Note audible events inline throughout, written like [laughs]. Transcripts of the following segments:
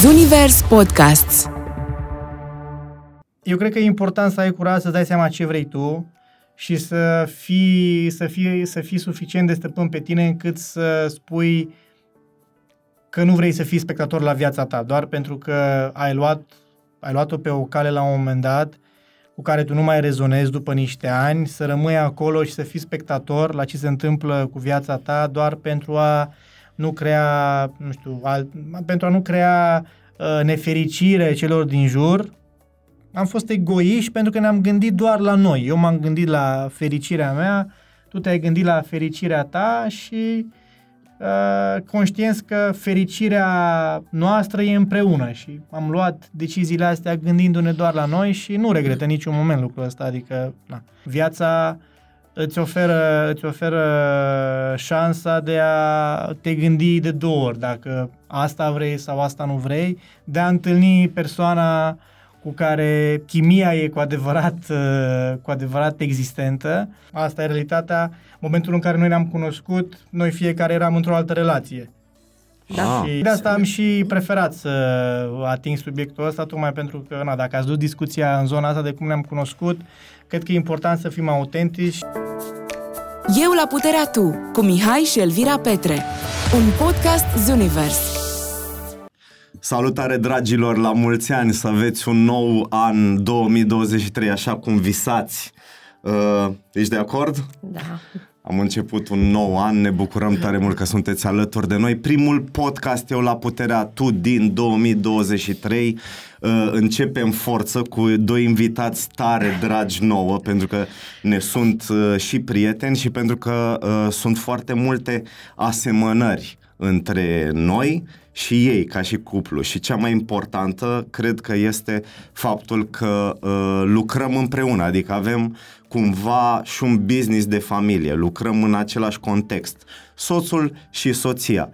Zunivers Podcasts. Eu cred că e important să ai curaj să dai seama ce vrei tu și să fii, să fii, să fii suficient de stăpân pe tine încât să spui că nu vrei să fii spectator la viața ta, doar pentru că ai luat, ai luat-o pe o cale la un moment dat cu care tu nu mai rezonezi după niște ani, să rămâi acolo și să fii spectator la ce se întâmplă cu viața ta doar pentru a nu crea, nu știu, alt, pentru a nu crea uh, nefericire celor din jur. Am fost egoiști pentru că ne-am gândit doar la noi. Eu m-am gândit la fericirea mea, tu te-ai gândit la fericirea ta și uh, conștienți că fericirea noastră e împreună și am luat deciziile astea gândindu-ne doar la noi și nu regretă niciun moment lucrul ăsta, adică na, viața îți oferă, îți oferă șansa de a te gândi de două ori dacă asta vrei sau asta nu vrei, de a întâlni persoana cu care chimia e cu adevărat, cu adevărat existentă. Asta e realitatea. Momentul în care noi ne-am cunoscut, noi fiecare eram într-o altă relație. Da. Și de asta am și preferat să ating subiectul ăsta, tocmai pentru că, na, dacă ați dus discuția în zona asta de cum ne-am cunoscut, cred că e important să fim autentici. Eu la puterea tu, cu Mihai și Elvira Petre. Un podcast Zunivers. Salutare dragilor, la mulți ani, să aveți un nou an 2023 așa cum visați. Uh, ești de acord? Da. Am început un nou an, ne bucurăm tare mult că sunteți alături de noi. Primul podcast Eu la Puterea Tu din 2023. Uh, începem forță cu doi invitați tare dragi nouă, pentru că ne sunt uh, și prieteni și pentru că uh, sunt foarte multe asemănări între noi și ei ca și cuplu. Și cea mai importantă, cred că este faptul că uh, lucrăm împreună, adică avem cumva și un business de familie, lucrăm în același context, soțul și soția.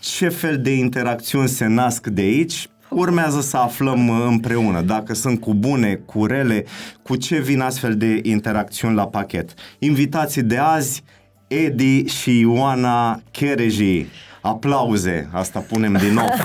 Ce fel de interacțiuni se nasc de aici? Urmează să aflăm împreună dacă sunt cu bune, cu rele, cu ce vin astfel de interacțiuni la pachet. Invitații de azi, Edi și Ioana Chereji. Aplauze, asta punem din nou. [laughs]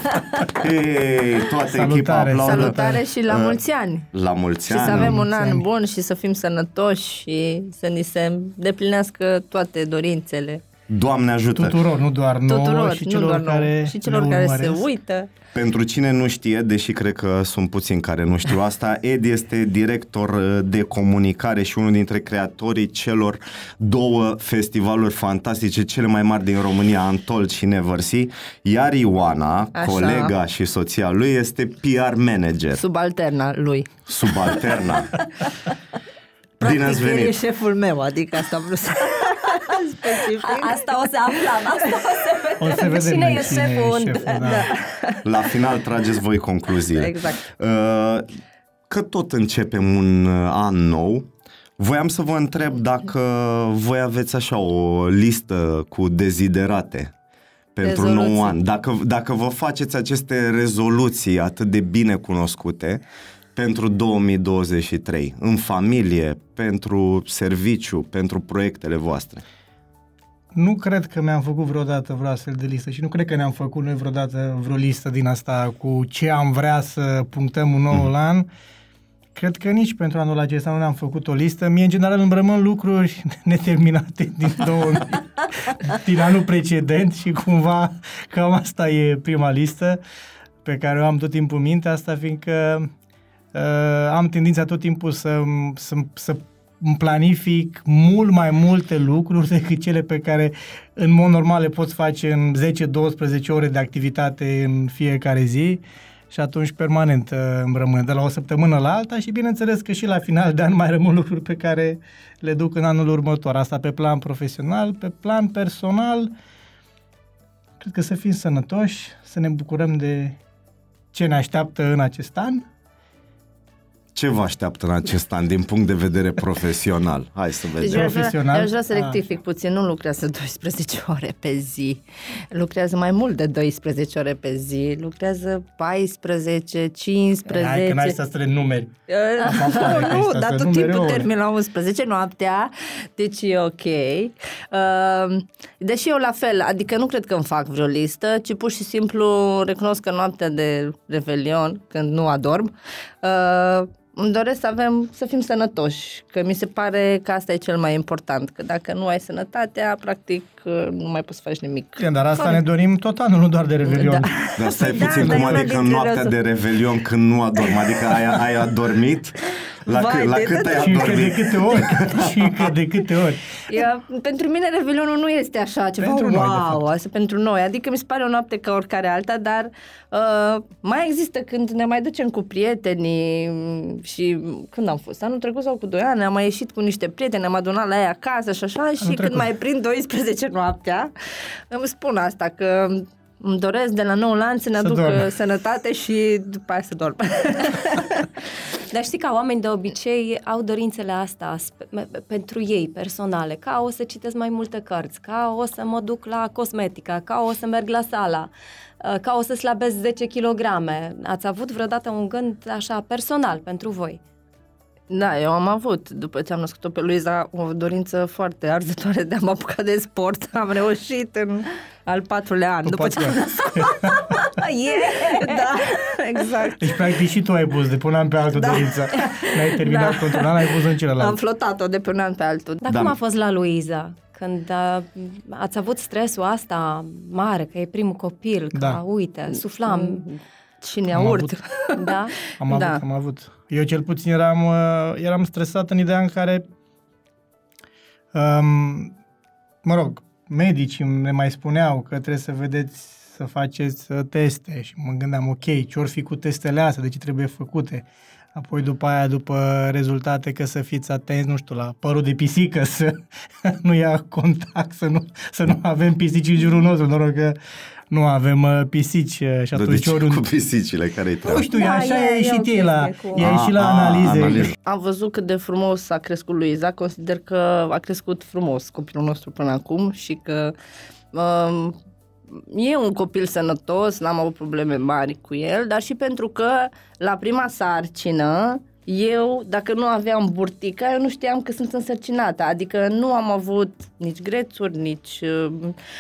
Hey, toată Salutare, echipa aplaudă. Salutare și la Uh, mulți ani. La mulți Și ani. să avem un mulți an ani. bun și să fim sănătoși și să ni se deplinească toate dorințele Doamne ajută! Tuturor, nu doar nouă tuturor, și nu celor doar care nouă, și celor ne care se urmăresc. uită. Pentru cine nu știe, deși cred că sunt puțini care nu știu asta, [laughs] Ed este director uh, de comunicare și unul dintre creatorii celor două festivaluri fantastice, cele mai mari din România, Antolț și Neversea, iar Ioana, Așa. colega și soția lui, este PR manager, Subalterna lui. subalterna. [laughs] Bine Practic, ați el e venit! șeful meu, adică asta am vrut să [laughs] specific. A- Asta o să aflăm, asta o să [laughs] O să vedem Cine noi e șeful unde? șeful, da. La final trageți voi concluziile. Exact. Uh, Că tot începem un uh, an nou, voiam să vă întreb dacă voi aveți așa o listă cu deziderate pentru Rezoluții. nou an. Dacă, dacă vă faceți aceste rezoluții atât de bine cunoscute pentru 2023, în familie, pentru serviciu, pentru proiectele voastre. Nu cred că mi-am făcut vreodată vreo astfel de listă și nu cred că ne-am făcut noi vreodată vreo listă din asta cu ce am vrea să punctăm un nou Mm. an. Cred că nici pentru anul acesta nu ne-am făcut o listă. Mie, în general, îmi rămân lucruri [laughs] neterminate din, [laughs] 2000, din anul precedent și cumva cam asta e prima listă pe care o am tot timpul în minte, asta fiindcă uh, am tendința tot timpul să, să, să îmi planific mult mai multe lucruri decât cele pe care în mod normal le poți face în 10-12 ore de activitate în fiecare zi și atunci permanent uh, îmi rămâne de la o săptămână la alta și bineînțeles că și la final de an mai rămân lucruri pe care le duc în anul următor. Asta pe plan profesional, pe plan personal, cred că să fim sănătoși, să ne bucurăm de ce ne așteaptă în acest an Ce vă așteaptă în acest an din punct de vedere profesional? Hai să Deci vedem. eu aș vrea, Profesional? eu aș vrea să Ah. rectific puțin, nu lucrează [laughs] 12 ore pe zi, lucrează mai mult de 12 ore pe zi, lucrează 14, 15... Hai că n-ai să le numeri. Uh, Asta pare că ai nu, stat dar să tot numere timpul ore. termin la 11 noaptea, deci e ok. Uh, deși eu la fel, adică nu cred că îmi fac vreo listă, ci pur și simplu recunosc că noaptea de Revelion, când nu adorm, uh, îmi doresc să avem, să fim sănătoși, că mi se pare că asta e cel mai important, că dacă nu ai sănătatea, practic uh, nu mai poți să faci nimic. Bine, Dar asta ne dorim tot anul, nu doar de Revelion. Da. Dar stai Da, puțin, da, cum e una adică în dintre noaptea de răză- Revelion când nu adorm? Adică ai, ai adormit? La, Vai, cât, la de- cât de- ai Și încă de adormit? câte ori. și încă de câte ori. [laughs] Ia, pentru mine Revelionul nu este așa ceva Pentru noi, de wow, fapt. asta pentru noi. Adică mi se pare o noapte ca oricare alta, dar uh, mai există când ne mai ducem cu prietenii mm, și când am fost? Anul trecut sau cu 2 ani, am mai ieșit cu niște prieteni, ne-am adunat la ei acasă și așa și trecut. când mai prind 12 noaptea, îmi spun asta că îmi doresc de la nou an să ne Să aduc doarmă. uh, sănătate și după aia să dorm. [laughs] Dar știi că oameni de obicei au dorințele astea spe- me- pentru ei personale, ca o să citesc mai multe cărți, ca o să mă duc la cosmetica, ca o să merg la sala, uh, ca o să slabesc 10 kg. Ați avut vreodată un gând așa personal pentru voi? Da, eu am avut, după ce am născut-o pe Luiza, o dorință foarte arzătoare de a mă apuca de sport. [laughs] Am reușit în al patrulea an. După ce am Yeah! [laughs] Da, exact. Deci, practic, și tu ai pus de pe un an pe altul Da. dorința. [laughs] N-ai terminat Da. într-un an, ai pus în celălalt. Am flotat-o de pe un an pe altul. Dar Da. cum a fost la Luiza? Când uh, ați avut stresul asta mare, că e primul copil, că Da. uite, suflam, Și ne-a Am urt. da? Am avut, Da. am avut. Eu cel puțin eram, uh, eram stresat în ideea în care, um, mă rog, medicii ne mai spuneau că trebuie să vedeți, să faceți uh, teste și mă gândeam, ok, ce ori fi cu testele astea, de ce trebuie făcute? Apoi după aia, după rezultate, că să fiți atenți, nu știu, la părul de pisică, să [laughs] nu ia contact, să nu, să nu avem pisici în jurul nostru, noroc că nu avem uh, pisici uh, și Dar de atunci ce oriunde... cu pisicile? Care-i treaba? Nu știu, Da, așa e- a e ieșit o ei la, chestie cu- e ieșit la Ah, ah, analize. analize. Am văzut cât de frumos a crescut Luiza. Consider că a crescut frumos copilul nostru până acum și că um, e un copil sănătos, n-am avut probleme mari cu el, dar și pentru că la prima sarcină eu, dacă nu aveam burtica, eu nu știam că sunt însărcinată, adică nu am avut nici grețuri, nici uh,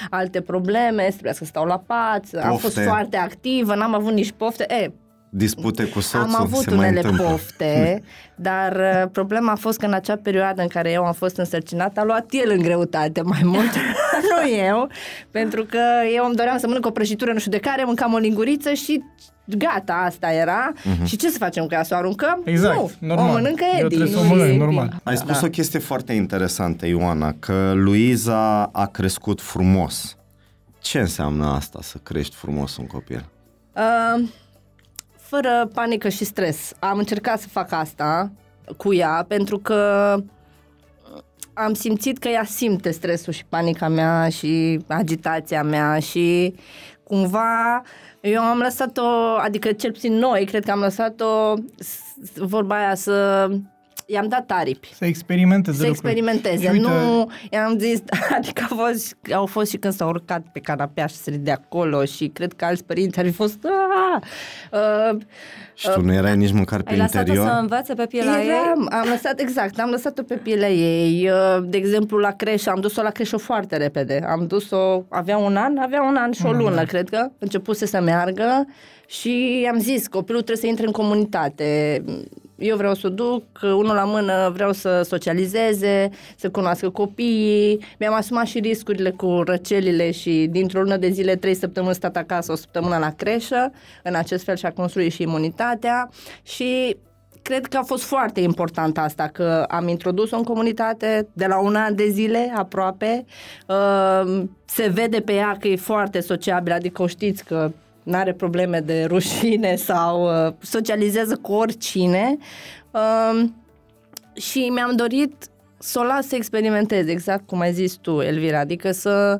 alte probleme, trebuia să stau la pat, am fost Pofte. foarte activă, n-am avut nici pofte. E, Dispute cu soțul? am avut se mai unele întâmplă. pofte, [laughs] dar uh, problema a fost că în acea perioadă în care eu am fost însărcinată, a luat el în greutate mai mult, [laughs] nu eu, pentru că eu îmi doream să mănânc o prăjitură nu știu de care, mâncam o linguriță și gata, asta era. Și ce să facem cu ea? Să o aruncăm? Mhm. Exact, nu, normal. o mănâncă Eu Edi. trebuie să o nu mănânc, e- normal. Ai spus Da. o chestie foarte interesantă, Ioana, că Luiza a crescut frumos. Ce înseamnă asta, să crești frumos un copil? Uh, fără panică și stres. Am încercat să fac asta cu ea pentru că am simțit că ea simte stresul și panica mea și agitația mea și cumva eu am lăsat-o, adică cel puțin noi, cred că am lăsat-o s- vorba aia să i-am dat aripi Să experimenteze să lucruri. experimenteze. Și uite, Nu, i-am zis, [laughs] adică au fost, au fost și când s-au urcat pe canapea și sărit de acolo și cred că alți părinți ar fi fost... "Ah!" Uh, Și tu nu erai nici măcar pe Ai lăsat-o interior? să învețe pe pielea ei? Eram, am lăsat, exact, am lăsat-o pe pielea ei. Uh, De exemplu, la creșă, am dus-o la creșă foarte repede. Am dus-o, avea un an, avea un an și o lună, cred că, începuse să meargă și am zis, copilul trebuie să intre în comunitate. Eu vreau să o duc, unul la mână, vreau să socializeze, să cunoască copiii. Mi-am asumat și riscurile cu răcelile și dintr-o lună de zile, trei săptămâni stat acasă, o săptămână la creșă. În acest fel și-a construit și imunitatea și cred că a fost foarte important asta, că am introdus-o în comunitate de la un an de zile aproape. Uh, se vede pe ea că e foarte sociabilă, adică o știți că nu are probleme de rușine sau uh, socializează cu oricine. Uh, și mi-am dorit să o las să experimenteze, exact cum ai zis tu, Elvira, adică să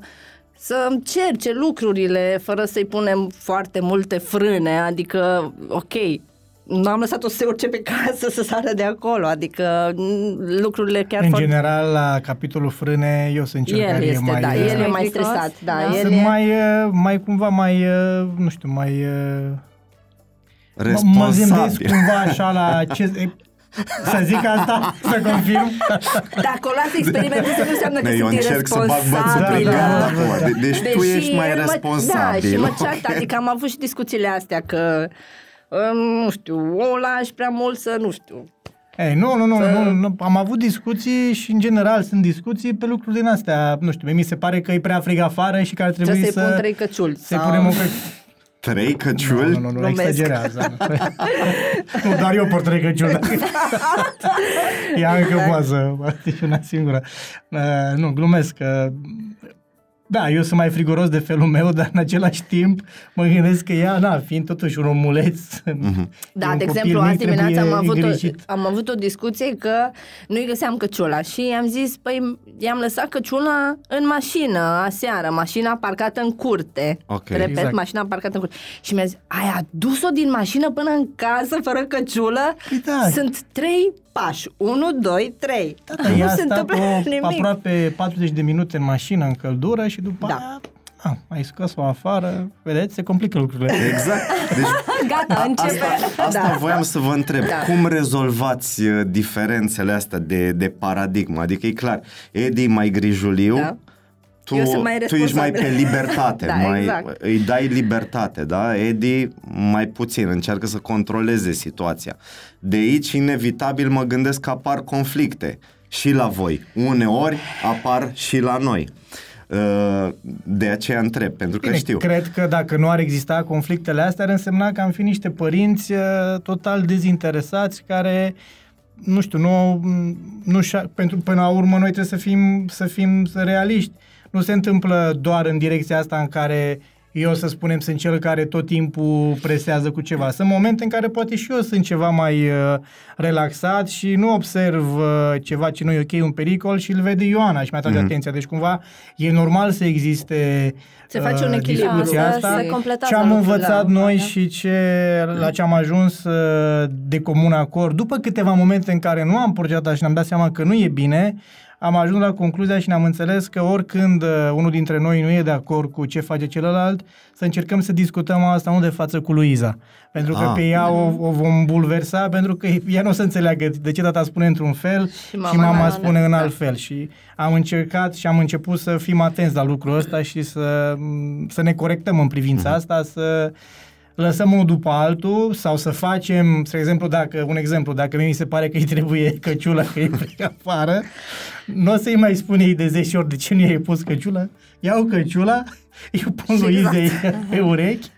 să încerce lucrurile fără să-i punem foarte multe frâne, adică, ok, nu am lăsat-o să se urce pe casă să sară de acolo, adică m, lucrurile chiar În foarte... general, la capitolul frâne, eu sunt cel El care este, e mai... da, uh, el e mai Mai stresat, da, fricos, da. el sunt e... mai, uh, mai cumva mai, uh, nu știu, mai... uh, Mă, mă Responsabil. gândesc cumva așa la ce... e, Să zic asta? Să confirm? Dacă o las experimenteze, nu înseamnă că Ne, eu sunt încerc să bag bățul pe irresponsabilă. gard acum. De- Deci tu Deși ești mai mă- responsabil. Da, și mă ok? ceartă, adică am avut și discuțiile astea că, um, nu știu, o lași prea mult să, nu știu, Ei, nu, nu, nu, Să- nu, nu, am avut discuții și în general sunt discuții pe lucruri din astea. Nu știu, mie mi se pare că e prea frig afară și că ar trebui trebuie să-i să... pun trei căciuli. să-i sau- punem o Trei Nu, căciuli? nu, nu, nu Glumesc. exagerează. nu, doar eu port trei căciuli. [laughs] Ea încă poate să și una singură. Uh, nu, glumesc. Uh, da, eu sunt mai friguros de felul meu, dar în același timp mă gândesc că ea, na, fiind totuși un omuleț, mm-hmm. Da, de exemplu, azi dimineața am avut, o, am avut o discuție că nu-i găseam căciula și am zis, păi, i-am lăsat căciula în mașină aseară, mașina parcată în curte. Ok. Repet, Exact. mașina parcată în curte. Și mi-a zis, ai adus-o din mașină până în casă fără căciulă? Păi da. Sunt trei pași. Unu, doi, trei. Da, ea nu a se stat întâmplă o, nimic. aproape 40 de minute în mașină, în căldură și după Da. aia, a, ai scos-o afară, vedeți, se complică lucrurile. Exact. [laughs] Deci Gata, începe. Asta, asta Da. voiam să vă întreb. Da. Cum rezolvați uh, diferențele astea de, de paradigmă? Adică e clar, Edi e mai grijuliu, Da. Tu, Eu sunt mai tu ești mai pe responsabilă. libertate, [laughs] Da, mai, exact. îi dai libertate, da? Edi mai puțin, încearcă să controleze situația. De aici, inevitabil, mă gândesc că apar conflicte și la voi. Uneori apar și la noi. Uh, De aceea întreb, pentru că Bine, știu. cred că dacă nu ar exista conflictele astea, ar însemna că am fi niște părinți uh, total dezinteresați care nu știu, nu, nu și pentru până la urmă noi trebuie să fim, să fim realiști. Nu se întâmplă doar în direcția asta în care eu, să spunem, sunt cel care tot timpul presează cu ceva. Sunt momente în care poate și eu sunt ceva mai uh, relaxat și nu observ uh, ceva ce nu e ok, un pericol și îl vede Ioana și mi-atrage Mhm. atenția. Deci cumva e normal să existe Se face un uh, echilibru. discuția Da, asta. se completează Ce am lucrurile. învățat Da, noi da. și ce, la ce am ajuns uh, de comun acord, după câteva momente în care nu am procedat așa și ne-am dat seama că nu e bine, am ajuns la concluzia și ne-am înțeles că oricând uh, unul dintre noi nu e de acord cu ce face celălalt, să încercăm să discutăm asta nu de față cu Luiza. Pentru că Ah. pe ea o, o vom bulversa, pentru că ea nu o să înțeleagă de ce tata spune într-un fel și Și mama, mama și mama mea, spune în da. alt fel. Și am încercat și am început să fim atenți la lucrul ăsta și să, să ne corectăm în privința asta, să lăsăm unul după altul sau să facem, spre exemplu, dacă, un exemplu, dacă mie mi se pare că îi trebuie căciula, că e prea afară, nu o să-i mai spun ei de 10 ori de ce nu i-ai pus căciula, iau căciula, eu pun Și Luizei pe urechi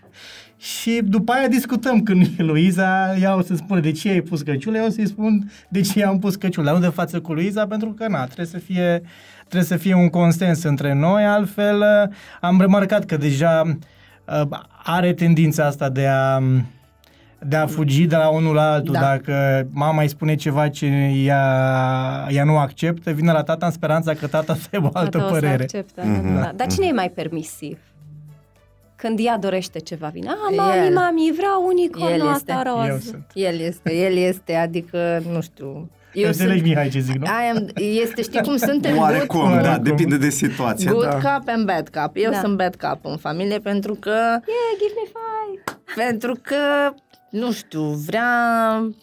și după aia discutăm. Când e Luiza, ea o să spună de ce ai pus căciula, eu o să-i spun de ce am pus căciula, nu de față cu Luiza, pentru că na, trebuie să fie, trebuie să fie un consens între noi, altfel uh, am remarcat că deja uh, are tendința asta de a de a fugi de la unul la altul. Da. Dacă mama îi spune ceva ce ea, ea nu acceptă, vine la tata în speranța că tata să aibă o altă Tata o să părere. accepte, Mhm. da. Dar cine e mai permisiv? Când ea dorește ceva, vine. A, mami, El. mami, vreau unicornul El asta este. roz. Eu sunt. El este, el este, adică, nu știu... Eu Înțelegi, sunt, Mihai, ce zic, nu? I am, este, știi cum suntem Oarecum, good, da, Oarecum. depinde de situație. good da. cup and bad cup. Eu Da. sunt bad cup în familie pentru că, Yeah, give me five! pentru că, nu știu, vrea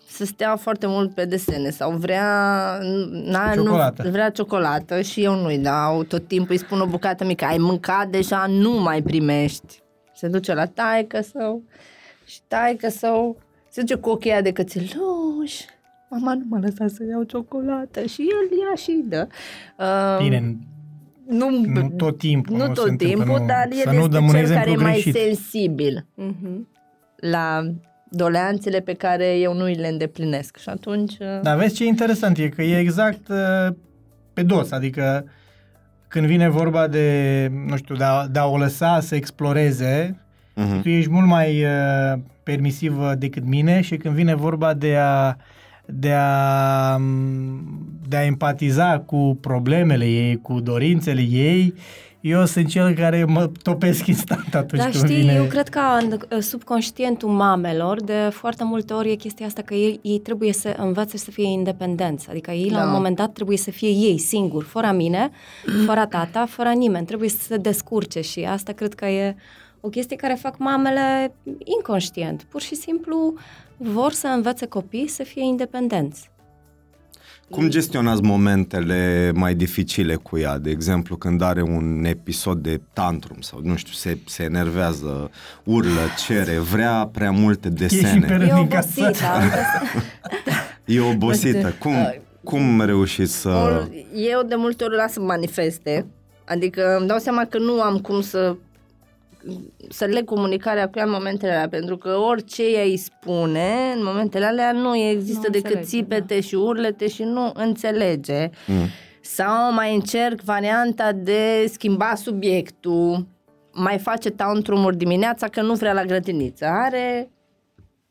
să stea foarte mult pe desene sau vrea, na, Ciocolată. nu, vrea ciocolată și eu nu-i dau. Tot timpul îi spun o bucată mică, ai mâncat deja, nu mai primești. Se duce la taică sau și taică sau se duce cu ochii aia de cățeluș. Mama nu m-a lăsat să iau ciocolată și el ia și îi dă. Uh, Bine, nu, nu tot timpul. nu se tot întâmplă, timpul, nu- dar să el nu dăm un este cel care e exemplu mai greșit. sensibil Mhm. la doleanțele pe care eu nu îi le îndeplinesc. Și atunci... uh, Dar vezi ce interesant e, că e exact uh, pe dos, adică când vine vorba de, nu știu, de a, de a o lăsa să exploreze, Mhm. tu ești mult mai uh, permisivă decât mine și când vine vorba de a de a, de a empatiza cu problemele ei, cu dorințele ei, eu sunt cel care mă topesc instant atunci Dar când știi, vine... eu cred că în subconștientul mamelor, de foarte multe ori e chestia asta că ei, ei trebuie să învețe să fie independenți. Adică ei da. la un moment dat trebuie să fie ei singuri, fără mine, fără tata, fără nimeni. Trebuie să se descurce și asta cred că e o chestie care fac mamele inconștient. Pur și simplu vor să învețe copii să fie independenți. Cum gestionați momentele mai dificile cu ea? De exemplu, când are un episod de tantrum sau, nu știu, se, se enervează, urlă, cere, vrea prea multe desene. E obosită. [laughs] e obosită. Cum, cum reușiți să... Eu de multe ori las să manifeste. Adică îmi dau seama că nu am cum să să leg comunicarea cu ea în momentele alea, pentru că orice ea îi spune, în momentele alea nu există nu decât înțelege, țipete da. și urlete și nu înțelege. Mm. Sau mai încerc varianta de schimba subiectul, mai face tantrum dimineața că nu vrea la grădiniță. Are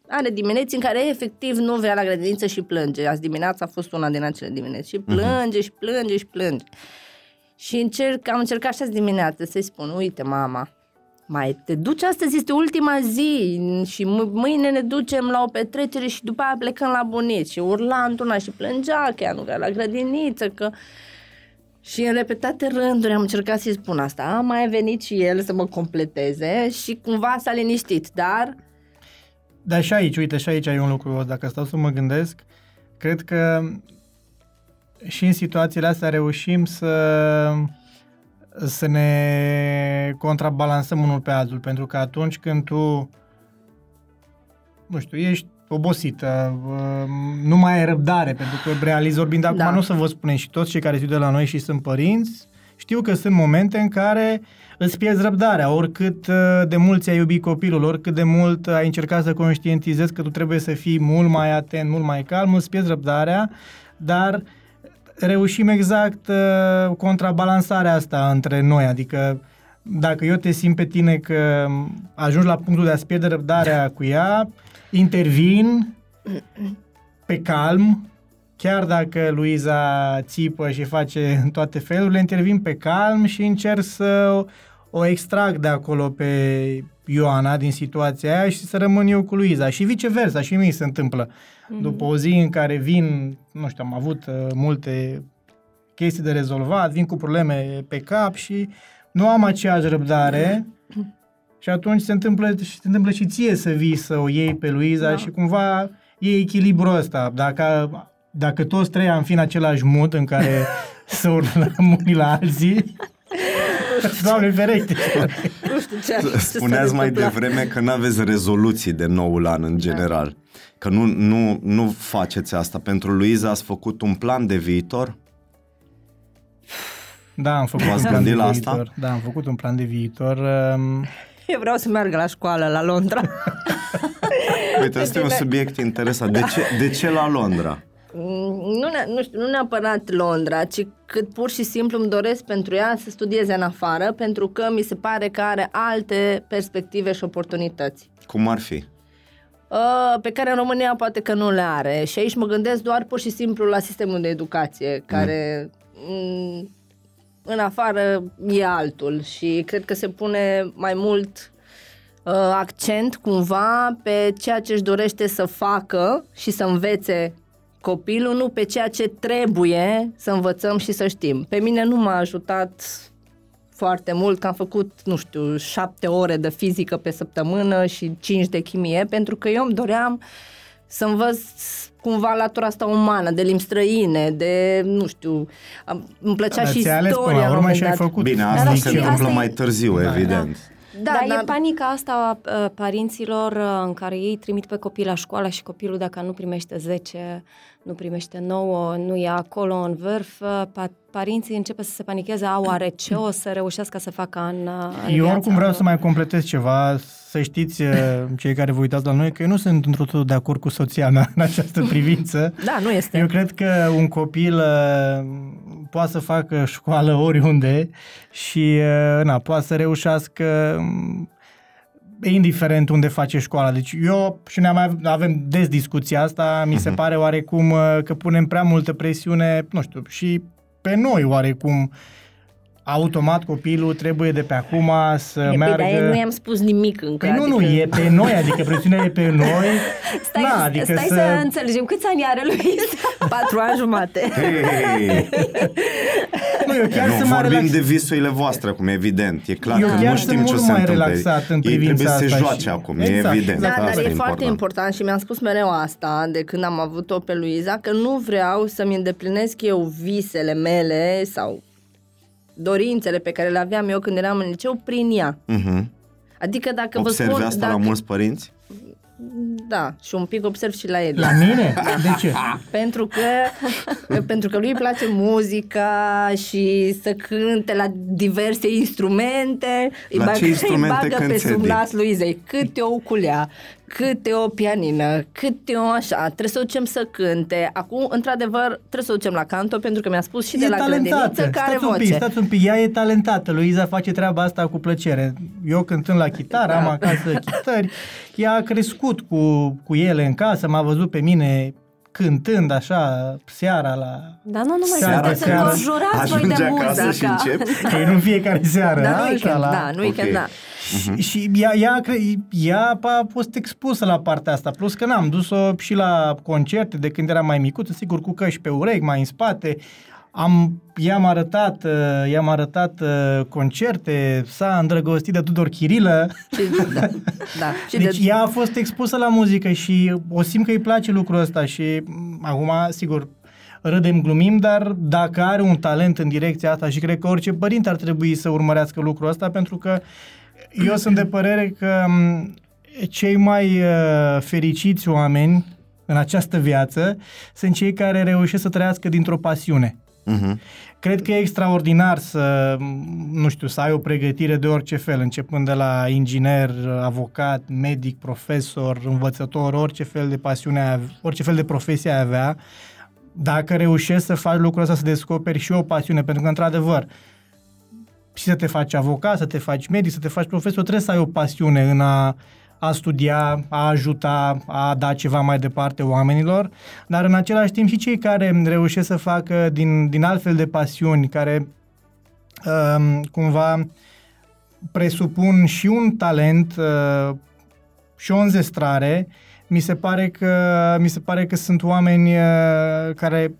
are dimineți în care efectiv nu vrea la grădiniță și plânge. Azi dimineața a fost una din acele dimineți și mhm. plânge uh-huh. și plânge și plânge. Și încerc, am încercat și azi dimineață să-i spun, uite mama, mai te duci astăzi, este ultima zi și mâine ne ducem la o petrecere și după aia plecăm la bunici și urla într-una și plângea că ea nu vrea la grădiniță, că... Și în repetate rânduri am încercat să-i spun asta. A mai venit și el să mă completeze și cumva s-a liniștit, dar... Dar și aici, uite, și aici ai un lucru, dacă stau să mă gândesc, cred că și în situațiile astea reușim să să ne contrabalansăm unul pe altul, pentru că atunci când tu, nu știu, ești obosită, nu mai ai răbdare, pentru că realizi orbind acum, da. nu o să vă spunem și toți cei care se de la noi și sunt părinți, știu că sunt momente în care îți pierzi răbdarea, oricât uh, de mult ți-ai iubit copilul, oricât de mult ai încercat să conștientizezi că tu trebuie să fii mult mai atent, mult mai calm, îți pierzi răbdarea, dar uh, reușim exact uh, contrabalansarea asta între noi, adică dacă eu te simt pe tine că ajungi la punctul de a-ți pierde răbdarea cu ea, intervin pe calm, chiar dacă Luiza țipă și face în toate felurile, intervin pe calm și încerc să o extrag de acolo pe Ioana din situația aia și să rămân eu cu Luiza. Și viceversa, și mie se întâmplă. Mm-hmm. După o zi în care vin, nu știu, am avut uh, multe chestii de rezolvat, vin cu probleme pe cap și nu am aceeași răbdare și atunci se întâmplă, se întâmplă și ție să vii să o iei pe Luiza da. și cumva e echilibrul ăsta. Dacă, dacă toți trei am fi în același mod în care [laughs] să urlăm unii la alții, [laughs] Doamne ferește! nu știu ce Spuneați mai devreme că nu aveți rezoluții de noul an în general. Că nu, nu, nu faceți asta. Pentru Luiza ați făcut un plan de viitor? Da, am făcut un plan de la viitor. Asta? Da, am făcut un plan de viitor. Um... Eu vreau să meargă la școală, la Londra. Uite, ăsta e un subiect interesant. De ce, de ce la Londra? Nu, ne, nu, știu, nu neapărat Londra, ci cât pur și simplu îmi doresc pentru ea să studieze în afară, pentru că mi se pare că are alte perspective și oportunități. Cum ar fi? Uh, pe care în România poate că nu le are. Și aici mă gândesc doar pur și simplu la sistemul de educație, care mm. în afară e altul și cred că se pune mai mult uh, accent cumva pe ceea ce își dorește să facă și să învețe copilul, nu pe ceea ce trebuie să învățăm și să știm. Pe mine nu m-a ajutat foarte mult, că am făcut, nu știu, șapte ore de fizică pe săptămână și cinci de chimie, pentru că eu îmi doream să învăț cumva latura asta umană, de limbi străine, de, nu știu, îmi plăcea și istoria. Ales până la urmă și ai făcut. Bine, asta se întâmplă mai târziu, da. evident. Da, dar, dar e panica asta a părinților în care ei trimit pe copil la școală și copilul dacă nu primește 10 nu primește nouă, nu e acolo în vârf, pa- părinții începe să se panicheze, au oare ce o să reușească să facă în, în Eu oricum vreau să mai completez ceva, să știți uh, cei care vă uitați la noi că eu nu sunt într totul de acord cu soția mea în această [laughs] privință. Da, nu este. Eu cred că un copil uh, poate să facă școală oriunde și uh, na, poate să reușească indiferent unde face școala. Deci eu și ne mai avem des discuția asta, mi se Mhm. pare oarecum uh, că punem prea multă presiune, nu știu, și pe noi oarecum automat copilul trebuie de pe acum să E, meargă... Bine, nu i-am spus nimic încă. Păi nu, nu, adică... e pe noi, adică presiunea e pe noi. [laughs] Stai, Na, adică stai să... să... înțelegem. Câți ani are Luisa? [laughs] Patru ani jumate. Hei, Nu, eu chiar nu, sunt mai vorbim relax... de visurile voastre acum, evident. E clar Eu că chiar nu sunt știm ce o mult să mai întâmple. relaxat în Ei privința trebuie să se asta joace și- acum, Exact, e evident. exact. Da, dar Asta e e foarte important și mi-am spus mereu asta de când am avut-o pe Luiza, că nu vreau să-mi îndeplinesc eu visele mele sau dorințele pe care le aveam eu când eram în liceu prin ea. Mhm. Adică dacă Observi vă spun... asta dacă, la mulți părinți? Da, și un pic observ și la el. La mine? De ce? [laughs] Pentru că, pentru că lui îi place muzica și să cânte la diverse instrumente. Îi La ce instrumente îi bagă pe cânti, sub Edi? nas Luizei câte o uculea, câte o pianină, câte o așa. Trebuie să o ducem să cânte. Acum, într-adevăr, trebuie să o ducem la canto pentru că mi-a spus și de e la grădiniță talentată. că are Stați un pic, voce. stați un pic. Ea e talentată. Luiza face treaba asta cu plăcere. Eu cântând la chitară, Da. am acasă chitări. Ea a crescut cu, cu ele în casă, m-a văzut pe mine cântând așa seara la... Dar nu numai Seara, sunteți seara. înconjurați voi Ajunge de acasă și muzică. încep. Ei, nu în fiecare seară, Da, nu așa, weekend, la... da, nu weekend, Ok. da. Și, și ea, ea, cre- ea a fost expusă la partea asta, plus că n-am dus-o și la concerte de când era mai micuță, sigur cu căști pe urechi, mai în spate. Am, i-am arătat, uh, i-am arătat uh, concerte, s-a îndrăgostit de Tudor Chirilă. Și, [laughs] da, da. Și Deci de, ea a fost expusă la muzică și o simt că îi place lucrul ăsta și m, acum, sigur, râdem, glumim, dar dacă are un talent în direcția asta și cred că orice părinte ar trebui să urmărească lucrul ăsta pentru că eu sunt de părere că m, cei mai uh, fericiți oameni în această viață sunt cei care reușesc să trăiască dintr-o pasiune. Mhm. Cred că e extraordinar să, nu știu, să ai o pregătire de orice fel, începând de la inginer, avocat, medic, profesor, învățător, orice fel de pasiune, ai ave- orice fel de profesie ai avea, dacă reușești să faci lucrul ăsta, să descoperi și o pasiune, pentru că, într-adevăr, și să te faci avocat, să te faci medic, să te faci profesor, trebuie să ai o pasiune în a, a studia, a ajuta, a da ceva mai departe oamenilor, dar în același timp și cei care reușesc să facă din, din altfel de pasiuni, care um, cumva presupun și un talent uh, și o înzestrare, mi se pare că, mi se pare că sunt oameni uh, care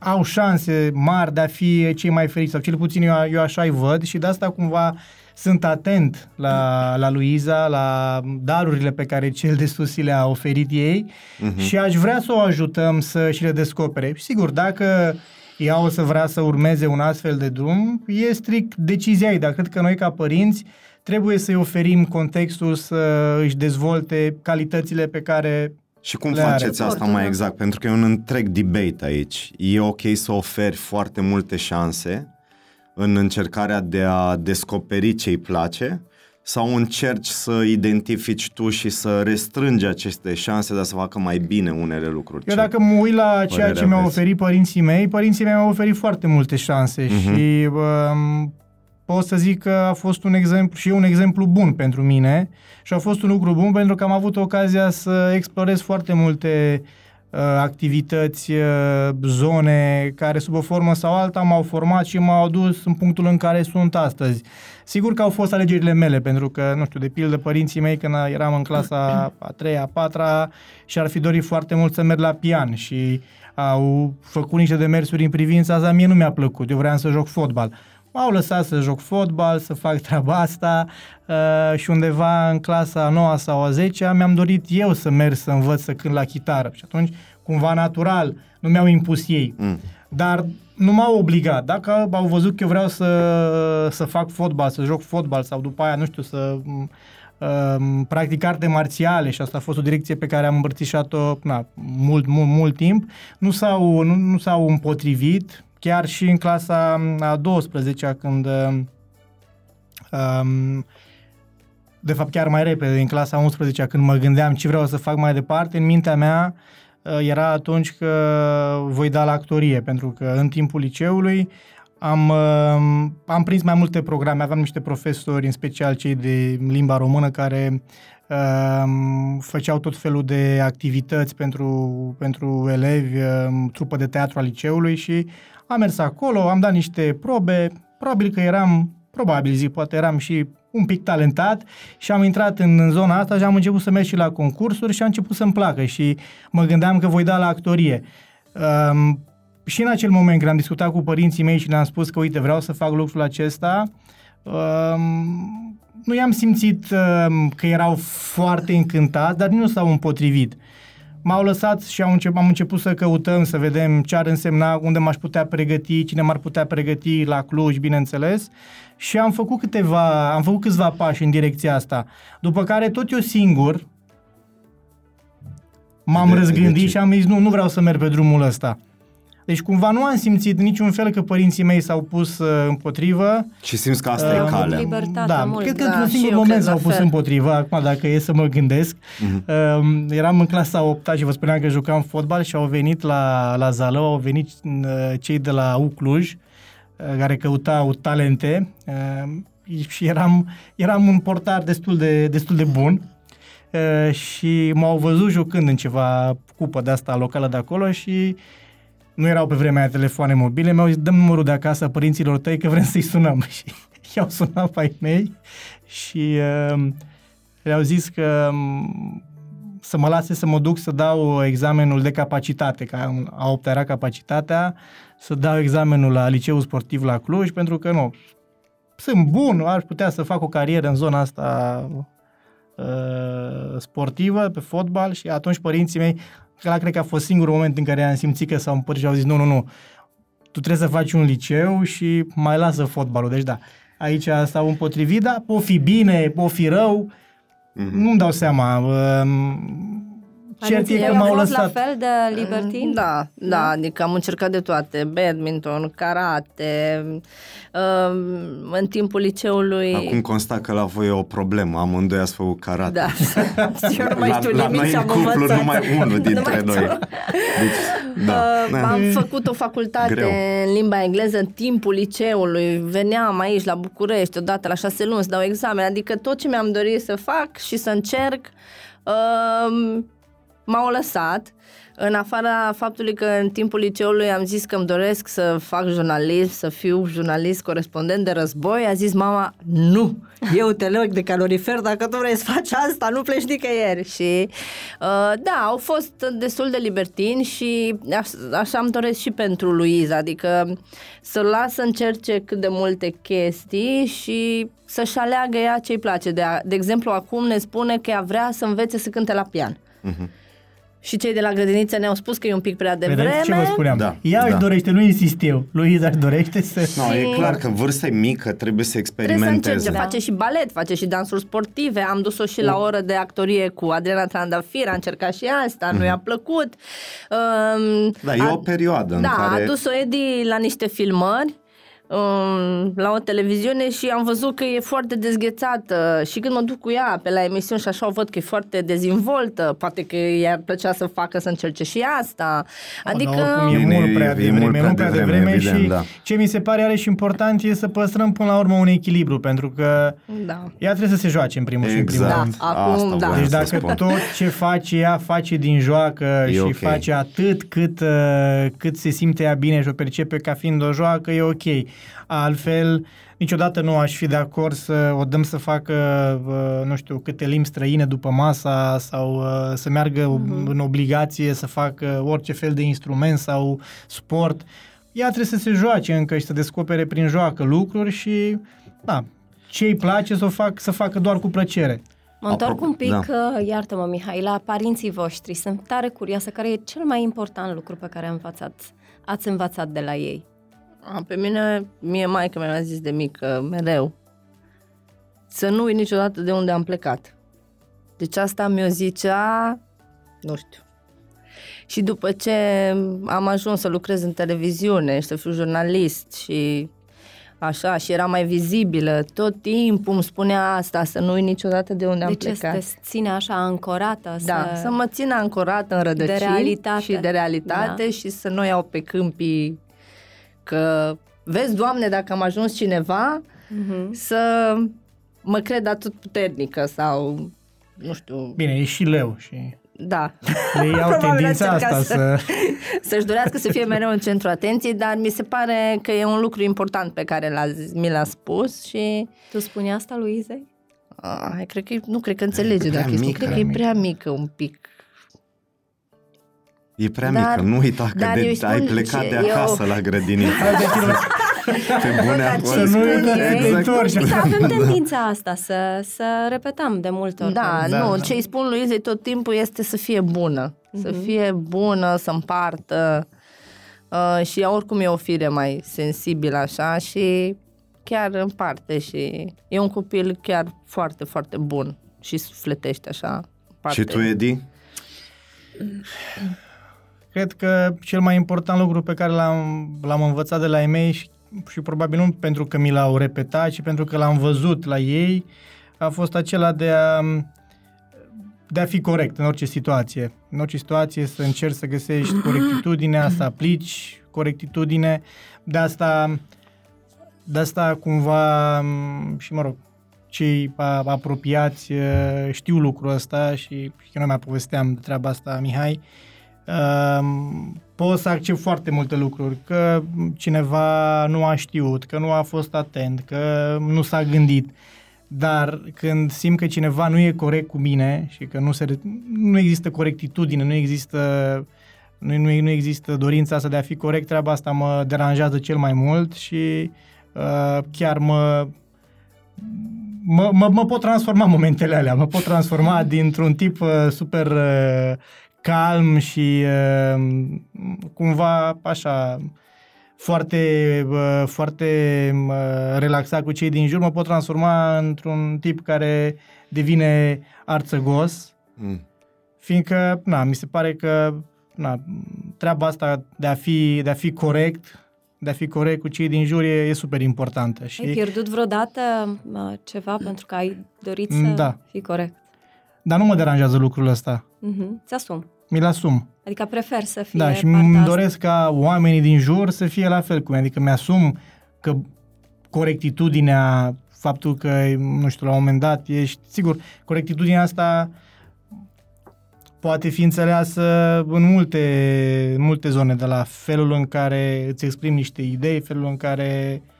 au șanse mari de a fi cei mai ferici, sau cel puțin eu, eu așa îi văd și de asta cumva sunt atent la, la Luiza, la darurile pe care cel de sus i le-a oferit ei Mhm. și aș vrea să o ajutăm să și le descopere. Și sigur, dacă ea o să vrea să urmeze un astfel de drum, e strict decizia ei, dar cred că noi ca părinți trebuie să-i oferim contextul să își dezvolte calitățile pe care Și cum Le are. faceți asta Foarte, mai da. exact? Pentru că e un întreg debate aici. E ok să oferi foarte multe șanse în încercarea de a descoperi ce îi place sau încerci să identifici tu și să restrângi aceste șanse, dar să facă mai bine unele lucruri? Eu Ce- dacă mă uit la ceea părere ce mi-au aveți? oferit părinții mei, părinții mei mi-au oferit foarte multe șanse Mhm. și um, pot să zic că a fost un exemplu și e un exemplu bun pentru mine și a fost un lucru bun pentru că am avut ocazia să explorez foarte multe uh, activități, uh, zone care sub o formă sau alta m-au format și m-au adus în punctul în care sunt astăzi. Sigur că au fost alegerile mele, pentru că, nu știu, de pildă, părinții mei când eram în clasa a treia, a patra și ar fi dorit foarte mult să merg la pian și au făcut niște demersuri în privința asta, mie nu mi-a plăcut, eu vreau să joc fotbal. M-au lăsat să joc fotbal, să fac treaba asta uh, și undeva în clasa a 9 sau a 10 mi-am dorit eu să merg să învăț să cânt la chitară și atunci, cumva natural, nu mi-au impus ei. Mm. Dar nu m-au obligat. Dacă au văzut că eu vreau să, să fac fotbal, să joc fotbal sau după aia, nu știu, să m, um, practic arte marțiale și asta a fost o direcție pe care am îmbrățișat-o na, mult, mult, mult timp, nu s-au, nu, nu s-au împotrivit, chiar și în clasa a 12-a când um, de fapt chiar mai repede, în clasa 11 când mă gândeam ce vreau să fac mai departe, în mintea mea uh, era atunci că voi da la actorie, pentru că în timpul liceului am, uh, am prins mai multe programe, aveam niște profesori, în special cei de limba română, care uh, făceau tot felul de activități pentru, pentru elevi, uh, trupă de teatru al liceului și am mers acolo, am dat niște probe, probabil că eram, probabil zic, poate eram și un pic talentat și am intrat în, în zona asta și am început să merg și la concursuri și a început să-mi placă și mă gândeam că voi da la actorie. Um, și în acel moment când am discutat cu părinții mei și le-am spus că, uite, vreau să fac lucrul acesta, um, nu i-am simțit um, că erau foarte încântați, dar nu s-au împotrivit. M-au lăsat și am început, am început să căutăm, să vedem ce ar însemna, unde m-aș putea pregăti, cine m-ar putea pregăti la Cluj, bineînțeles. Și am făcut câteva, am făcut câțiva pași în direcția asta. După care tot eu singur m-am De- răzgândit de ce? și am zis, nu, nu vreau să merg pe drumul ăsta. Deci cumva nu am simțit niciun fel că părinții mei s-au pus uh, împotrivă. Și simți că asta e Uh, calea. liber- Libertatea da, mult. cred că Da, într-un și singur eu moment cred la s-au pus fel. împotrivă, acum dacă e să mă gândesc. Mhm. Uh, eram în clasa 8 și vă spuneam că jucam fotbal și au venit la, la Zalău, au venit uh, cei de la Ucluj, uh, care căutau talente uh, și eram, eram un portar destul de, destul de bun uh, și m-au văzut jucând în ceva cupă de asta locală de acolo și nu erau pe vremea aia telefoane mobile, mi-au zis, dăm numărul de acasă a părinților tăi că vrem să-i sunăm. [laughs] Și i-au sunat pe ai mei și uh, le-au zis că um, să mă lase să mă duc să dau examenul de capacitate, că a- a opta era capacitatea, să dau examenul la liceul sportiv la Cluj, pentru că nu, sunt bun, aș putea să fac o carieră în zona asta uh, sportivă, pe fotbal și atunci părinții mei, că ăla cred că a fost singurul moment în care am simțit că s-au împărțit și au zis nu, nu, nu, tu trebuie să faci un liceu și mai lasă fotbalul. Deci da, aici s-au împotrivit, dar o fi bine, o fi rău, Mhm. nu-mi dau seama. Um, Cert e Părinții că tăi m-au au fost lăsat. la fel de libertin? Da, da, adică am încercat de toate, badminton, karate, um, în timpul liceului... Acum consta că la voi e o problemă, amândoi ați făcut karate. Da, [laughs] eu nu mai la, știu la nimic noi și în am cuplu învățat. numai unul [laughs] dintre mai noi. știu. Deci, da. Uh, da. am făcut o facultate Greu. în limba engleză în timpul liceului, veneam aici la București odată la șase luni să dau examen, adică tot ce mi-am dorit să fac și să încerc uh, m-au lăsat. În afara faptului că în timpul liceului am zis că îmi doresc să fac jurnalism, să fiu jurnalist corespondent de război, a zis mama, nu, eu te leg de calorifer, dacă tu vrei să faci asta, nu pleci nicăieri. Și uh, da, au fost destul de libertini și aș, așa îmi doresc și pentru Luiza, adică să las să încerce cât de multe chestii și să-și aleagă ea ce-i place. De, a, de exemplu, acum ne spune că ea vrea să învețe să cânte la pian. Mhm. Și cei de la grădiniță ne-au spus că e un pic prea devreme. Vedeți ce vă spuneam? Da, Ea își da. dorește, nu insist eu. Luiza își dorește să... No, e Și- clar că vârsta e mică, trebuie să Trebuie să experimenteze. încerce, Da. face și balet, face și dansuri sportive. Am dus-o și la o oră de actorie cu Adriana Trandafir, a încercat și asta, nu i-a plăcut. Um, Da, e o perioadă în da, care- a dus-o Edi la niște filmări um, la o televiziune și am văzut că e foarte dezghețată și când mă duc cu ea pe la emisiuni și așa o văd că e foarte dezinvoltă, poate că i-ar plăcea să facă să încerce și asta. Adică... Dar oricum e Bine, mult e- prea e devreme, mult e prea mult prea devreme, devreme evident, și da. ce mi se pare are și important e să păstrăm până la urmă un echilibru, pentru că Da. ea trebuie să se joace în primul și în primul Exact. rând. Da, acum, Asta da. voiam Deci să dacă spun. tot ce face ea face din joacă E și ok. face atât cât, uh, cât se simte ea bine și o percepe ca fiind o joacă, e ok. Altfel, niciodată nu aș fi de acord să o dăm să facă, uh, nu știu, câte limbi străine după masa sau uh, să meargă în obligație să facă orice fel de instrument sau sport. Ea trebuie să se joace încă și să descopere prin joacă lucruri și, da, ce îi place să o fac, să facă doar cu plăcere. Mă întorc Apropo, un pic, da. da. iartă-mă Mihai, la părinții voștri. Sunt tare curioasă, care e cel mai important lucru pe care învățat, ați învățat de la ei? A, pe mine, mie maica mea mi-a zis de mică, mereu, să nu uit niciodată de unde am plecat. Deci asta mi-o zicea, nu știu. Și după ce am ajuns să lucrez în televiziune și să fiu jurnalist și așa, și era mai vizibilă, tot timpul îmi spunea asta, să nu uit niciodată de unde am Deci plecat. te ține așa ancorată? Da, să... să mă țină ancorat în rădăcini realitate. și de realitate Da. și să nu iau pe câmpii că vezi, Doamne, dacă am ajuns cineva, Mhm. să mă cred atât puternică sau, nu știu, Bine, e și leu și da. ei au [laughs] Probabil tendința încerca asta să... [laughs] Să-și dorească să fie mereu în centru atenției, dar mi se pare că e un lucru important pe care l-a, zis- mi l-a spus și Tu spuni asta lui Izei? a, cred că, e- nu cred că înțelege prea dacă este, mică. cred că e prea mică un pic. E prea Dar- mică, nu uita că dar eu de, îi spun ai plecat ce- de acasă eu- la grădiniță. [laughs] Pe [laughs] bune dar acolo. ce Să nu spun uitați ei? că te întorci. Uite, avem tendința asta să, să repetăm de multe ori. Da, Da, nu, da. ce îi spun lui Izei tot timpul este să fie bună. Să Mhm. fie bună, să împartă. Uh, și ea oricum e o fire mai sensibilă așa și chiar împarte și e un copil chiar foarte, foarte bun și sufletește așa. Împarte. Și tu, Edi? Cred că cel mai important lucru pe care l-am, l-am învățat de la ei mei și, și probabil nu pentru că mi l-au repetat, ci pentru că l-am văzut la ei, a fost acela de a, de a fi corect în orice situație. În orice situație să încerci să găsești [clears throat] corectitudinea, să aplici corectitudine. De asta, de asta cumva m, și mă rog, cei a- apropiați eh, știu lucrul ăsta și eu nu mai povesteam de treaba asta, Mihai, Um, pot să accept foarte multe lucruri, că cineva nu a știut, că nu a fost atent, că nu s-a gândit. Dar când simt că cineva nu e corect cu mine și că nu, se, re- nu există corectitudine, nu există, nu, nu, nu există dorința asta de a fi corect, treaba asta mă deranjează cel mai mult și uh, chiar mă, mă, mă, mă pot transforma în momentele alea, mă pot transforma dintr-un tip uh, super uh, calm și uh, cumva așa foarte, uh, foarte uh, relaxat cu cei din jur, mă pot transforma într-un tip care devine arțăgos, Mm. fiindcă, na, mi se pare că na, treaba asta de a fi, de a fi corect, de a fi corect cu cei din jur e, e super importantă. Și, Ai pierdut vreodată mă, ceva pentru că ai dorit să Da. fii corect? Dar nu mă deranjează lucrul ăsta. Mhm. Ți-asum. Mi-l asum. Adică prefer să fie Da, și partea îmi asta. doresc ca oamenii din jur să fie la fel cu mine. Adică mi-asum că corectitudinea, faptul că, nu știu, la un moment dat ești... Sigur, corectitudinea asta poate fi înțeleasă în multe, în multe zone, de la felul în care îți exprimi niște idei, felul în care, uh,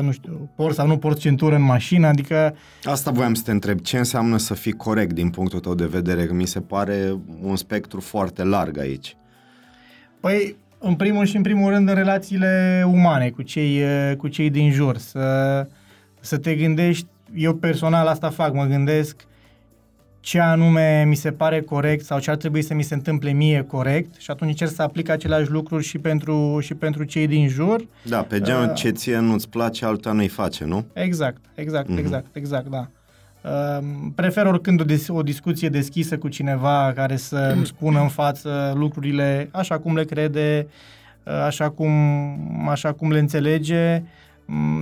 nu știu, porți sau nu porți centură în mașină, adică Asta voiam să te întreb. Ce înseamnă să fii corect din punctul tău de vedere? Că mi se pare un spectru foarte larg aici. Păi, în primul și în primul rând în relațiile umane cu cei, eh, cu cei din jur, să, să te gândești, eu personal asta fac, mă gândesc ce anume mi se pare corect sau ce ar trebui să mi se întâmple mie corect și atunci încerc să aplic aceleași lucruri și pentru, și pentru cei din jur. Da, pe genul Uh. ce ție nu-ți place, alta nu-i face, nu? Exact, exact, Mhm. exact, exact, da. Um, Prefer oricând o, dis- o discuție deschisă cu cineva care să îmi spună în față lucrurile așa cum le crede, uh, așa cum, așa cum le înțelege, m,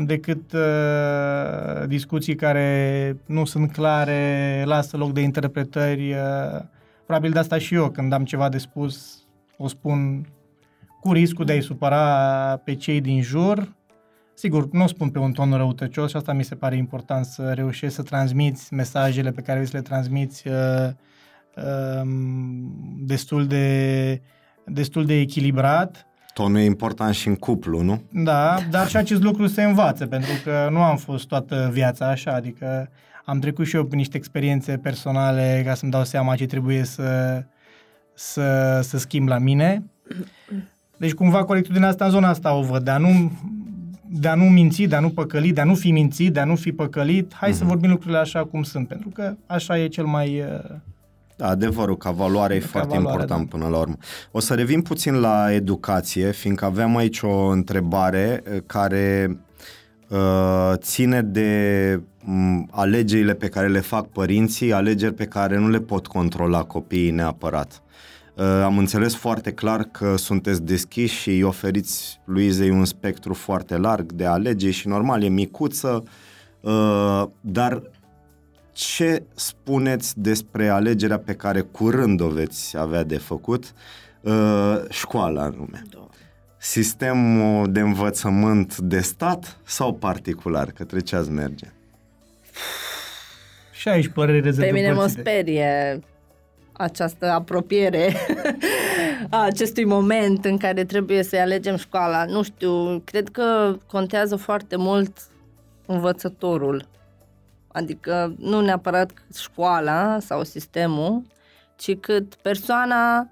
decât uh, discuții care nu sunt clare, lasă loc de interpretări. Uh, probabil de asta și eu, când am ceva de spus, o spun cu riscul de a-i supăra pe cei din jur, Sigur, nu o spun pe un ton răutăcios și asta mi se pare important să reușești să transmiți mesajele pe care vrei să le transmiți uh, uh, destul, de, destul de echilibrat. Tonul e important și în cuplu, nu? Da, dar și acest lucru se învață, pentru că nu am fost toată viața așa, adică am trecut și eu prin niște experiențe personale ca să-mi dau seama ce trebuie să, să, să schimb la mine. Deci cumva corectitudinea asta în zona asta o văd, de a nu, de a nu minți, de a nu păcăli, de a nu fi mințit, de a nu fi păcălit. Hai să vorbim lucrurile așa cum sunt, pentru că așa e cel mai... uh, Da, adevărul că valoarea e Ca foarte valoare, important da. până la urmă. O să revin puțin la educație, fiindcă aveam aici o întrebare eh, care uh, ține de m, alegerile pe care le fac părinții, alegeri pe care nu le pot controla copiii neapărat. Uh, am înțeles foarte clar că sunteți deschiși și îi oferiți Luizei un spectru foarte larg de alegeri și normal e micuță, uh, dar ce spuneți despre alegerea pe care curând o veți avea de făcut, uh, școala anume? sistemul de învățământ de stat sau particular? Către ce ați merge? Și aici părere Pe mine mă dezăpățite. sperie această apropiere a acestui moment în care trebuie să-i alegem școala. Nu știu, cred că contează foarte mult învățătorul. Adică nu neapărat școala sau sistemul, ci cât persoana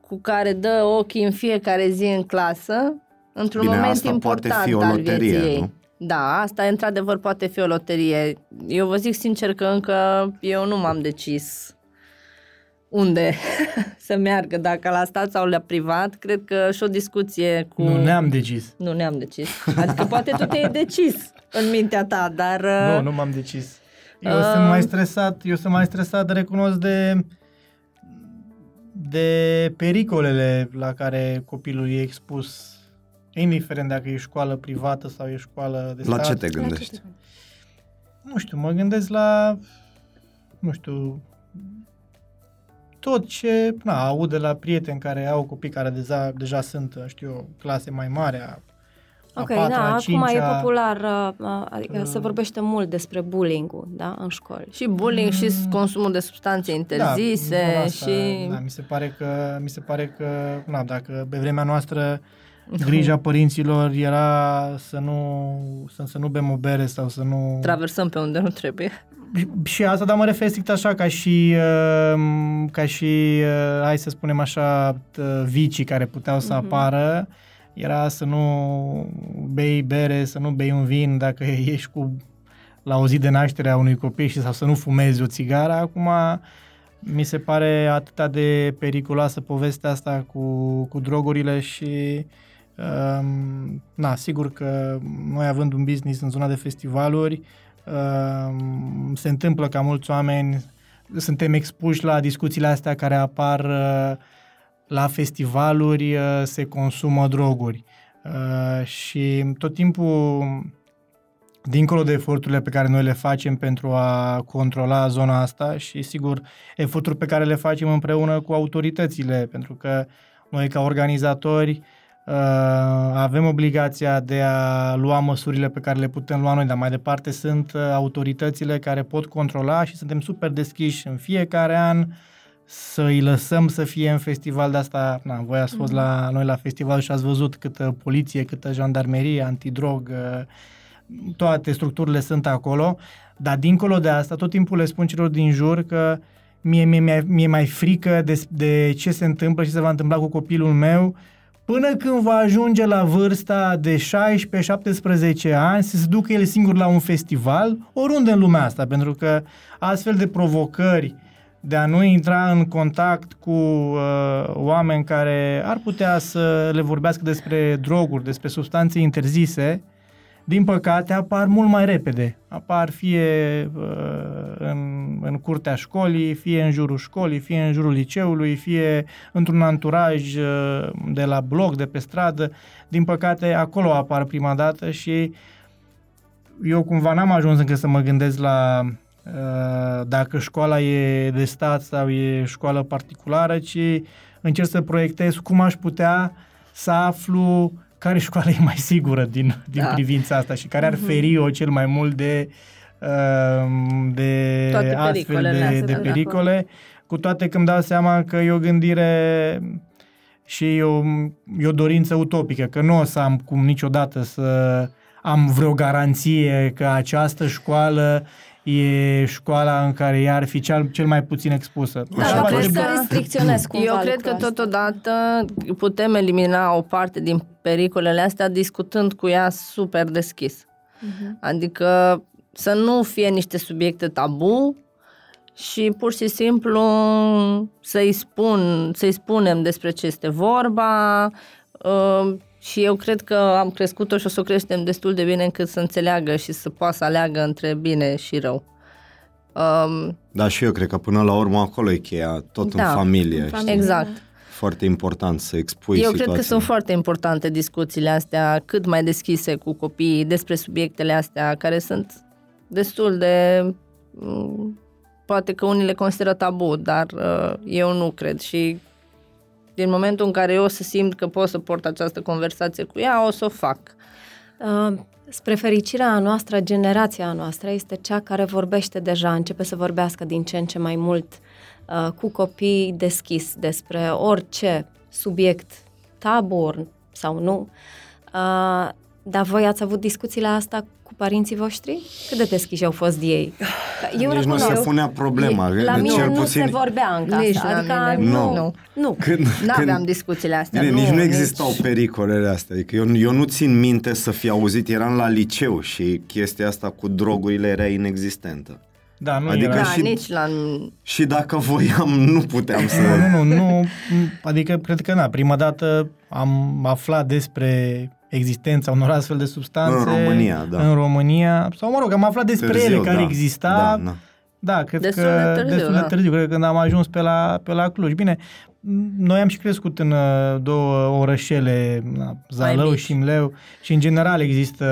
cu care dă ochii în fiecare zi în clasă, într-un Bine, moment asta poate important fi o al loterie, vieții ei. nu? Da, asta într-adevăr poate fi o loterie. Eu vă zic sincer că încă eu nu m-am decis unde [laughs] să meargă, dacă la stat sau la privat. Cred că și o discuție cu... Nu ne-am decis. Nu ne-am decis. Adică poate tu te-ai decis în mintea ta, dar... Nu, uh, nu m-am decis. Eu Uh. sunt mai stresat, eu sunt mai stresat, recunosc de de pericolele la care copilul e expus, indiferent dacă e școală privată sau e școală de La stat. ce te gândești? Nu știu, mă gândesc la, nu știu, tot ce na, aud de la prieteni care au copii care deja, deja sunt, știu eu, clase mai mari, a, a Ok, patra, da, a acum e cincea. popular, uh, uh, adică se Uh. vorbește mult despre bullying-ul, da, în școli. Și bullying și consumul de substanțe interzise Mm. da, zona asta, și... Da, mi se pare că, mi se pare că na, dacă pe vremea noastră grija [laughs] părinților era să nu, să, să nu bem o bere sau să nu... Traversăm pe unde nu trebuie. [laughs] Și asta, dar mă refer strict așa, ca și, uh, ca și uh, hai să spunem așa, uh, vicii care puteau să apară, era să nu bei bere, să nu bei un vin dacă [laughs] ești cu la o zi de naștere a unui copil și sau să nu fumezi o țigară. Acum mi se pare atât de periculoasă povestea asta cu, cu drogurile și um, na, sigur că noi având un business în zona de festivaluri, um, se întâmplă ca mulți oameni suntem expuși la discuțiile astea care apar uh, la festivaluri, uh, se consumă droguri. Uh, și tot timpul dincolo de eforturile pe care noi le facem pentru a controla zona asta și, sigur, eforturi pe care le facem împreună cu autoritățile, pentru că noi, ca organizatori, uh, avem obligația de a lua măsurile pe care le putem lua noi, dar mai departe sunt uh, autoritățile care pot controla și suntem super deschiși în fiecare an să îi lăsăm să fie în festival de asta. Na, voi ați fost la noi la festival și ați văzut câtă poliție, câtă jandarmerie, antidrog, uh, toate structurile sunt acolo, dar dincolo de asta, tot timpul le spun celor din jur că mie mi-e, mi-e, mi-e mai frică de, de ce se întâmplă și se va întâmpla cu copilul meu până când va ajunge la vârsta de 16-17 ani să se ducă el singur la un festival, oriunde în lumea asta, pentru că astfel de provocări de a nu intra în contact cu uh, oameni care ar putea să le vorbească despre droguri, despre substanțe interzise, din păcate, apar mult mai repede. Apar fie uh, în, în curtea școlii, fie în jurul școlii, fie în jurul liceului, fie într-un anturaj uh, de la bloc, de pe stradă. Din păcate, acolo apar prima dată și eu cumva n-am ajuns încă să mă gândesc la uh, dacă școala e de stat sau e școală particulară, ci încerc să proiectez cum aș putea să aflu care școală e mai sigură din, din Da. privința asta și care ar feri-o cel mai mult de, uh, de Toate astfel pericolele de, astea, de de pericole, cu toate că îmi dau seama că e o gândire și e o, e o dorință utopică, că nu o să am cum niciodată să am vreo garanție că această școală e școala în care ea ar fi cel, cel mai puțin expusă. Da, Așa dar va cred trebui- că restricționez cumva Eu cred lucrul că ăsta. totodată putem elimina o parte din pericolele astea discutând cu ea super deschis. Mhm. Adică să nu fie niște subiecte tabu și pur și simplu să-i, spun, să-i spunem despre ce este vorba uh, și eu cred că am crescut-o și o să o creștem destul de bine încât să înțeleagă și să poată să aleagă între bine și rău. Um, Da, și eu cred că până la urmă acolo e cheia, tot Da, în familie. în știi? familie. exact. Foarte important să expui Eu situația. cred că sunt foarte importante discuțiile astea, cât mai deschise cu copiii despre subiectele astea, care sunt destul de... m, Poate că unii le consideră tabu, dar uh, eu nu cred și din momentul în care eu o să simt că pot să port această conversație cu ea, o să o fac. Uh, spre fericirea noastră, generația noastră este cea care vorbește deja, începe să vorbească din ce în ce mai mult uh, cu copii deschis despre orice subiect tabu sau nu. Uh, dar voi ați avut discuțiile asta cu părinții voștri? Cât de deschiși au fost ei? Că Eu Nici nu recunosc, se punea problema. La de mine cel nu puțin... se vorbea în casă. Nici la adică mine. nu. Nu. nu. Când, Nu când, aveam discuțiile astea. Bine, nu, nici nu existau pericolele astea. Adică eu, eu nu țin minte să fi auzit, eram la liceu și chestia asta cu drogurile era inexistentă. Da, nu Adică era. Da, și- nici la... Și dacă voiam, nu puteam să... Nu, nu, nu, nu, adică cred că na, prima dată am aflat despre existența unor astfel de substanțe În România, da. În România, sau mă rog, am aflat despre Târziu, ele care da. exista. Da, da. Da, cred Destul că de târziu, destul de da. târziu, cred că când am ajuns pe la, pe la Cluj. Bine, noi am și crescut în uh, două orășele, na, Zalău mici. și Mleu, și în general există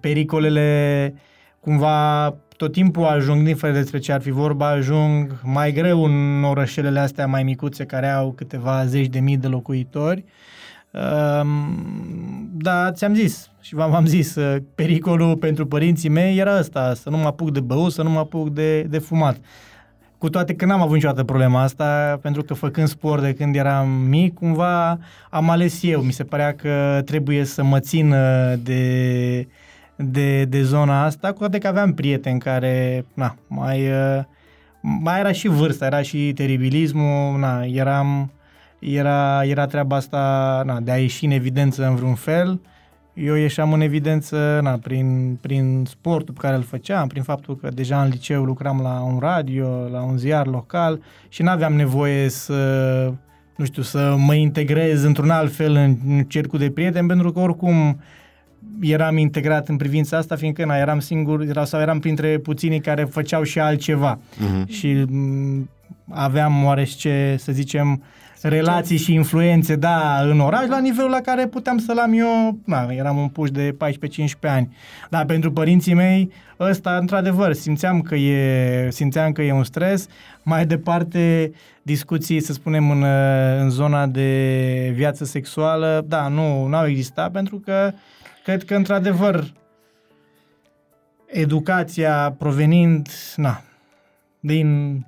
pericolele cumva tot timpul ajung, indiferent despre ce ar fi vorba, ajung mai greu în orășelele astea mai micuțe care au câteva zeci de mii de locuitori. Um, da, ți-am zis și v-am am zis, uh, pericolul pentru părinții mei era ăsta, să nu mă apuc de băut, să nu mă apuc de, de fumat. Cu toate că n-am avut niciodată problema asta, pentru că făcând sport de când eram mic, cumva am ales eu. Mi se părea că trebuie să mă țin uh, de, de, de zona asta, cu toate că aveam prieteni care, na, mai, uh, mai era și vârsta, era și teribilismul, na, eram, era, era treaba asta na, de a ieși în evidență în vreun fel. Eu ieșeam în evidență na, prin, prin sportul pe care îl făceam, prin faptul că deja în liceu lucram la un radio, la un ziar local și n-aveam nevoie să, nu știu, să mă integrez într-un alt fel în, în cercul de prieteni, pentru că oricum eram integrat în privința asta, fiindcă na, eram singur era, sau eram printre puținii care făceau și altceva. Mhm. Și m, aveam oarește, să zicem, relații și influențe, da, în oraș, la nivelul la care puteam să-l am eu, na, eram un puș de 14-15 ani. Dar pentru părinții mei, ăsta, într-adevăr, simțeam că e, simțeam că e un stres. Mai departe, discuții, să spunem, în, în zona de viață sexuală, da, nu, nu au existat, pentru că cred că, într-adevăr, educația provenind, na, din,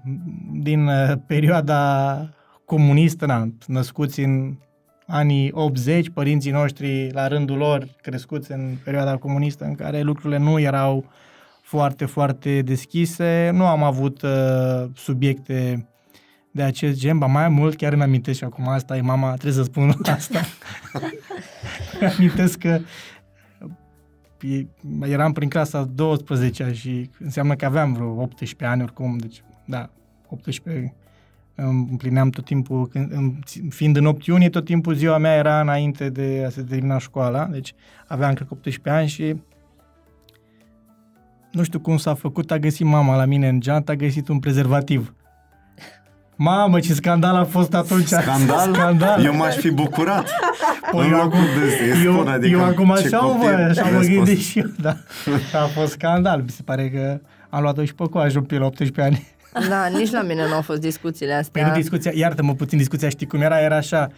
din uh, perioada comunistă, na, născuți în anii 80, părinții noștri la rândul lor crescuți în perioada comunistă în care lucrurile nu erau foarte, foarte deschise. Nu am avut uh, subiecte de acest gen, ba mai mult, chiar îmi amintesc și acum asta e mama, trebuie să spun [laughs] asta. îmi amintesc că e- eram prin clasa 12 și înseamnă că aveam vreo 18 ani oricum, deci da, 18 îmi împlineam tot timpul, când, îmi- fiind în 8 iunie, tot timpul ziua mea era înainte de a se termina școala, deci aveam, cred că, 18 ani și nu știu cum s-a făcut, a găsit mama la mine în geantă, a găsit un prezervativ. Mamă, ce scandal a fost atunci! Scandal? scandal. Eu m-aș fi bucurat. Păi în eu locul acum, de să eu, spun, adică eu acum ce așa o copil văd, așa mă respons- gândesc și eu, da. A fost scandal, mi se pare că am luat-o și pe coajă pe la 18 ani. Da, nici la mine nu au fost discuțiile astea. Păi nu discuția, iartă-mă puțin discuția, știi cum era? Era așa,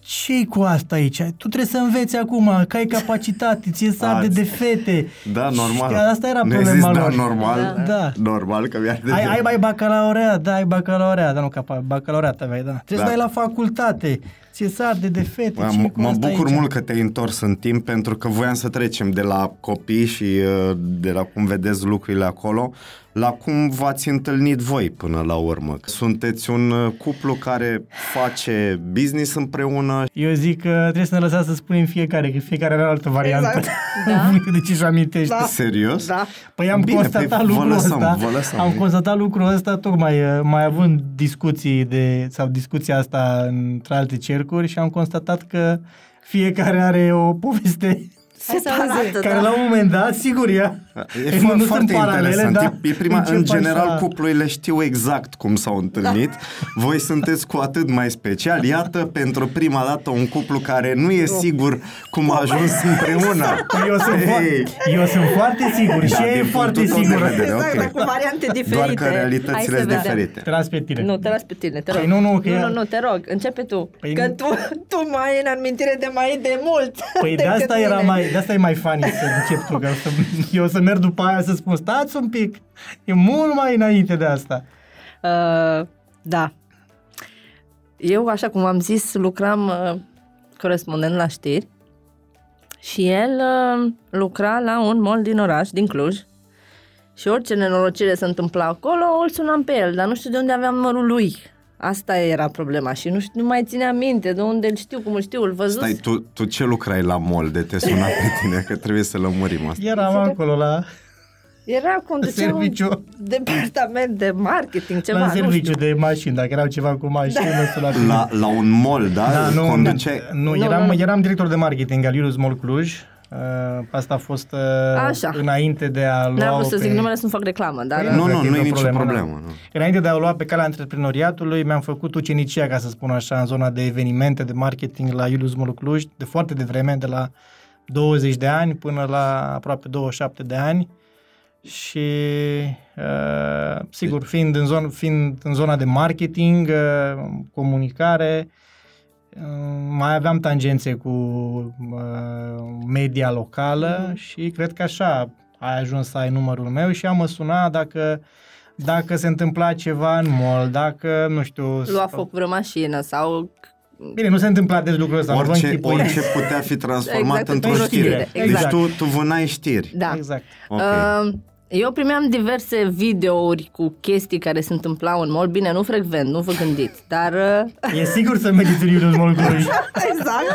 ce cu asta aici? Tu trebuie să înveți acum, că ai capacitate, ție sar de Ați- de fete. Da, normal. Și asta era Nu problema exist, lor. Da, normal. Da. Normal că mi-ar de Ai, ai mai bacalaureat, da, ai bacalaureat, da, nu, capa, bacalaureat aveai, da. Trebuie Da. să dai la facultate, ție sar de de fete, ce Mă, cu mă asta bucur aici? mult că te-ai întors în timp pentru că voiam să trecem de la copii și uh, de la cum vedeți lucrurile acolo la cum v-ați întâlnit voi până la urmă. Sunteți un uh, cuplu care face business împreună. Eu zic că trebuie să ne lăsați să spunem fiecare, că fiecare are altă variantă. Exact. [laughs] Da? de ce își amintești. Da. Serios? Da. Păi am Bine, constatat păi vă lucrul lăsăm, ăsta. vă lăsăm. Am constatat lucrul ăsta tocmai uh, mai având discuții de sau discuția asta între alte cercuri și am constatat că fiecare are o poveste Hai să Separată, [laughs] auzim. care da. la un moment dat, sigur, ea E Deci fo- nu sunt foarte paralele, interesant. dar E, e prima, încep în general, așa- cuplurile știu exact cum s-au întâlnit. Voi sunteți cu atât mai special. Iată, pentru prima dată, un cuplu care nu e sigur cum a ajuns împreună. Păi Eu sunt, Hey. fo- eu sunt foarte sigur Da, și ea e din foarte punctul tău de sigură. vedere, Exact, ok. dar cu variante diferite. Doar că Hai realitățile să sunt vedem. diferite. Te las pe tine. Nu, te las pe tine, te rog. Păi nu, nu, că nu, ea- nu, nu, te rog, începe tu. Păi că nu- tu, tu mai ai în amintire de mai de mult. Păi de [laughs] decât asta era mine. mai, de asta e mai funny să încep tu, că o să, eu o să merg după aia să spun, stați un pic, e mult mai înainte de asta. Uh, da. Eu, așa cum am zis, lucram uh, corespondent la știri și el uh, lucra la un mall din oraș, din Cluj. Și orice nenorocire se întâmpla acolo, îl sunam pe el, dar nu știu de unde aveam numărul lui. Asta era problema și nu, știu, nu mai ține minte de unde îl știu, cum îl știu, îl văzut. Stai, tu, tu ce lucrai la mall de te suna pe [laughs] tine? Că trebuie să lămurim asta. Eram acolo la, Era conducea un serviciu. departament de marketing, ceva, la nu știu. serviciu de mașini, dacă erau ceva cu mașini, da. suna pe mine. La, la un mall, da? Da, nu, Conduce... nu, Nu, eram, nu. eram director de marketing al Iulius Mall Cluj. Uh, asta a fost uh, Așa. înainte de a lua N-am vrut să pe... zic numele să nu fac reclamă, dar... Păi Nu, cred nu, că e nu e o nicio problemă, problemă. da. nu. Înainte de a o lua pe calea antreprenoriatului, mi-am făcut ucenicia, ca să spun așa, în zona de evenimente, de marketing la Iulius Mall Cluj, de foarte devreme, de la 20 de ani până la aproape 27 de ani. Și, uh, sigur, fiind în, zon, fiind în zona de marketing, uh, comunicare, uh, mai aveam tangențe cu uh, media locală și cred că așa ai ajuns să ai numărul meu și am mă suna dacă dacă se întâmpla ceva în mall, dacă, nu știu... Lua foc vreo mașină sau... Bine, nu se întâmpla des lucrul ăsta, nu vă Orice, închipuiți. orice putea fi transformat Exact, într-o într-o știre. știre, Deci exact. tu, tu vânai știri. Da. Exact. Ok. Uh, eu primeam diverse videouri cu chestii care se întâmplau în mall. Bine, nu frecvent, nu vă gândiți, dar... Uh, E sigur să mergeți în Iulius [laughs] Mall Cluj. exact.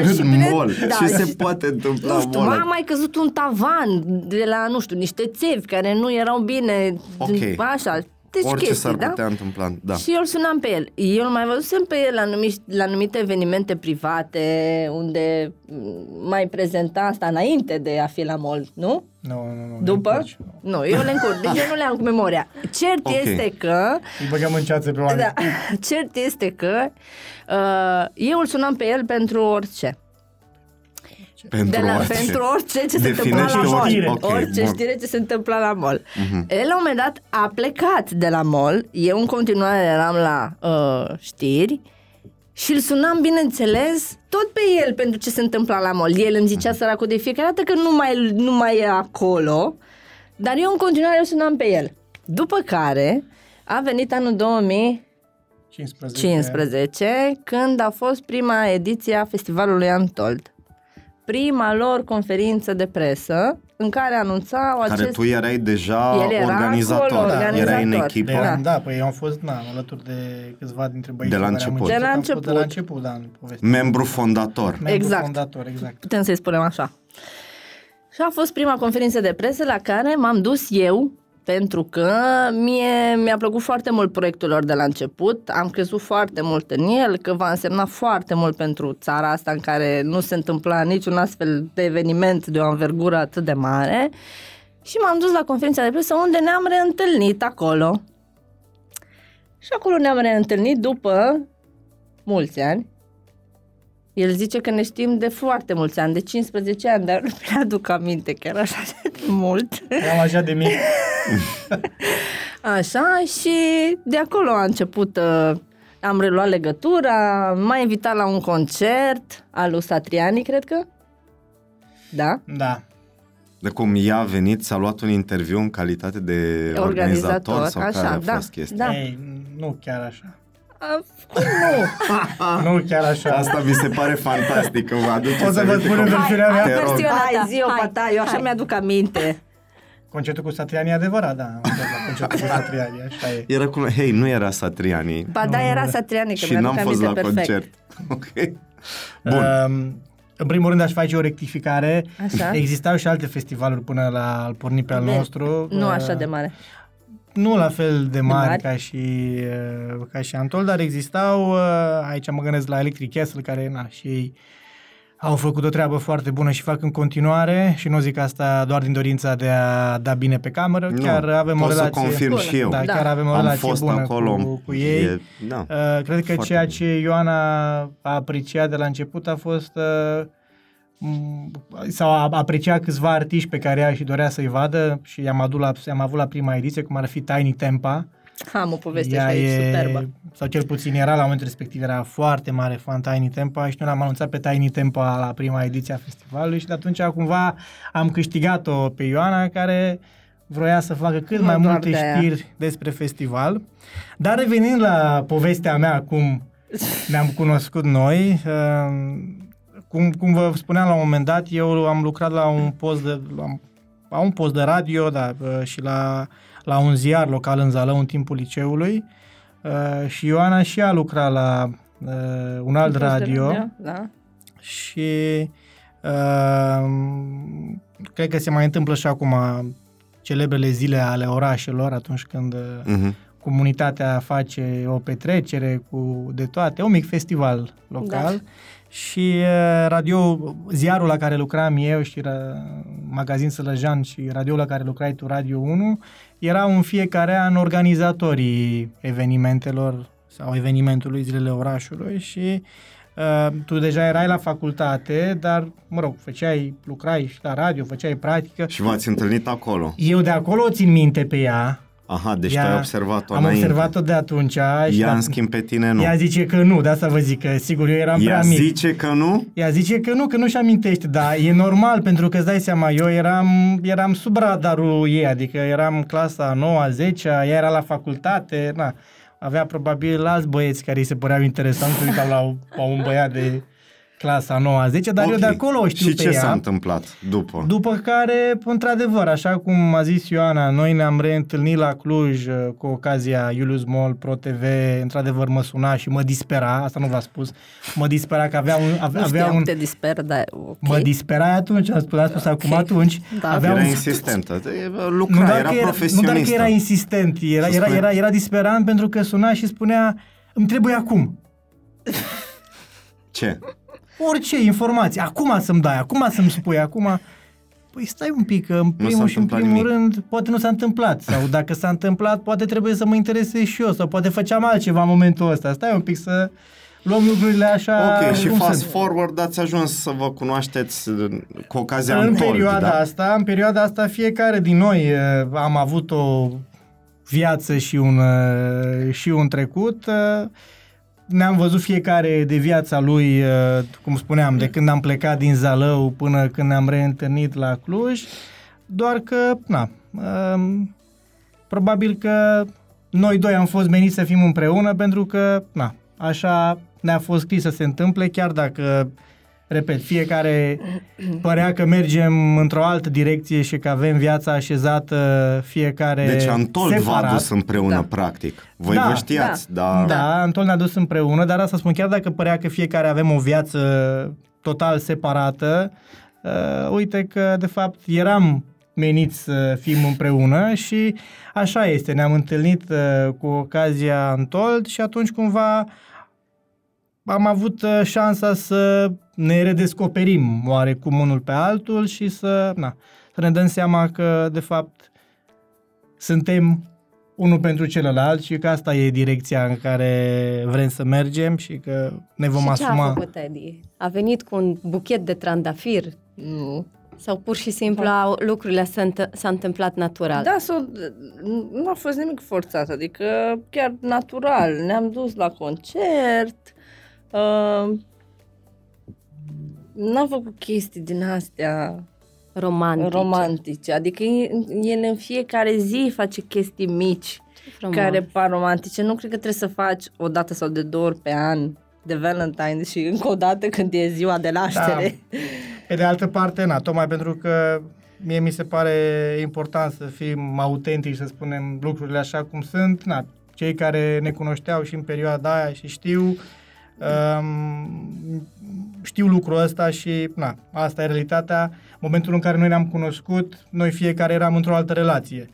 Uh, În bine- mall. da, Ce se și- poate întâmpla Nu în știu, mall? m-a mai căzut un tavan de la, nu știu, niște țevi care nu erau bine. Ok. Așa, deci Orice chestii, s-ar da? putea întâmpla. Da. Și eu îl sunam pe el. Eu îl mai văzusem pe el la, numi, la anumite evenimente private, unde m, mai prezenta asta înainte de a fi la mall, nu? Nu, nu, nu. După? ne încurci. Nu, eu le încurc. Deci eu nu le am cu memoria. Cert Ok. este că... Îi băgăm în ceață pe oameni. Da, [laughs] cert este că uh, eu îl sunam pe el pentru orice. Pentru de la, orice. pentru orice ce se întâmpla Definește la mall. orice. Ok, orice bun. știre ce se întâmpla la mall. El la un moment dat a plecat de la mall, eu în continuare eram la uh, știri și îl sunam, bineînțeles, tot pe el pentru ce se întâmpla la mall. El îmi zicea săracul de fiecare dată că nu mai, nu mai e acolo, dar eu în continuare îl sunam pe el. După care a venit anul 2015, 15. când a fost prima ediție a Festivalului Antold. Prima lor conferință de presă în care anunțau Care acest... tu erai deja El era organizator. acolo, organizator. Erai în Da. echipă. De, Da. da. da, păi eu am fost na, alături de câțiva dintre băieții De la care am început. De la am fost De început. la început, da, în poveste. Membru fondator. Membru Exact. fondator, exact. putem să-i spunem așa. Și a fost prima conferință de presă la care m-am dus eu, pentru că mie mi-a plăcut foarte mult proiectul lor de la început, am crezut foarte mult în el, că va însemna foarte mult pentru țara asta în care nu se întâmpla niciun astfel de eveniment de o anvergură atât de mare. Și m-am dus la conferința de presă unde ne-am reîntâlnit acolo. Și acolo ne-am reîntâlnit după mulți ani. El zice că ne știm de foarte mulți ani, de 15 ani, dar nu mi aduc aminte că era așa de mult. Eram așa de mic. [laughs] Așa și de acolo a început, uh, am reluat legătura, m-a invitat la un concert al lui Satriani, cred că. Da? Da. De cum ea a venit, s-a luat un interviu în calitate de organizator, Organizator, sau așa, care a da, fost chestia? da. Ei, nu chiar așa. A, cum nu? Nu chiar așa. Asta mi se pare fantastic că vă aduceți O să vă aminte spun cum- în versiunea mea. Te rog. Versiunea Hai, ta, zi o hai, pe ta, eu așa hai. mi-aduc aminte. Concertul cu Satriani e adevărat, da. Am fost la concertul cu Satriani, așa e. Era cum, hei, nu era Satriani Ba da, era Satriani, că și mi-aduc n-am fost aminte la perfect. concert. [laughs] Ok. Bun. Um, în primul rând aș face o rectificare. Așa. Existau și alte festivaluri până la al porni pe al Bine, nostru. Nu Uh, așa de mare. Nu la fel de mari, mari. ca și uh, ca și Antol, dar existau, uh, aici mă gândesc la Electric Castle, care na, și ei au făcut o treabă foarte bună și fac în continuare și nu zic asta doar din dorința de a da bine pe cameră, Nu, chiar avem o pot relație... să confirm Bună. și eu. Da, Da. chiar avem o Am relație fost bună acolo. cu, cu ei. E, da. Uh, cred că Foarte ceea bun. ce Ioana a apreciat de la început a fost uh, m- sau a apreciat câțiva artiști pe care ea și dorea să-i vadă și i-am, adus la, i-am avut la prima ediție, cum ar fi Tiny Tempa. Am o poveste Ea și aici superbă. sau cel puțin era la momentul respectiv, era foarte mare fan Tiny Tempa și noi l-am anunțat pe Tiny Tempa la prima ediție a festivalului și de atunci cumva am câștigat-o pe Ioana care vroia să facă cât Nu mai doar multe de aia. știri despre festival. Dar revenind la povestea mea, cum [laughs] ne-am cunoscut noi, uh, cum, cum vă spuneam la un moment dat, eu am lucrat la un post de, la, la un post de radio da, uh, și la, la un ziar local în Zalău în timpul liceului uh, și Ioana și ea lucra la uh, un alt radio Da. și uh, cred că se mai întâmplă și acum celebrele zile ale orașelor atunci când uh, Mhm. comunitatea face o petrecere cu de toate, un mic festival local Da. Și uh, radio, ziarul la care lucram eu și ra- magazin Sălăjan și radio la care lucrai tu, Radio 1, erau în fiecare an organizatorii evenimentelor sau evenimentului Zilele Orașului și uh, tu deja erai la facultate, dar, mă rog, făceai, lucrai și la radio, făceai practică. Și v-ați întâlnit acolo. Eu de acolo o țin minte pe ea, Aha, deci Ea- tu ai observat-o am înainte. observat-o de atunci. și Ea, la- în schimb, pe tine nu. Ea zice că nu, de asta vă zic că sigur eu eram Ea prea mic. zice că nu? Ea zice că nu, că nu-și amintește, dar e normal pentru că îți dai seama, eu eram, eram sub radarul ei, adică eram clasa 9 10 ea era la facultate, na, avea probabil alți băieți care îi se păreau interesanți, se uitau la, la un băiat de clasa 9 10 dar eu Ok. de acolo o știu Și pe ce ea. s-a întâmplat după? După care, într-adevăr, așa cum a zis Ioana, noi ne-am reîntâlnit la Cluj uh, cu ocazia Julius Mall Pro TV, într-adevăr mă suna și mă dispera, asta nu v-a spus, mă dispera că avea un... [laughs] Avea, Nu avea știam un că te disper, dar ok. Mă disperai atunci, am spus, am spus acum Ok. atunci. Da. avea Era un, insistentă. E, nu Lucra, doar, era că era, nu profesionistă. doar că era insistent, era, Să era, spune- era, era disperant pentru că suna și spunea îmi trebuie acum. Ce? Orice informație, acum să-mi dai, acum să-mi spui, acum... Păi stai un pic, că în s-a primul și în întâmplat primul nimic. rând poate nu s-a întâmplat sau dacă s-a întâmplat poate trebuie să mă interesez și eu sau poate făceam altceva în momentul ăsta. Stai un pic să luăm lucrurile așa Ok, și cum fast sunt. forward ați ajuns să vă cunoașteți uh, cu ocazia În Untold, perioada da? asta, în perioada asta fiecare din noi uh, am avut o viață și un, uh, și un trecut. uh, Ne-am văzut fiecare de viața lui, uh, cum spuneam, de când am plecat din Zalău până când ne-am reîntâlnit la Cluj, doar că, na, um, probabil că noi doi am fost meniți să fim împreună pentru că, na, așa ne-a fost scris să se întâmple, chiar dacă, repet, fiecare părea că mergem într-o altă direcție și că avem viața așezată fiecare Deci Antold v-a separat. adus împreună, Da. practic. Voi Da, vă știați, da. Da, Antol ne-a dus împreună, dar asta spun, chiar dacă părea că fiecare avem o viață total separată, uh, uite că, de fapt, eram meniți să fim împreună și așa este, ne-am întâlnit uh, cu ocazia Antold și atunci cumva am avut uh, șansa să ne redescoperim oarecum unul pe altul și să, na, să ne dăm seama că, de fapt, suntem unul pentru celălalt și că asta e direcția în care vrem să mergem și că ne vom și asuma. ce a făcut Eddie? A venit cu un buchet de trandafir Nu. sau pur și simplu au, lucrurile s-a, înt- s-a întâmplat natural? Da, s-o, nu a fost nimic forțat, adică chiar natural. Ne-am dus la concert, uh, n-am făcut chestii din astea Romantic. romantice, adică el în fiecare zi face chestii mici Frumos. care par romantice. Nu cred că trebuie să faci o dată sau de două ori pe an de Valentine și încă o dată când e ziua de naștere. Pe de altă parte, na, tocmai pentru că mie mi se pare important să fim autentici, să spunem lucrurile așa cum sunt. Na, cei care ne cunoșteau și în perioada aia și știu, um, știu lucrul ăsta și na, asta e realitatea. Momentul în care noi ne-am cunoscut, noi fiecare eram într-o altă relație.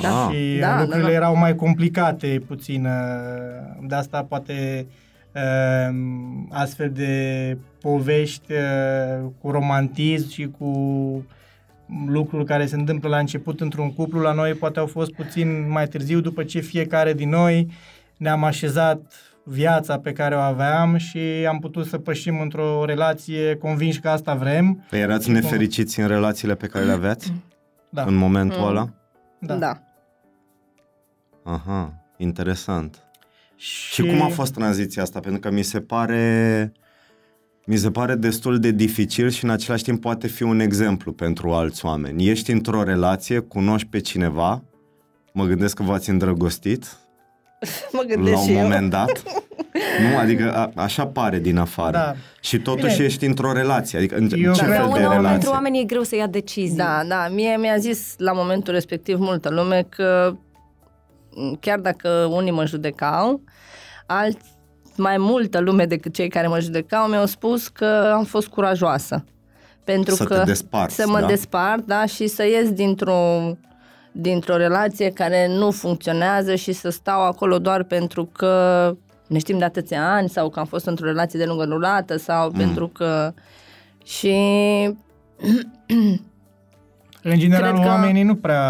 Da. și Da, lucrurile da, da. erau mai complicate puțin. uh, De asta poate uh, astfel de povești uh, cu romantism și cu lucruri care se întâmplă la început într-un cuplu, la noi poate au fost puțin mai târziu, după ce fiecare din noi ne-am așezat viața pe care o aveam și am putut să pășim într-o relație convinși că asta vrem. Păi erați nefericiți în relațiile pe care le aveați Da. în momentul Mm. ăla? Da. da. Aha, interesant. Și cum a fost tranziția asta? Pentru că mi se pare mi se pare destul de dificil și în același timp poate fi un exemplu pentru alți oameni. Ești într-o relație, cunoști pe cineva, mă gândesc că v-ați îndrăgostit [laughs] Mă la gândesc un și eu. moment dat. [laughs] Nu, adică a, așa pare din afară. Da. Și totuși Bine. ești într-o relație. Adică în Eu ce cred fel că de Uneori relație? pentru oameni e greu să ia decizii. Da, da, mie mi-a zis la momentul respectiv multă lume că m, chiar dacă unii mă judecau, alți, mai multă lume decât cei care mă judecau mi-au spus că am fost curajoasă. Pentru Să te că desparți, să mă da? despart, da, și să ies dintr-o dintr-o relație care nu funcționează și să stau acolo doar pentru că ne știm de atâția ani sau că am fost într-o relație de lungă durată sau mm. pentru că și [clears throat] În general, Cred că- oamenii nu prea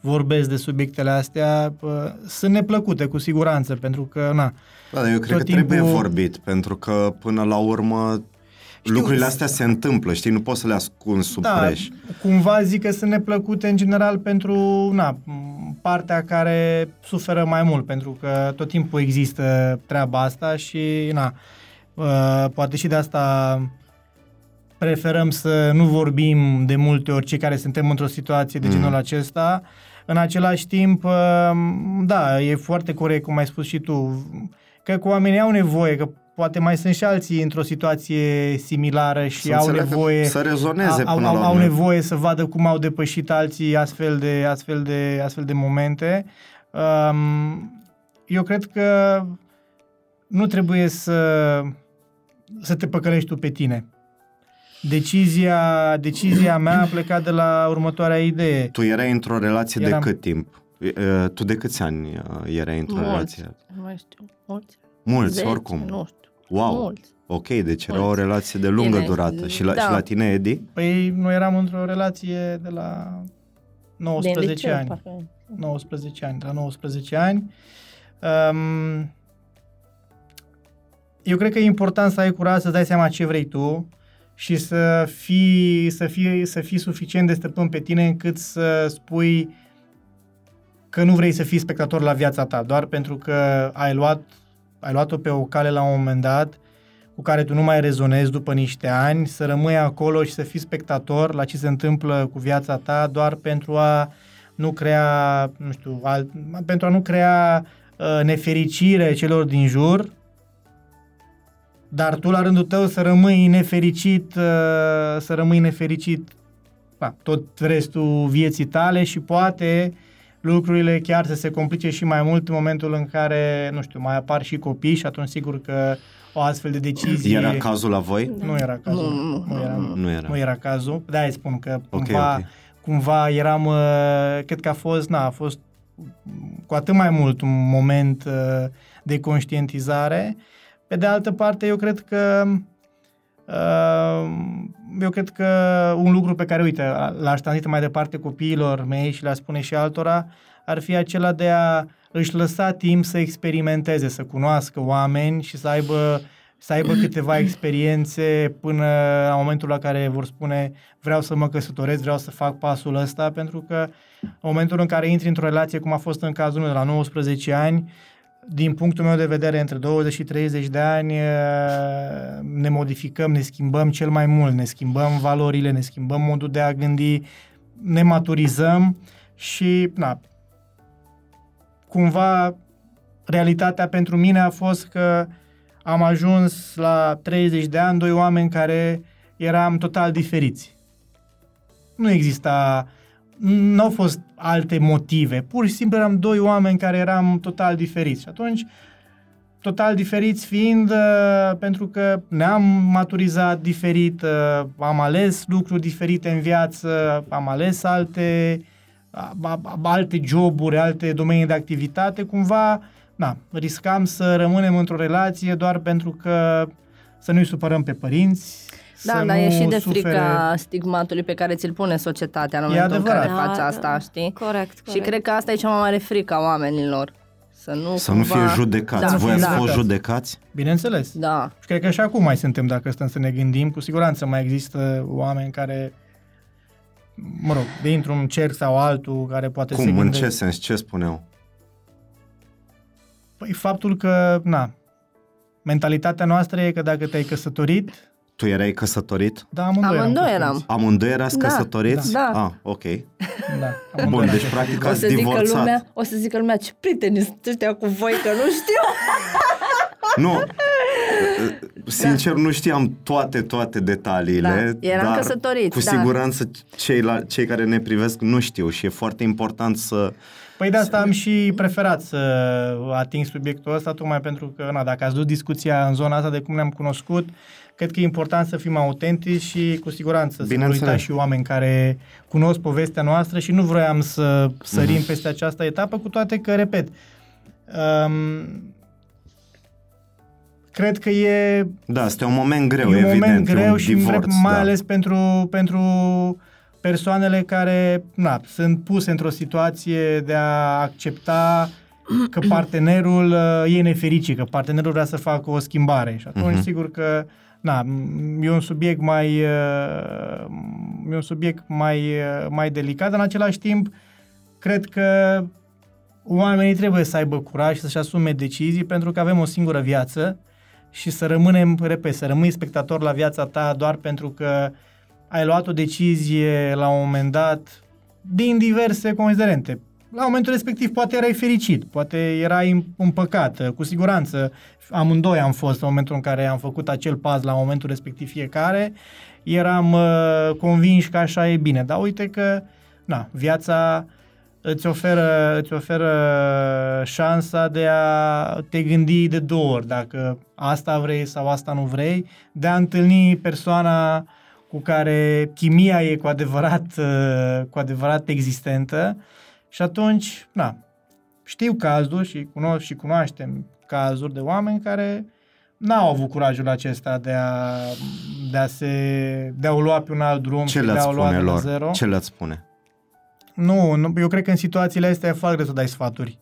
vorbesc de subiectele astea. Bă, Sunt neplăcute, cu siguranță, pentru că, na, Da, dar eu cred Tot că trebuie timpul- vorbit, pentru că până la urmă lucrurile astea se întâmplă, știi? Nu poți să le ascunzi sub da, preș. cumva zic că sunt neplăcute în general pentru na, partea care suferă mai mult, pentru că tot timpul există treaba asta și na, uh, poate și de asta preferăm să nu vorbim de multe ori cei care suntem într-o situație de Mm. genul acesta. În același timp, uh, da, e foarte corect, cum ai spus și tu. Cred că oamenii au nevoie, că poate mai sunt și alții într-o situație similară și Să au înțeleagă- nevoie să rezoneze au, până au, la au urmă. nevoie să vadă cum au depășit alții astfel de, astfel de, astfel de momente. Um, eu cred că nu trebuie să, să te păcălești tu pe tine. Decizia, decizia mea a plecat de la următoarea idee. Tu erai într-o relație Eram. de cât timp? E, e, Tu de câți ani uh, erai într-o mulți, relație? nu mai știu, mulți, Mulți, zece, oricum. nu știu, Wow. mulți. Ok, deci era o Mulți. relație de lungă Bine, durată. Și la, da. și la tine, Edi? Păi noi eram într-o relație de la 19 Din liceu, ani. parcă. 19 ani, de la 19 ani. Um, eu cred că e important să ai curaj să-ți dai seama ce vrei tu și să fii, să fii, să fii suficient de stăpân pe tine încât să spui că nu vrei să fii spectator la viața ta, doar pentru că ai luat ai luat-o pe o cale la un moment dat cu care tu nu mai rezonezi după niște ani, să rămâi acolo și să fii spectator la ce se întâmplă cu viața ta doar pentru a nu crea, nu știu, alt, pentru a nu crea uh, nefericire celor din jur, dar tu la rândul tău să rămâi nefericit, uh, să rămâi nefericit pa, tot restul vieții tale și poate lucrurile chiar să se complice și mai mult în momentul în care, nu știu, mai apar și copii și atunci sigur că o astfel de decizie... Era cazul la voi? Nu era cazul. Nu, nu, nu, era, nu, Nu era. nu era cazul. Da, îi spun că Ok, cumva, ok. cumva eram, uh, cred că a fost, na, a fost cu atât mai mult un moment uh, de conștientizare. Pe de altă parte, eu cred că uh, eu cred că un lucru pe care, uite, l-aș transmite mai departe copiilor mei și le-aș spune și altora, ar fi acela de a își lăsa timp să experimenteze, să cunoască oameni și să aibă să aibă câteva experiențe până la momentul la care vor spune vreau să mă căsătoresc, vreau să fac pasul ăsta, pentru că în momentul în care intri într-o relație, cum a fost în cazul meu de la 19 ani, din punctul meu de vedere, între 20 și 30 de ani eh, ne modificăm, ne schimbăm cel mai mult, ne schimbăm valorile, ne schimbăm modul de a gândi, ne maturizăm și, na, cumva realitatea pentru mine a fost că am ajuns la 30 de ani, doi oameni care eram total diferiți. Nu exista, nu au fost alte motive, pur și simplu eram doi oameni care eram total diferiți. Și atunci, total diferiți fiind, uh, pentru că ne-am maturizat diferit, uh, am ales lucruri diferite în viață, am ales alte, a- a- alte joburi, alte domenii de activitate, cumva na, riscam să rămânem într-o relație doar pentru că să nu-i supărăm pe părinți, Da, să dar nu e și de sufere... frica stigmatului pe care ți-l pune societatea în momentul în adevărat. care faci Da, asta, da. știi? Corect, Și corect. cred că asta e cea mai mare frică a oamenilor. Să nu, Să nu fie cumva... judecați. Da, Voi ați da. fost judecați? Bineînțeles. Da. Și cred că și acum mai suntem, dacă stăm să ne gândim. Cu siguranță mai există oameni care, mă rog, dintr-un cerc sau altul, care poate se Cum? În gândesc. ce sens? Ce spuneau? Păi faptul că, na, mentalitatea noastră e că dacă te-ai căsătorit, Tu erai căsătorit? da, amândoi, Amândoi eram. eram. căsătoriți. Amândoi erați Da, căsătoriți? da. Ah, ok. Da, Bun, amândoi deci eram practic O ați să, zică divorțat. lumea, o să zică lumea, ce prieteni sunt ăștia cu voi, că nu știu. [laughs] Nu, sincer nu știam toate, toate detaliile, Da, eram dar căsătoriți, cu da. siguranță cei, la, cei care ne privesc nu știu și e foarte important să... Păi de asta am și preferat să ating subiectul ăsta, tocmai pentru că, na, dacă ați dus discuția în zona asta de cum ne-am cunoscut, cred că e important să fim autentici și cu siguranță să nu Bineînțeles. uitați și oameni care cunosc povestea noastră și nu vroiam să sărim Mhm. peste această etapă, cu toate că, repet, um, cred că e Da, este un moment greu, e un evident, moment e greu un și divorț, mai da. ales pentru, pentru persoanele care na, sunt puse într-o situație de a accepta că partenerul uh, e nefericit, că partenerul vrea să facă o schimbare. Și atunci, Mhm. sigur că na, m- e un subiect mai uh, e un subiect mai, uh, mai delicat, dar în același timp cred că oamenii trebuie să aibă curaj și să-și asume decizii pentru că avem o singură viață și să rămânem, repet, să rămâi spectator la viața ta doar pentru că ai luat o decizie la un moment dat din diverse considerente. La momentul respectiv poate erai fericit, poate erai împăcat, cu siguranță amândoi am fost în momentul în care am făcut acel pas la momentul respectiv fiecare, eram uh, convinși că așa e bine, dar uite că na, viața îți oferă, îți oferă șansa de a te gândi de două ori dacă asta vrei sau asta nu vrei, de a întâlni persoana cu care chimia e cu adevărat, uh, cu adevărat existentă și atunci, na, știu cazuri și cunosc și cunoaștem cazuri de oameni care n-au avut curajul acesta de a, de a se de a o lua pe un alt drum Ce și de le-ați a o lua spune de la lor? zero. Ce le-ați spune? Nu, nu, eu cred că în situațiile astea e foarte greu să dai sfaturi.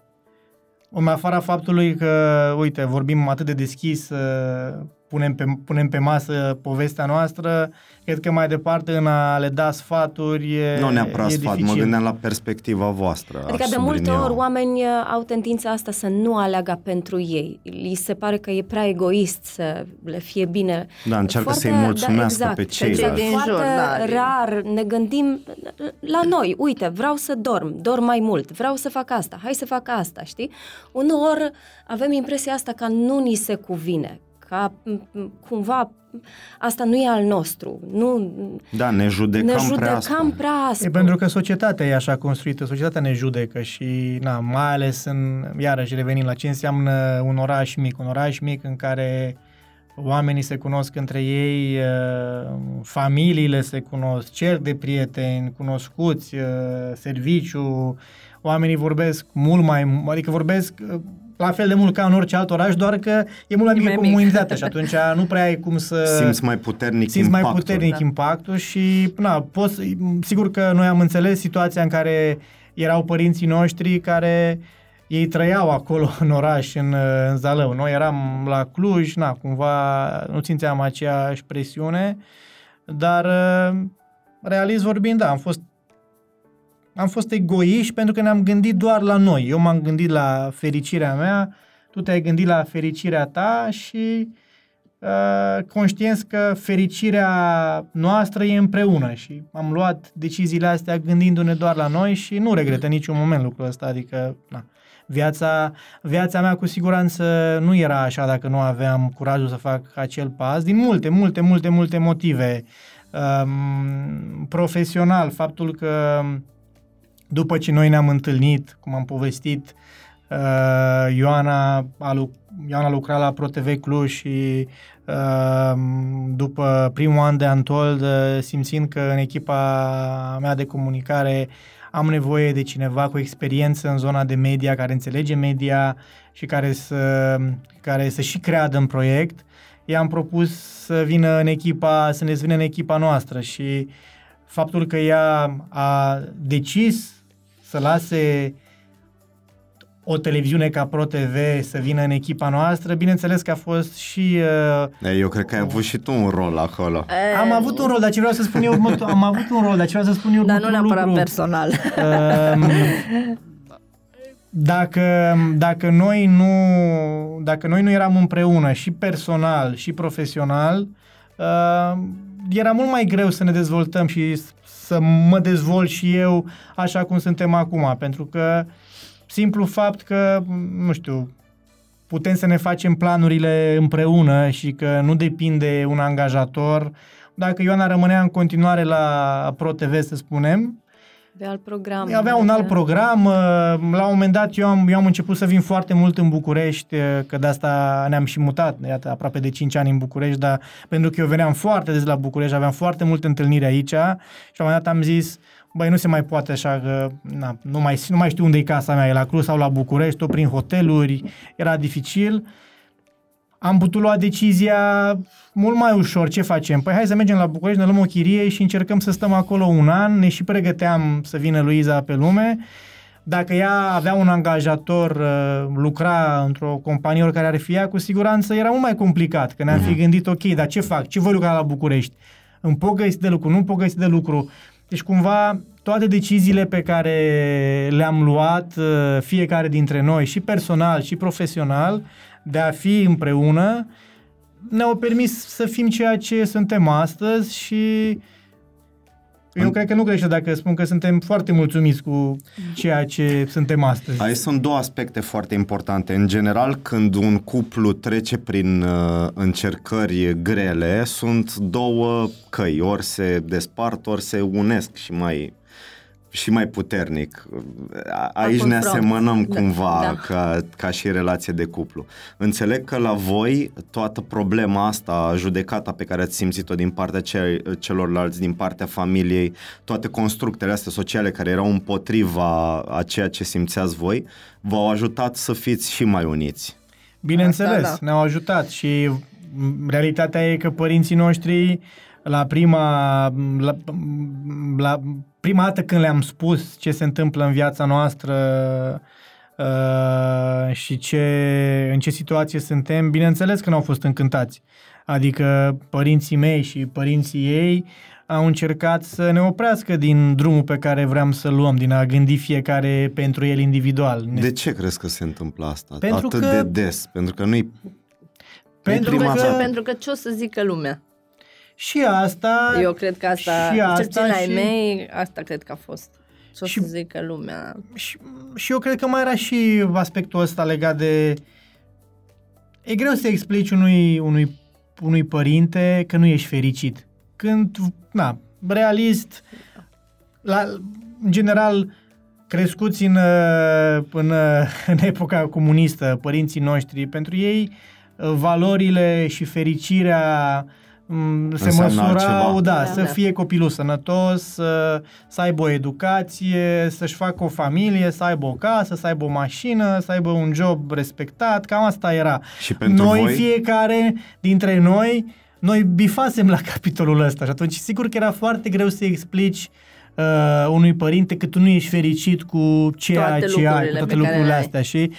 În afara faptului că, uite, vorbim atât de deschis, uh, punem pe, punem pe masă povestea noastră, cred că mai departe în a le da sfaturi e nu neapărat e sfat, dificil. mă gândeam la perspectiva voastră. Adică aș de multe sublinia. ori oameni uh, au tendința asta să nu aleagă pentru ei. Li se pare că e prea egoist să le fie bine. Da, încearcă Foarte- să-i mulțumească da, pe exact. ceilalți. Din Foarte jur, da. rar ne gândim la noi. Uite, vreau să dorm, dorm mai mult, vreau să fac asta, hai să fac asta, știi? Uneori avem impresia asta că nu ni se cuvine, ca m, m, cumva asta nu e al nostru, nu Da, ne judecam, ne prea judecam aspru. prea aspru. E pentru că societatea e așa construită, societatea ne judecă și, na, mai ales în, iarăși revenim la ce înseamnă un oraș mic, un oraș mic în care oamenii se cunosc între ei, uh, familiile se cunosc, cer de prieteni, cunoscuți, uh, serviciu, oamenii vorbesc mult mai, adică vorbesc uh, la fel de mult ca în orice alt oraș, doar că e mult mai mică mai mic. comunitatea și atunci nu prea ai cum să Simți mai puternic simți mai impactul. puternic Da. impactul și, na, poți, sigur că noi am înțeles situația în care erau părinții noștri care ei trăiau acolo [laughs] în oraș, în, în Zalău. Noi eram la Cluj, na, cumva nu simțeam aceeași presiune, dar realist vorbind, da, am fost am fost egoiști pentru că ne-am gândit doar la noi. Eu m-am gândit la fericirea mea, tu te-ai gândit la fericirea ta și uh, conștienți că fericirea noastră e împreună și am luat deciziile astea gândindu-ne doar la noi și nu regret în niciun moment lucrul ăsta, adică na, viața, viața mea cu siguranță nu era așa dacă nu aveam curajul să fac acel pas, din multe, multe, multe, multe motive. Um, profesional, faptul că după ce noi ne-am întâlnit, cum am povestit, uh, Ioana, a lu- Ioana lucra la ProTV Cluj și uh, după primul an de Antold, uh, simțind că în echipa mea de comunicare am nevoie de cineva cu experiență în zona de media, care înțelege media și care să, care să și creadă în proiect. I-am propus să vină în echipa, să ne vină în echipa noastră și faptul că ea a decis să lase o televiziune ca Pro TV să vină în echipa noastră, bineînțeles că a fost și... Uh, eu cred că ai avut și tu un rol acolo. Am avut un rol, dar ce vreau să spun eu, mă, am avut un rol, dar ce vreau să spun eu Dar nu neapărat lucru. personal. Uh, dacă, dacă, noi nu, dacă noi nu eram împreună și personal și profesional, uh, era mult mai greu să ne dezvoltăm și să mă dezvolt și eu așa cum suntem acum, pentru că simplu fapt că, nu știu, putem să ne facem planurile împreună și că nu depinde un angajator. Dacă Ioana rămânea în continuare la ProTV, să spunem, avea alt program. Avea un alt program. Uh, la un moment dat eu am, eu am început să vin foarte mult în București, uh, că de asta ne-am și mutat, iată, aproape de 5 ani în București, dar pentru că eu veneam foarte des la București, aveam foarte multe întâlniri aici și la un moment dat am zis, băi, nu se mai poate așa că na, nu, mai, nu mai știu unde e casa mea, e la Cluj sau la București, tot prin hoteluri, era dificil am putut lua decizia mult mai ușor. Ce facem? Păi hai să mergem la București, ne luăm o chirie și încercăm să stăm acolo un an. Ne și pregăteam să vină Luiza pe lume. Dacă ea avea un angajator, uh, lucra într-o companie oricare ar fi ea, cu siguranță era mult mai complicat. Că ne-am fi mhm. gândit, ok, dar ce fac? Ce voi lucra la București? Îmi pot găsi de lucru? Nu pot găsi de lucru? Deci cumva toate deciziile pe care le-am luat, uh, fiecare dintre noi, și personal și profesional, de a fi împreună, ne-au permis să fim ceea ce suntem astăzi și eu cred că nu greșesc dacă spun că suntem foarte mulțumiți cu ceea ce suntem astăzi. Aici sunt două aspecte foarte importante. În general, când un cuplu trece prin uh, încercări grele, sunt două căi. Ori se despart, ori se unesc și mai și mai puternic. Aici ne asemănăm da, cumva da. Ca, ca și relație de cuplu. Înțeleg că la voi toată problema asta, judecata pe care ați simțit-o din partea celorlalți, din partea familiei, toate constructele astea sociale care erau împotriva a ceea ce simțeați voi, v-au ajutat să fiți și mai uniți. Bineînțeles, da, da. ne-au ajutat și realitatea e că părinții noștri la prima, la, la prima dată când le-am spus ce se întâmplă în viața noastră uh, și ce, în ce situație suntem, bineînțeles că nu au fost încântați. Adică părinții mei și părinții ei au încercat să ne oprească din drumul pe care vreau să-l luăm, din a gândi fiecare pentru el individual. De ce crezi că se întâmplă asta pentru atât că... de des? Pentru că nu-i pentru că, că, pentru că ce o să zică lumea? Și asta... Eu cred că asta, și asta cel ai mei, asta cred că a fost. Ce o și, să zică lumea. Și, și eu cred că mai era și aspectul ăsta legat de... E greu să explici unui, unui, unui părinte că nu ești fericit. Când, na, realist, la, în general, crescuți în, în, în epoca comunistă, părinții noștri, pentru ei valorile și fericirea Mm, se măsurau, da, da, să da. fie copilul sănătos, să, să aibă o educație, să-și facă o familie, să aibă o casă, să aibă o mașină, să aibă un job respectat, cam asta era. Și pentru noi, voi? fiecare dintre noi, noi bifasem la [laughs] capitolul ăsta și atunci sigur că era foarte greu să explici uh, unui părinte că tu nu ești fericit cu ceea toate ce ai, cu toate lucrurile astea și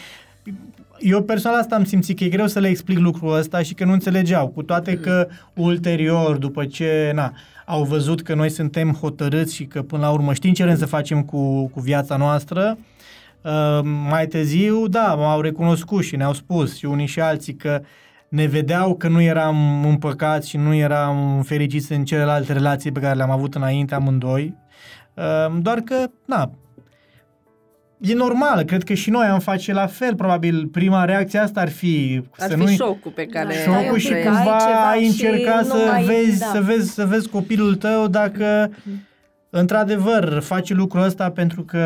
eu personal asta am simțit că e greu să le explic lucrul ăsta și că nu înțelegeau, cu toate că ulterior, după ce na, au văzut că noi suntem hotărâți și că până la urmă știm ce vrem să facem cu, cu viața noastră, uh, mai târziu, da, m-au recunoscut și ne-au spus și unii și alții că ne vedeau că nu eram împăcați și nu eram fericiți în celelalte relații pe care le-am avut înainte amândoi, uh, doar că, na, e normal, cred că și noi am face la fel, probabil prima reacție asta ar fi ar să fi nu șocul pe care da, șocul și cumva ai încerca să mai, vezi, da. să vezi să vezi copilul tău dacă într-adevăr, face lucrul ăsta pentru că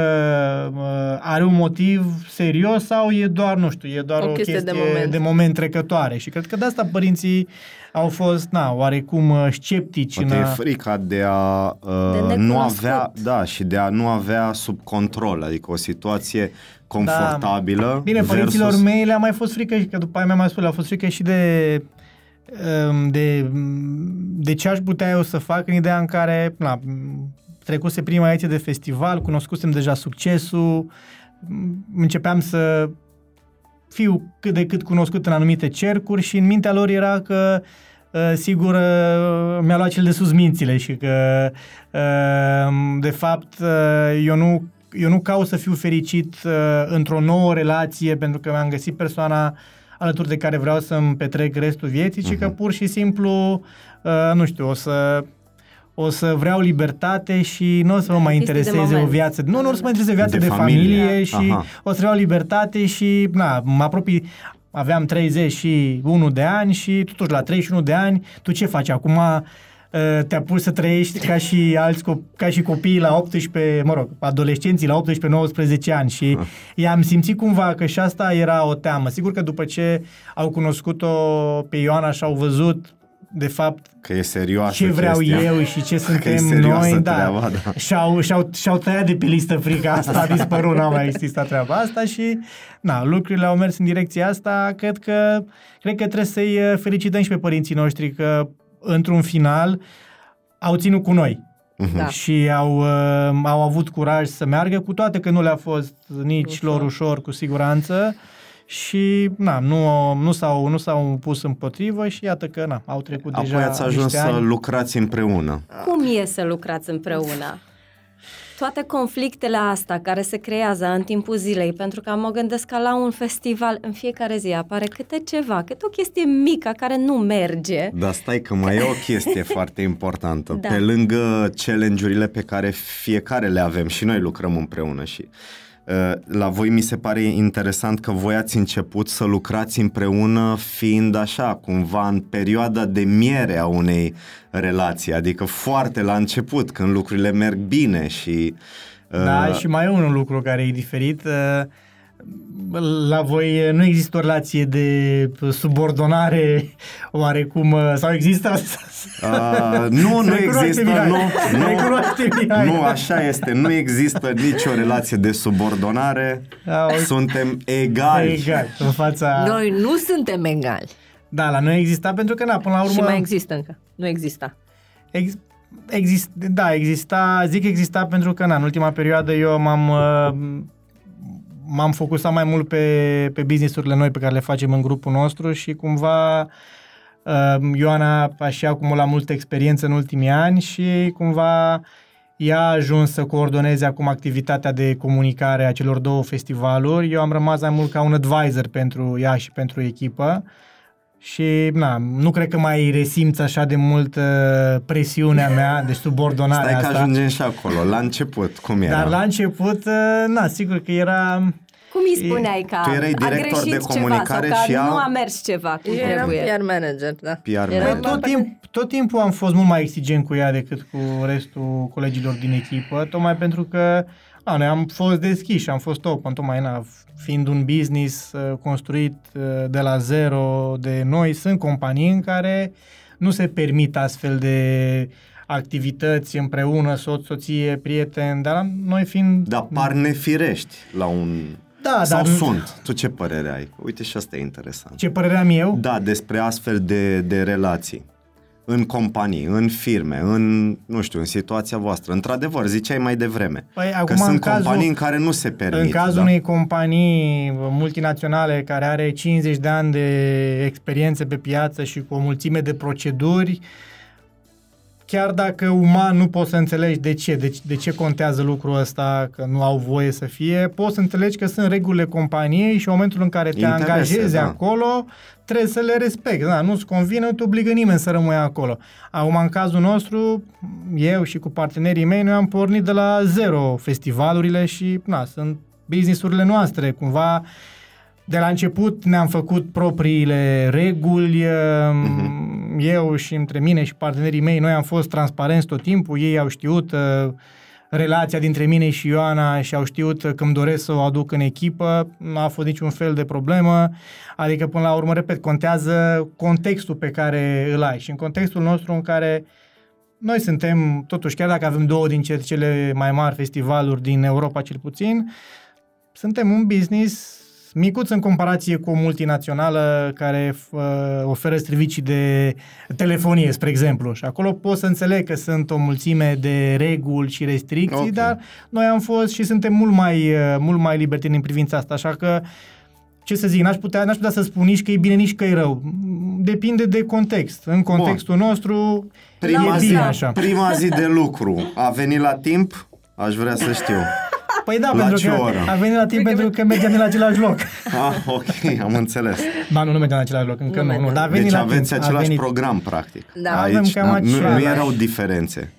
uh, are un motiv serios sau e doar, nu știu, e doar O o, chestie chestie de moment. de moment trecătoare. Și cred că de asta părinții au fost, na, oarecum uh, sceptici. Poate în e a... frica de a uh, De nu necunoscut. avea, da, și de a nu avea sub control, adică o situație confortabilă. Da. Bine, părinților versus... mei le-a mai fost frică și că după aia mi-a mai spus, le-a fost frică și de um, de, de ce aș putea eu să fac în ideea în care na, trecuse prima ediție de festival, cunoscusem deja succesul, începeam să fiu cât de cât cunoscut în anumite cercuri și în mintea lor era că uh, sigur uh, mi-a luat cel de sus mințile și că uh, de fapt uh, eu nu eu nu caut să fiu fericit uh, într-o nouă relație pentru că mi-am găsit persoana alături de care vreau să-mi petrec restul vieții, ci că pur și simplu, uh, nu știu, o să o să vreau libertate și nu o să mă mai Chestii de intereseze o moment. viață. Nu, nu o să mă intereseze viața De de, familie. familie, și Aha. o să vreau libertate și, na, mă apropii aveam 31 de ani și totuși la 31 de ani, tu ce faci acum? uh, Te apuci să trăiești ca și alți cop- ca și copiii la 18, mă rog, adolescenții la 18-19 ani și i-am simțit cumva că și asta era o teamă. Sigur că după ce au cunoscut-o pe Ioana și au văzut de fapt Că e serioasă ce vreau chestia. eu și ce [laughs] e suntem serioasă noi, da. treaba, da. Și-au, și-au, și-au tăiat de pe listă frica asta, a dispărut, n-a mai existat treaba asta și na, lucrurile au mers în direcția asta. Cred că, cred că trebuie să-i uh, felicităm și pe părinții noștri că într-un final au ținut cu noi. Da. Și au, uh, au avut curaj să meargă, cu toate că nu le-a fost nici Ușor. lor ușor, cu siguranță. Și na, nu, nu, s-au, nu s-au pus împotrivă și iată că na, au trecut deja Apoi ați ajuns niște să ani. lucrați împreună. Cum e să lucrați împreună? Toate conflictele astea care se creează în timpul zilei, pentru că mă gândesc că la un festival în fiecare zi apare câte ceva, câte o chestie mică care nu merge. Dar stai că mai e o chestie [laughs] foarte importantă. Da. Pe lângă challenge-urile pe care fiecare le avem și noi lucrăm împreună și uh, la voi mi se pare interesant că voi ați început să lucrați împreună fiind așa, cumva în perioada de miere a unei relații, adică foarte la început, când lucrurile merg bine și... uh, Da, și mai e un lucru care e diferit. uh, La voi nu există o relație de subordonare oarecum, uh, sau există? Uh, [laughs] nu, nu Recunoaște, există, Mihai. nu, nu, Recunoaște, Mihai. nu, așa este, nu există nicio relație de subordonare, Da, o- suntem egali. Egal, în fața... Noi nu suntem egali. Da, la noi exista pentru că, na, până la urmă... Și mai există încă. Nu exista. Ex- exist, da, exista, zic exista pentru că na, în ultima perioadă eu m-am, uh, m-am focusat mai mult pe, pe businessurile noi pe care le facem în grupul nostru și cumva uh, Ioana a și acumulat multă experiență în ultimii ani și cumva ea a ajuns să coordoneze acum activitatea de comunicare a celor două festivaluri. Eu am rămas mai mult ca un advisor pentru ea și pentru echipă. Și na, nu cred că mai resimți așa de mult uh, presiunea mea, de subordonarea Stai că asta. ajungem și acolo, la început, cum era? Dar la început, uh, na, sigur că era... Cum îi spuneai că Tu erai a director greșit de comunicare ceva sau că și ea- nu a mers ceva cum Eu eram trebuie? PR manager, da. PR Era manager. Bă, tot, timp, tot timpul am fost mult mai exigent cu ea decât cu restul colegilor din echipă, tocmai pentru că a, noi am fost deschiși, am fost open, tocmai na, fiind un business uh, construit uh, de la zero de noi, sunt companii în care nu se permit astfel de activități împreună, soț, soție, prieten, dar noi fiind... Dar par nefirești la un... Da, Sau dar- sunt. Tu ce părere ai? Uite și asta e interesant. Ce părere am eu? Da, despre astfel de, de relații. În companii, în firme, în, nu știu, în situația voastră. Într-adevăr, ziceai mai devreme. Păi, că acum, sunt în cazul- companii în care nu se permit. În cazul da? unei companii multinaționale care are 50 de ani de experiență pe piață și cu o mulțime de proceduri, chiar dacă uman nu poți să înțelegi de ce, de, de ce contează lucrul ăsta, că nu au voie să fie, poți să înțelegi că sunt regulile companiei și în momentul în care te Interese, angajezi da. acolo, trebuie să le respecti. Da, nu-ți convine, nu te obligă nimeni să rămâi acolo. Acum, în cazul nostru, eu și cu partenerii mei, noi am pornit de la zero festivalurile și, na, sunt businessurile noastre, cumva de la început ne-am făcut propriile reguli, uh-huh. eu și între mine și partenerii mei, noi am fost transparenți tot timpul, ei au știut uh, relația dintre mine și Ioana și au știut că îmi doresc să o aduc în echipă, nu a fost niciun fel de problemă, adică până la urmă, repet, contează contextul pe care îl ai și în contextul nostru în care noi suntem, totuși, chiar dacă avem două din cele mai mari festivaluri din Europa cel puțin, suntem un business micuț în comparație cu o multinațională care uh, oferă servicii de telefonie, spre exemplu. Și acolo pot să înțeleg că sunt o mulțime de reguli și restricții, okay. dar noi am fost și suntem mult mai, uh, mult mai libertini în privința asta, așa că ce să zic, n-aș putea, n-aș putea să spun nici că e bine, nici că e rău. Depinde de context. În contextul Bun. nostru prima e zi, bine așa. Prima zi de lucru a venit la timp? Aș vrea să știu. Păi da, La pentru ce că oră? a venit la timp pentru că mergeam la același loc. Ah, ok, am înțeles. Ba, nu, nu mergeam la același loc, încă Nu nu, nu, mergeam. dar a venit Deci la aveți timp. a același venit. program, practic. Da. Avem Aici, cam da, nu, nu același. erau diferențe.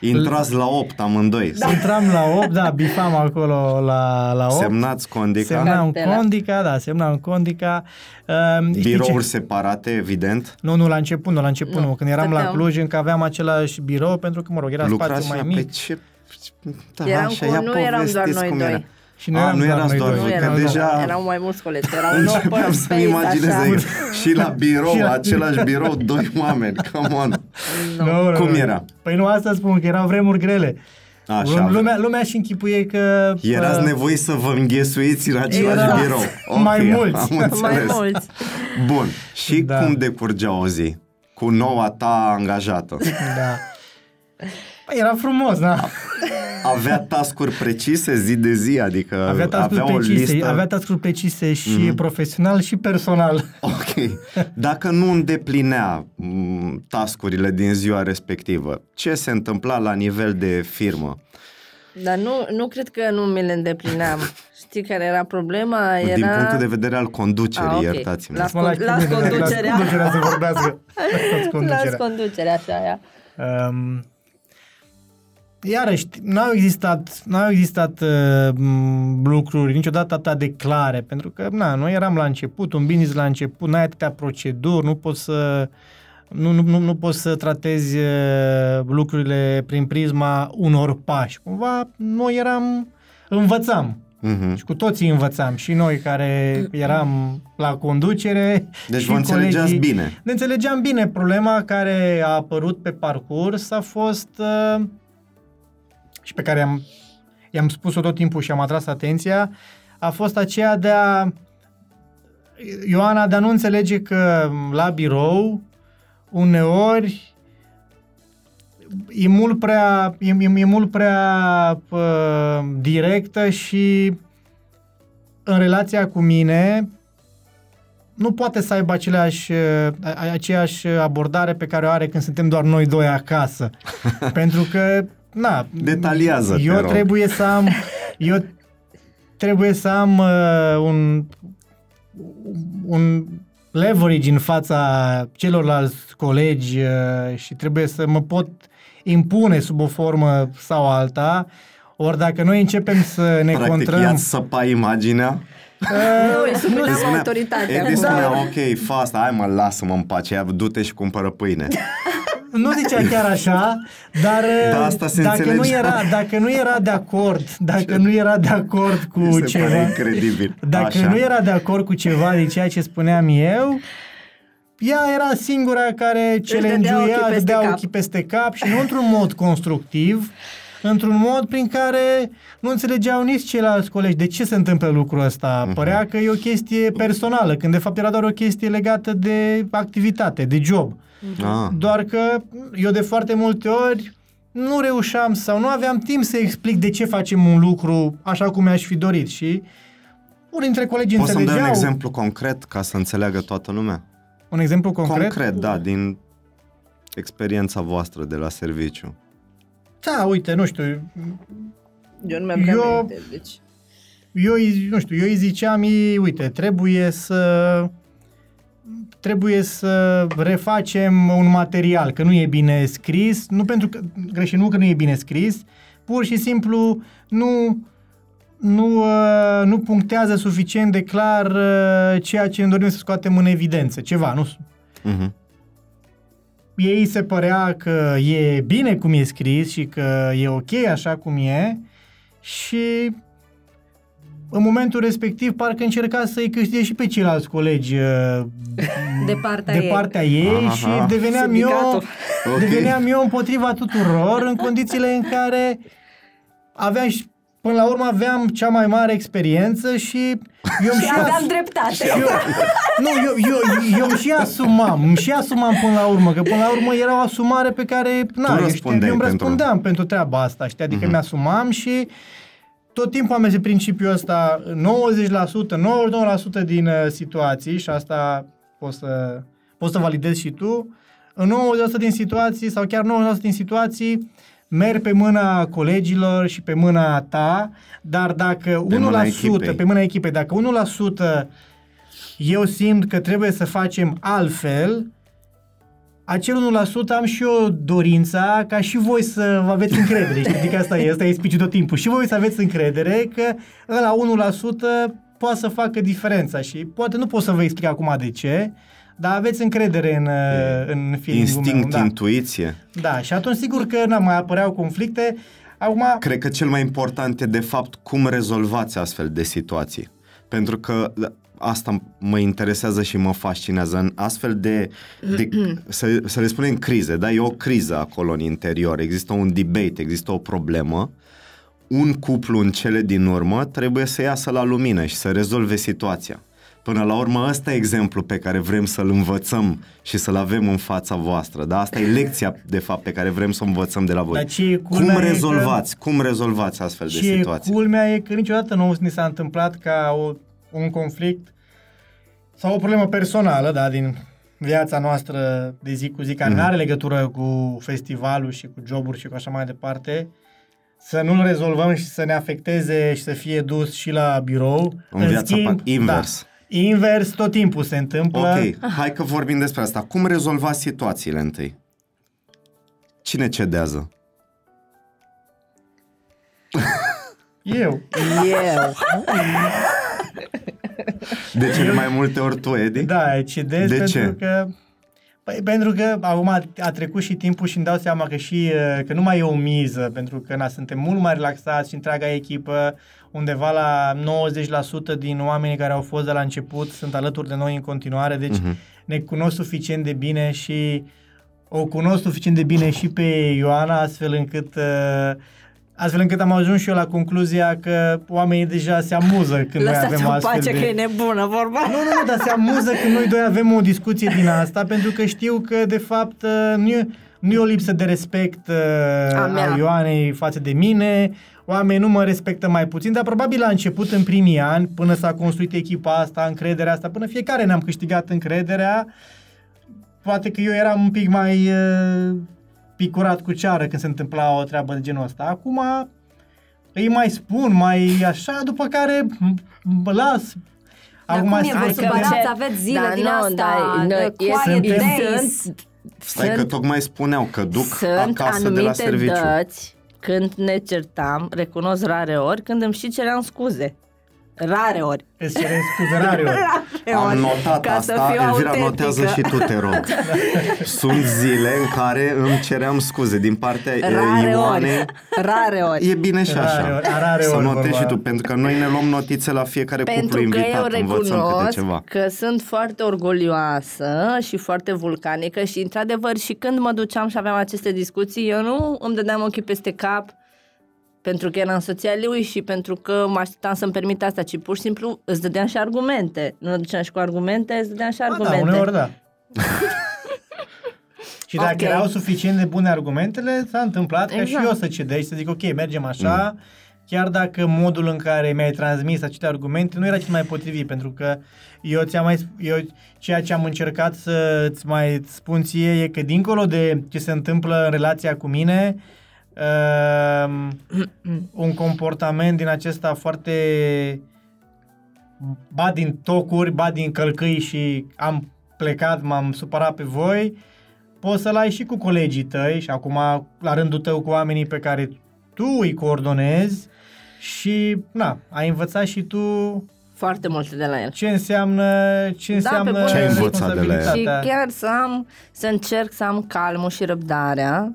Intrați la 8 amândoi. Da. Intram la 8, da, bifam acolo la, la 8. Semnați condica. Semnam Cartela. condica, da, semnam condica. Uh, știi Birouri ce? separate, evident. Nu, nu, la început, nu, la început, nu. Nu, Când eram la stăteam. Cluj, încă aveam același birou, pentru că, mă rog, era Lucrați spațiu mai la mic. pe ce... Da, Eram așa, cu- ia nu eram doar povestiți noi cum doi. era. Și nu A, eram nu doar erați noi doar doi. voi, Nu că erau, deja- erau mai mulți colegi, erau un Începeam open să-mi space, imaginez așa. aici. Și la birou, Și la- același birou, doi oameni. Come on. Nu, nu, Cum nu. era? Păi nu, asta spun, că erau vremuri grele. Așa. Lumea, lumea și închipuie că... Erați uh, nevoiți să vă înghesuiți în același Exact. birou. Mai Ok, mulți. Am Mai înțeles. mulți. Bun. Și Da. cum decurgea o zi? Cu noua ta angajată. Da. Păi era frumos, da. Avea tascuri precise zi de zi, adică Avea task-uri avea o precise, listă. avea task precise și Mhm. profesional și personal. Ok. Dacă nu îndeplinea m, tascurile din ziua respectivă, ce se întâmpla la nivel de firmă? Dar nu, nu cred că nu mi le îndeplineam. Știi care era problema? Era... Din punctul de vedere al conducerii, Ah, ok. iertați-mă. Las- Mă lași las pe mine, conducerea. Las conducerea să vorbească. Las Las conducerea. conducerea, așa aia. Um, iarăși, n-au existat, n-au existat uh, m, lucruri niciodată atât de clare, pentru că, na, noi eram la început, un business la început, n-ai atâtea proceduri, nu poți să nu, nu, nu, nu poți să tratezi uh, lucrurile prin prisma unor pași. Cumva, noi eram, învățam. Mhm. Și cu toții învățam, și noi care eram la conducere. Deci și vă înțelegeați colegii. bine. Ne înțelegeam bine. Problema care a apărut pe parcurs a fost uh, și pe care am, i-am spus-o tot timpul și am atras atenția, a fost aceea de a Ioana de a nu înțelege că la birou uneori e mult prea, e, e, e mult prea uh, directă și în relația cu mine nu poate să aibă aceleași, uh, a- aceeași abordare pe care o are când suntem doar noi doi acasă. [laughs] Pentru că, na, Detaliază, te eu rog. trebuie să am, eu trebuie să am uh, un, un leverage în fața celorlalți colegi uh, și trebuie să mă pot impune sub o formă sau alta. Ori dacă noi începem să ne Practic, contrăm... i-ați săpa imaginea. Uh, Nu, îi supuneam Îți spunea- autoritatea. Edi acum. spunea, ok, fa asta, hai mă, lasă-mă în pace, ia, du-te și cumpără pâine. [laughs] Nu zicea chiar așa, dar Da, asta se dacă, nu înțelegea. era, dacă nu era de acord, dacă nu era de acord cu Mi se pare ceva, incredibil. dacă Așa. nu era de acord cu ceva din ceea ce spuneam eu, ea era singura care dădea challenge-uia, ochii peste dădea cap. ochii peste cap și nu într-un mod constructiv, într-un mod prin care nu înțelegeau nici ceilalți colegi de ce se întâmplă lucrul ăsta. Mhm. Părea că e o chestie personală, când de fapt era doar o chestie legată de activitate, de job. Ah. Doar că eu de foarte multe ori nu reușeam sau nu aveam timp să explic de ce facem un lucru așa cum mi-aș fi dorit și unii dintre colegi Poți să-mi dai înțelegeau. un exemplu concret ca să înțeleagă toată lumea? Un exemplu concret? Concret, da, din experiența voastră de la serviciu. Da, uite, nu știu, Eu nu mi-am prea Eu- aminte, deci... eu, îi- nu știu, eu îi ziceam, ei, uite, trebuie să trebuie să refacem un material, că nu e bine scris, nu pentru că, greșit, nu că nu e bine scris, pur și simplu nu nu, uh, nu punctează suficient de clar uh, ceea ce ne dorim să scoatem în evidență. Ceva, nu? Mhm. Ei se părea că e bine cum e scris și că e ok așa cum e și în momentul respectiv parcă încerca să-i câștige și pe ceilalți colegi uh, De partea de ei. partea ei Aha. și deveneam eu, Sindicatul. Ok. deveneam eu împotriva tuturor în condițiile în care aveam și Până la urmă aveam cea mai mare experiență și eu îmi Și și aveam as- dreptate. și eu, nu, eu, eu, eu îmi și asumam, îmi și asumam până la urmă, că până la urmă era o asumare pe care, na, eu, știu, răspundeai eu îmi pentru- răspundeam pentru treaba asta, știi, adică Mhm. mi-asumam și tot timpul am mers pe principiul ăsta, 90%, 99% din uh, situații, și asta poți să, poți să validezi și tu, în 90% din situații, sau chiar 90% din situații, merg pe mâna colegilor și pe mâna ta, dar dacă Pe 1%, mâna echipei. pe mâna echipei, dacă 1% eu simt că trebuie să facem altfel, acel 1% am și eu dorința ca și voi să vă aveți încredere. Știi, adică asta e, asta e speech tot timpul. Și voi să aveți încredere că ăla 1% poate să facă diferența și poate nu pot să vă explic acum de ce, dar aveți încredere în, în feeling-ul Instinct, meu. Da. intuiție. da, și atunci sigur că n mai apăreau conflicte. Acum, Cred că cel mai important e de fapt cum rezolvați astfel de situații. Pentru că asta mă interesează și mă fascinează în astfel de, de să, să le spunem crize, da? E o criză acolo în interior, există un debate, există o problemă. Un cuplu în cele din urmă trebuie să iasă la lumină și să rezolve situația. Până la urmă, ăsta e exemplu pe care vrem să-l învățăm și să-l avem în fața voastră. Da? Asta e lecția, de fapt, pe care vrem să o învățăm de la voi. Dar ce e Cum culmea e că- rezolvați? Cum rezolvați astfel de Și situații? culmea e că niciodată nu ni s-a întâmplat ca o, un conflict sau o problemă personală, da, din viața noastră de zi cu zi, care Mhm. nu are legătură cu festivalul și cu joburi și cu așa mai departe, să nu-l rezolvăm și să ne afecteze și să fie dus și la birou. În viața pa- invers. Da, invers tot timpul se întâmplă. Ok, hai că vorbim despre asta. Cum rezolvați situațiile întâi? Cine cedează? Eu. Eu. [laughs] De cele mai multe ori tu, Edi? Da, cedez De pentru ce? că Păi pentru că acum a, a trecut și timpul și îmi dau seama că și uh, că nu mai e o miză, pentru că na, suntem mult mai relaxați și întreaga echipă, undeva la 90% din oamenii care au fost de la început sunt alături de noi în continuare, deci Mhm. ne cunosc suficient de bine și o cunosc suficient de bine și pe Ioana, astfel încât uh, astfel încât am ajuns și eu la concluzia că oamenii deja se amuză când noi avem Lăsați-o în astfel pace de... că e nebună vorba. Nu, nu, nu, dar se amuză când noi doi avem o discuție din asta, pentru că știu că, de fapt, uh, nu e, nu e o lipsă de respect uh, A a, mea. a Ioanei față de mine, oamenii nu mă respectă mai puțin, dar probabil la început, în primii ani, până s-a construit echipa asta, încrederea asta, până fiecare ne-am câștigat încrederea, poate că eu eram un pic mai uh, picurat cu ceară când se întâmpla o treabă de genul ăsta. Acum îi mai spun, mai așa, după care mă las. Dar cum e, sigur vă că supărați, de- aveți zile Da, din nu, asta, da, de noi- quiet suntem- days. Sunt, Stai că sunt, tocmai spuneau că duc sunt acasă de la anumite serviciu. dăți când ne certam, recunosc rare ori, când îmi și ceream scuze. Rare ori. Îți cerem scuze rare ori. Rare Am ori, notat ca să asta, fiu Elvira autentică. notează și tu, te rog. [laughs] Sunt zile în care îmi ceream scuze din partea eh, Rare Ioanei. ori. Rare ori. E bine și așa. Rare ori, a, rare să ori notezi vorba. și tu, pentru că noi ne luăm notițe la fiecare cuplu Pentru că invitat, eu învățăm câte recunosc ceva. că sunt foarte orgolioasă și foarte vulcanică și, într-adevăr, și când mă duceam și aveam aceste discuții, eu nu îmi dădeam ochii peste cap pentru că eram soția lui și pentru că mă așteptam să-mi permit asta, ci pur și simplu îți dădeam și argumente. Nu duceam și cu argumente, îți dădeam și Ba argumente. Da, uneori da. [laughs] și dacă Ok. erau suficient de bune argumentele, s-a întâmplat ca și Exact. eu să cedei și să zic, ok, mergem așa, chiar dacă modul în care mi-ai transmis aceste argumente nu era cel mai potrivit, pentru că eu ți-am mai, sp- eu, ceea ce am încercat să-ți mai spun ție e că dincolo de ce se întâmplă în relația cu mine, um, un comportament din acesta foarte ba din tocuri, ba din călcâi și am plecat, m-am supărat pe voi, poți să-l ai și cu colegii tăi și acum la rândul tău cu oamenii pe care tu îi coordonezi și, na, ai învățat și tu Foarte multe de la el. ce înseamnă, ce Da, înseamnă pe bune. Ce ai învățat de la el? Și responsabilitatea. chiar să am, să încerc să am calmul și răbdarea,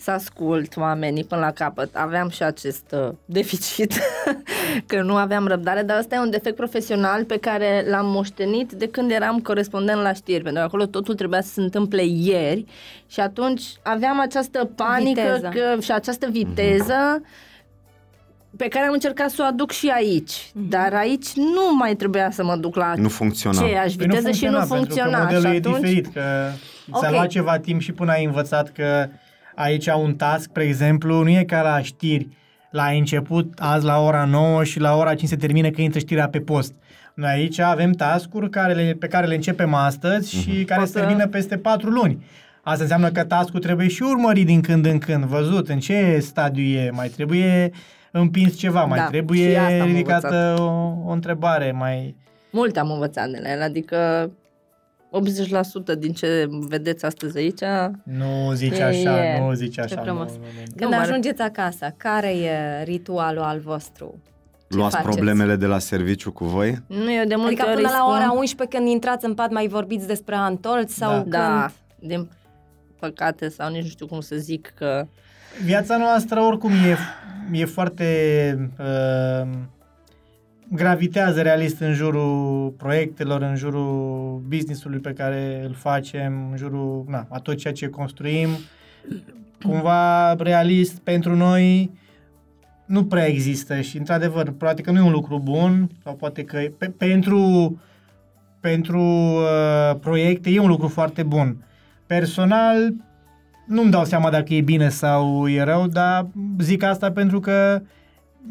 să ascult oamenii până la capăt. Aveam și acest uh, deficit, [laughs] că nu aveam răbdare, dar ăsta e un defect profesional pe care l-am moștenit de când eram corespondent la știri, pentru că acolo totul trebuia să se întâmple ieri și atunci aveam această panică Viteză. că, și această viteză pe care am încercat să o aduc și aici. Dar aici nu mai trebuia să mă duc la Nu funcționa. aceeași Păi viteză și nu pentru funcționa. că modelul și e atunci, diferit, că ți-a Ok. luat ceva timp și până ai învățat că aici un task, spre exemplu, nu e ca la știri. La început, azi la ora 9 și la ora 5 se termină că intră știrea pe post. Noi aici avem task-uri care le, pe care le începem astăzi și care Poți se să- termină peste 4 luni. Asta înseamnă că task-ul trebuie și urmărit din când în când, văzut în ce stadiu e, mai trebuie împins ceva, mai Da, trebuie și asta am ridicată o, o întrebare, mai... Multe am învățat de la el, adică 80% din ce vedeți astăzi aici, Nu zici E- așa, e. nu zici așa. frumos. Nu, nu, nu. Când Nu, mă- ajungeți acasă, care e ritualul al vostru? Ce Luați faceți? problemele de la serviciu cu voi? nu eu de multe Adică ori până îi la ora spun- 11 când intrați în pat mai vorbiți despre Antolț sau Da. când... Da, din păcate sau nici nu știu cum să zic că Viața noastră oricum e, e foarte... Uh, gravitează realist în jurul proiectelor, în jurul business-ului pe care îl facem, în jurul na, a tot ceea ce construim. Cumva realist pentru noi nu prea există și într-adevăr, poate că nu e un lucru bun sau poate că pe, pentru pentru uh, proiecte e un lucru foarte bun. Personal, nu-mi dau seama dacă e bine sau e rău, dar zic asta pentru că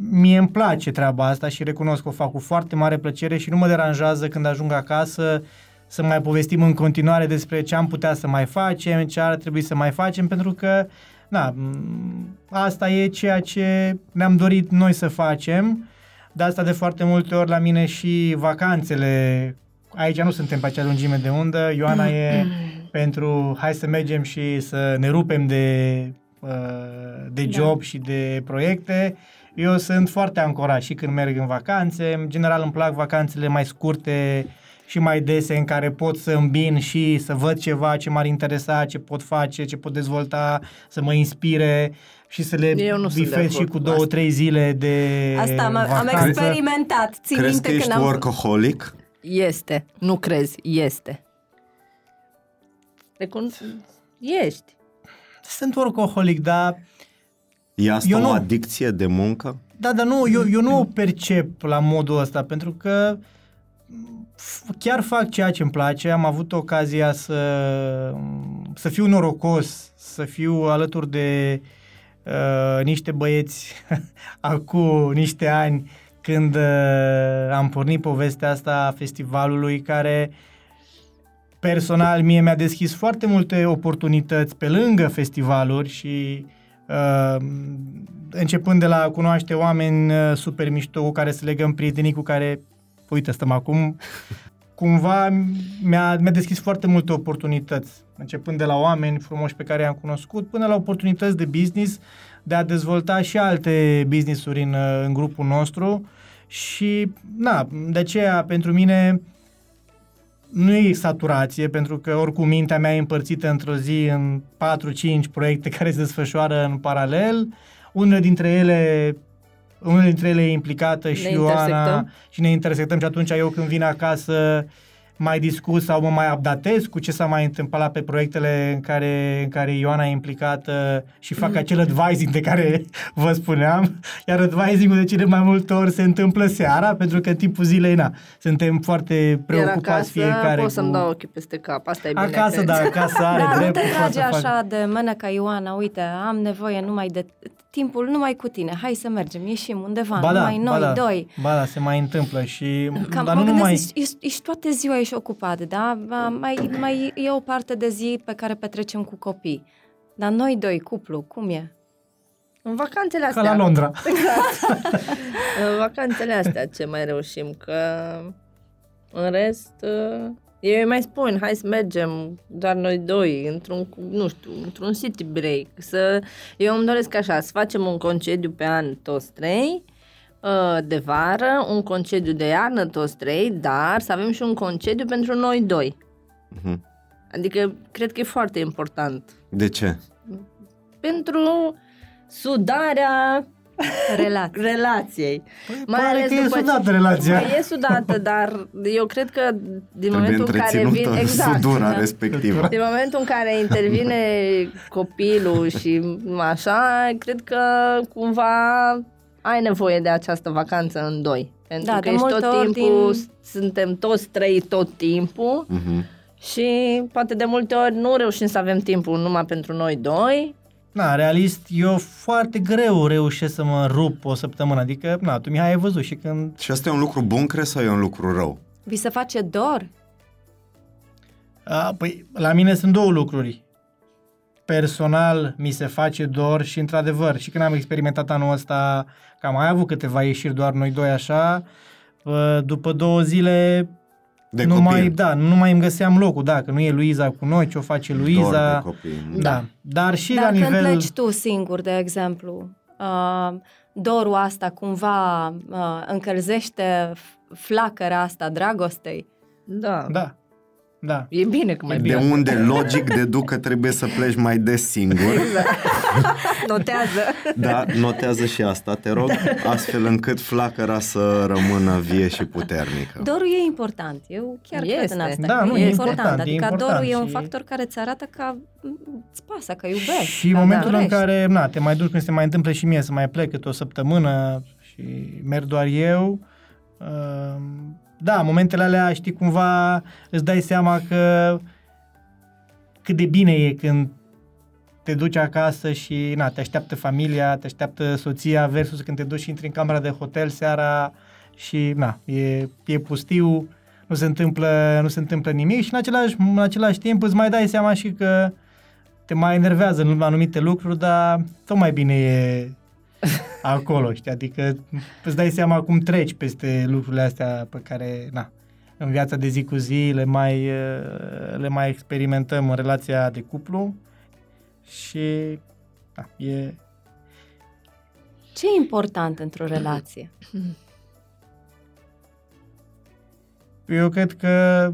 mie îmi place treaba asta și recunosc că o fac cu foarte mare plăcere și nu mă deranjează când ajung acasă să mai povestim în continuare despre ce am putea să mai facem, ce ar trebui să mai facem, pentru că na, m, asta e ceea ce ne-am dorit noi să facem. De asta de foarte multe ori la mine și vacanțele, aici nu suntem pe acea lungime de undă, Ioana e pentru hai să mergem și să ne rupem de, uh, de Da. job și de proiecte. Eu sunt foarte ancorat și când merg în vacanțe. În general îmi plac vacanțele mai scurte și mai dese în care pot să îmbin și să văd ceva ce m-ar interesa, ce pot face, ce pot dezvolta, să mă inspire și să le Eu nu sunt de bifez și acord cu cu două, asta. trei zile de Asta am, am vacanță. experimentat. Țin Crezi minte că ești când am... workaholic? este, nu crezi, este. Recun... Ești. Sunt workaholic, dar E asta Eu o nu. adicție de muncă? Da, dar nu, eu, eu nu o percep la modul ăsta, pentru că f- chiar fac ceea ce îmi place. Am avut ocazia să, să fiu norocos, să fiu alături de uh, niște băieți [laughs] acum niște ani când uh, am pornit povestea asta a festivalului care personal mie mi-a deschis foarte multe oportunități pe lângă festivaluri și uh, începând de la a cunoaște oameni uh, super mișto cu care să legăm prietenii cu care, uite, stăm acum, [laughs] cumva mi-a, mi-a deschis foarte multe oportunități, începând de la oameni frumoși pe care i-am cunoscut, până la oportunități de business, de a dezvolta și alte business-uri în, uh, în grupul nostru. Și, na, de aceea, pentru mine, nu e saturație, pentru că oricum mintea mea e împărțită într-o zi în 4-5 proiecte [laughs] care se desfășoară în paralel. Unele dintre ele unele dintre ele e implicată Ne și Ioana intersectăm. și ne intersectăm și atunci eu când vin acasă mai discut sau mă mai updatez cu ce s-a mai întâmplat pe proiectele în care, în care Ioana e implicată și fac acel advising de care [laughs] vă spuneam. Iar advising-ul de cele mai multe ori se întâmplă seara, pentru că în timpul zilei, na, suntem foarte Iar preocupați acasă fiecare pot să-mi cu... dau ochii peste cap. Asta e bine. Acasă, că- da, acasă are Dar nu dreptul. te poate trage să fac- așa de mână ca Ioana, uite, am nevoie numai de timpul numai cu tine, hai să mergem, ieșim undeva, Ba da, numai noi ba da, doi. Ba da, se mai întâmplă și... Cam dar mă nu gândesc, numai... ești, ești, ești toată ziua ești ocupat, da? Ba, Mai, mai e o parte de zi pe care petrecem cu copii. Dar noi doi, cuplu, cum e? În vacanțele Ca astea. la Londra. [laughs] În vacanțele astea ce mai reușim, că în rest, uh, eu îi mai spun, hai să mergem doar noi doi, într-un, nu știu, într-un city break, să, eu îmi doresc așa, să facem un concediu pe an toți trei, uh, de vară, un concediu de iarnă, toți trei, dar să avem și un concediu pentru noi doi. Mhm. Adică, cred că e foarte important. De ce? Pentru sudarea [laughs] Relație. relației. Păi, pare că e sudată ce- relația. Mai e sudată, dar eu cred că din Trebuie momentul în care vin... întreținută Exact. sudura da. respectivă. Din momentul în care intervine copilul și așa, cred că cumva ai nevoie de această vacanță în doi. Pentru Da, că de ești multe tot ori timpul, din- suntem toți trei tot timpul Mhm. și poate de multe ori nu reușim să avem timpul numai pentru noi doi. Na, realist, eu foarte greu reușesc să mă rup o săptămână. Adică, na, tu Mihai ai văzut și când... Și asta e un lucru bun, crezi, sau e un lucru rău? Vi se face dor? A, păi, la mine sunt două lucruri. Personal mi se face dor și într-adevăr, și când am experimentat anul ăsta, că am mai avut câteva ieșiri doar noi doi așa, uh, după două zile De nu copil. mai, da, nu mai îmi găseam locul, da, că nu e Luiza cu noi, ce o face Dor Luiza. de copii. Da. Dar și Dar la când nivel... pleci tu singur, de exemplu, uh, dorul asta cumva uh, încălzește f- flacăra asta dragostei? Da. Da, da. E bine că mai De bine. unde logic deduc că trebuie să pleci mai des singur. [laughs] Notează. Da, notează și asta, te rog, astfel încât flacăra să rămână vie și puternică. Dorul e important. Eu chiar Este. cred în asta. Da, că nu, e e important. important, e Adică important dorul e un și- factor care îți arată că m, îți pasă, că iubești. Și în că momentul în dorești. care, na, te mai duci când se mai întâmplă și mie să mai plec câte o săptămână și merg doar eu, uh, da, în momentele alea, știi, cumva îți dai seama că cât de bine e când te duci acasă și na, te așteaptă familia, te așteaptă soția versus când te duci și intri în camera de hotel seara și na, e, e pustiu, nu se întâmplă, nu se întâmplă nimic și în același, în același timp îți mai dai seama și că te mai enervează în anumite lucruri, dar tot mai bine e acolo, știi? Adică îți dai seama cum treci peste lucrurile astea pe care, na, în viața de zi cu zi le mai, eh, le mai experimentăm în relația de cuplu și, da, e... Ce e important într-o relație? [clears throat] Eu cred că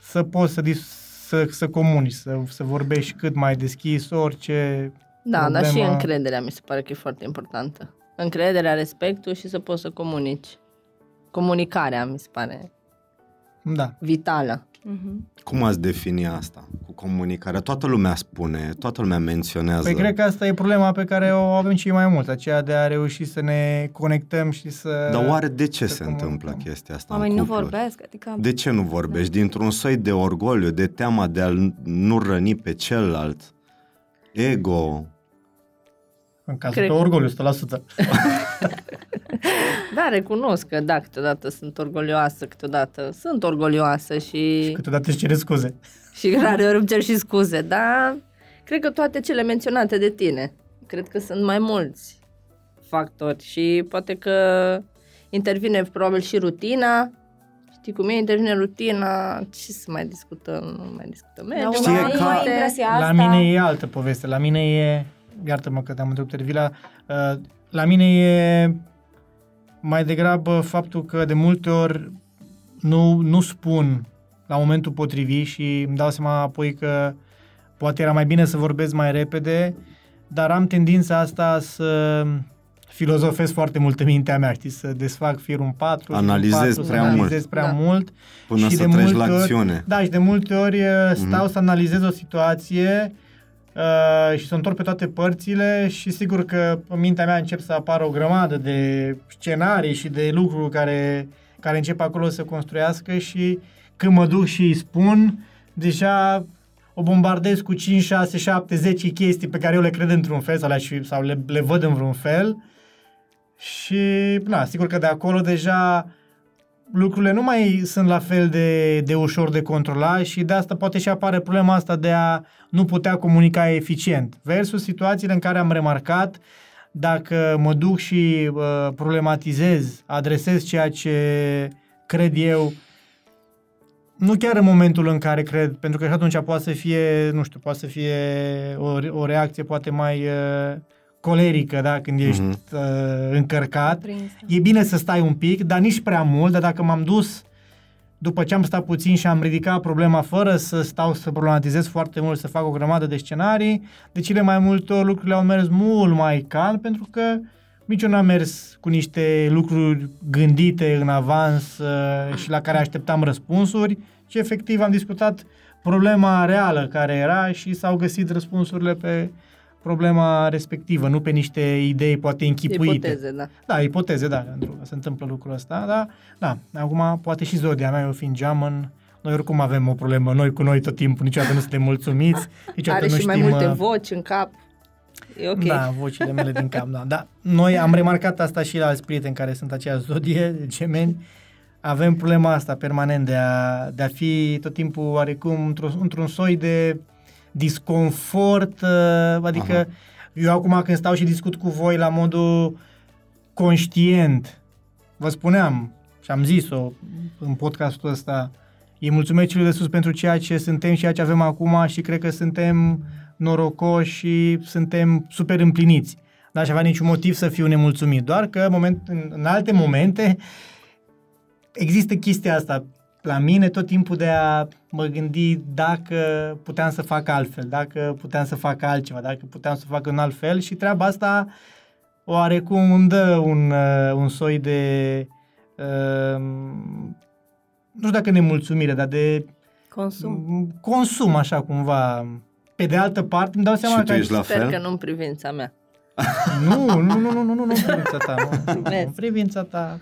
să poți să, dis- să, să comunici, să, să vorbești cât mai deschis, orice Da, dar și Problema- încrederea mi se pare că e foarte importantă. Încrederea, respectul și să poți să comunici. Comunicarea mi se pare Da. vitală. Mhm. Cum ați defini asta cu comunicarea? Toată lumea spune, toată lumea menționează. Păi cred că asta e problema pe care o avem cei mai mulți, aceea de a reuși să ne conectăm și să... Dar oare de ce să se comunicăm. întâmplă chestia asta Oamenii în nu cupluri? vorbesc, adică... De ce nu vorbești? Dintr-un soi de orgoliu, de teama de a nu răni pe celălalt, ego. În cazul Cred tău, că- orgoliu, 100%. [laughs] Da, recunosc că da, câteodată sunt orgolioasă, câteodată sunt orgolioasă și, Câteodată își cere scuze. și rare ori îmi cer și scuze, dar cred că toate cele menționate de tine, cred că sunt mai mulți factori și poate că intervine probabil și rutina, Știi cum e, intervine rutina, ce să mai discutăm, nu mai discutăm. Mergem Știi, mai e ca- departe. impresia La asta... mine e altă poveste. La mine e, iartă-mă că te-am întrerupt, Ervila, uh, la mine e mai degrabă faptul că de multe ori nu, nu spun la momentul potrivit și îmi dau seama apoi că poate era mai bine să vorbesc mai repede, dar am tendința asta să filozofez foarte mult în mintea mea, știi, să desfac firul în patru, firul în Analizezi patru, prea să mult. analizez prea Da. mult Până și să de treci multe la ori- acțiune. Da, și de multe ori uh, stau Mhm. să analizez o situație uh, și să întorc pe toate părțile și sigur că în mintea mea încep să apară o grămadă de scenarii și de lucruri care, care încep acolo să construiască și când mă duc și îi spun, deja o bombardez cu 5, 6, 7, 10 chestii pe care eu le cred într-un fel sau le, sau le, le văd în vreun fel și, na, sigur că de acolo deja lucrurile nu mai sunt la fel de, de ușor de controlat și de asta poate și apare problema asta de a nu putea comunica eficient. Versus situațiile în care am remarcat dacă mă duc și uh, problematizez, adresez ceea ce cred eu, nu chiar în momentul în care cred, pentru că și atunci poate să fie, nu știu, poate să fie o, o reacție poate mai uh, colerică, da, când ești Mhm. uh, încărcat. Prins, da. E bine să stai un pic, dar nici prea mult, dar dacă m-am dus după ce am stat puțin și am ridicat problema fără să stau să problematizez foarte mult, să fac o grămadă de scenarii, de cele mai multe ori lucrurile au mers mult mai calm pentru că nici eu n-am mers cu niște lucruri gândite în avans uh, și la care așteptam răspunsuri, ci efectiv am discutat problema reală care era și s-au găsit răspunsurile pe problema respectivă, nu pe niște idei poate închipuite. Ipoteze, da. Da, ipoteze, da, pentru că se întâmplă lucrul ăsta, da, da. Acum, poate și zodia mea, eu fiind geamăn, noi oricum avem o problemă, noi cu noi tot timpul, niciodată nu suntem mulțumiți, [laughs] niciodată Are nu și mai știm... multe uh, voci în cap. E ok. Da, vocile mele din cap, da. da. Noi am remarcat asta și la alți prieteni care sunt aceeași zodie, gemeni. Avem problema asta permanent de a, de a fi tot timpul oarecum într-un, într-un soi de disconfort, uh, adică Aha. eu acum când stau și discut cu voi la modul conștient, vă spuneam și am zis-o în podcastul ăsta, îi mulțumesc celor de sus pentru ceea ce suntem și ceea ce avem acum și cred că suntem norocoși și suntem super împliniți. N-aș avea niciun motiv să fiu nemulțumit, doar că moment, în, în alte momente există chestia asta la mine tot timpul de a mă gândi dacă puteam să fac altfel, dacă puteam să fac altceva, dacă puteam să fac în alt fel și treaba asta oarecum îmi dă un, uh, un soi de uh, nu știu dacă nemulțumire, dar de Consum. consum așa cumva. Pe de altă parte îmi dau seama Și tu că ești la Sper fel? că nu în privința mea. nu, nu, nu, nu, nu, nu, nu, în privința ta, nu, nu, Vezi. în privința ta.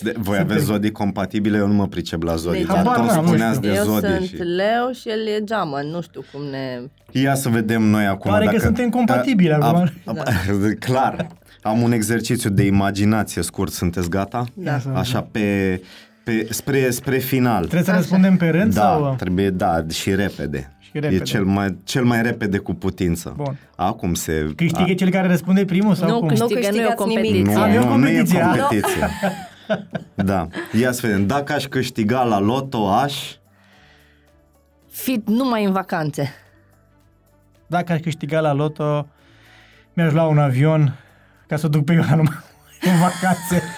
De, voi Suntem- aveți zodii compatibile, eu nu mă pricep la zodii, Nici dar habar tot n-am, nu spuneați știu. de Eu zodii sunt și... leu și el e geamă. Nu știu cum ne... Ia să vedem noi acum Pare că dacă... suntem compatibili A- acum. a- a- [laughs] Clar. Am un exercițiu de imaginație scurt. Sunteți gata? Da. Așa pe, pe spre, spre final. Trebuie să răspundem pe rând Da, sau? trebuie, da, și repede. Și repede. E cel mai, cel mai repede cu putință. Bun. Acum se... Câștigă cel care răspunde primul sau Nu cum? câștigă, nu e o câștigați competiție. nimic. Nu, Ah, e o nu, nu e competiție, ah. competiție. [laughs] [laughs] Da. Ia să vedem. Dacă aș câștiga la loto, aș... Fi numai în vacanțe. Dacă aș câștiga la loto, mi-aș lua un avion ca să duc pe Ioana numai [laughs] în vacanțe. [laughs]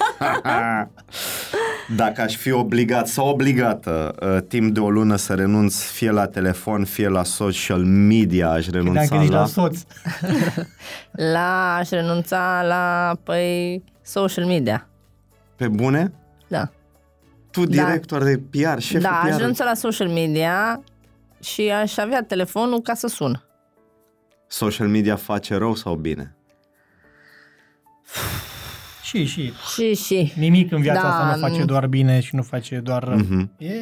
Dacă aș fi obligat sau obligată uh, timp de o lună să renunț fie la telefon, fie la social media, aș Credeam renunța că zici la... la soț. La aș renunța la, păi, social media. Pe bune? Da. Tu, director de PR, șef da, de aș PR. renunța la social media și aș avea telefonul ca să sun. Social media face rău sau bine? Și, și. Și, și. Nimic în viața Da, asta nu face nu. doar bine și nu face doar rău. Mhm. E,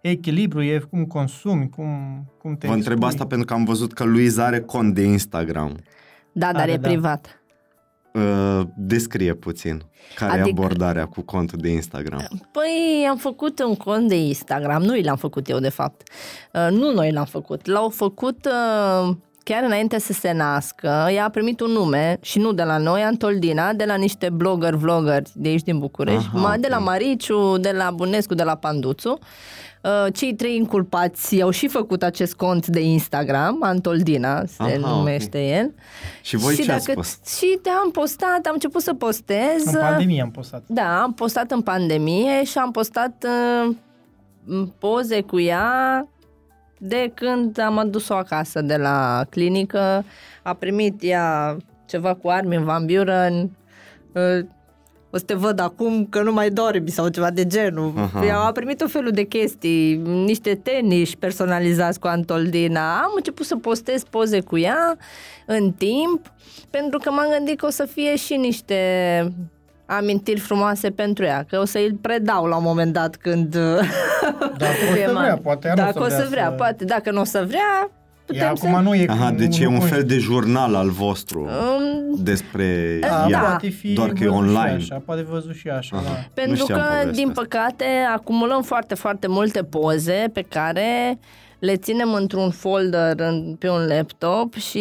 e echilibru, e cum consumi, cum, cum te Vă întreb expui. asta pentru că am văzut că Luiza are cont de Instagram. Da, dar Are, e da. privat. Uh, descrie puțin care e Adică- abordarea cu contul de Instagram. Păi am făcut un cont de Instagram, nu l-am făcut eu de fapt. Uh, nu noi l-am făcut, l-au făcut uh, chiar înainte să se nască. Ea a primit un nume și nu de la noi, Antoldina, de la niște blogger, vlogger de aici din București, Aha, ma, de ok. la Mariciu, de la Bunescu, de la Panduțu. Uh, Cei trei inculpați au și făcut acest cont de Instagram, Antoldina se Aha, numește el. Și voi ce ați dacă, postat? Și te am postat, am început să postez. În pandemie am postat. Da, am postat în pandemie și am postat uh, poze cu ea de când am adus-o acasă de la clinică. A primit ea ceva cu Armin Van Buren. Uh, o să te văd acum că nu mai dormi sau ceva de genul. Aha. Ea a primit o felul de chestii, niște tenis personalizați cu Antoldina. Am început să postez poze cu ea în timp, pentru că m-am gândit că o să fie și niște amintiri frumoase pentru ea, că o să îl predau la un moment dat când... Dacă o să vrea, poate ea nu Dacă o o să să vrea vrea, să- poate. Dacă nu o să vrea, Ea putem să... acum nu e... Aha, nu- deci nu e un conști- fel de jurnal al vostru Um, despre Da, ea, poate fi doar că e văzut și online. Așa, poate văzut și așa, Aha. da. Pentru Nu știam că, povestea din asta. păcate, acumulăm foarte, foarte multe poze pe care le ținem într-un folder în, pe un laptop și,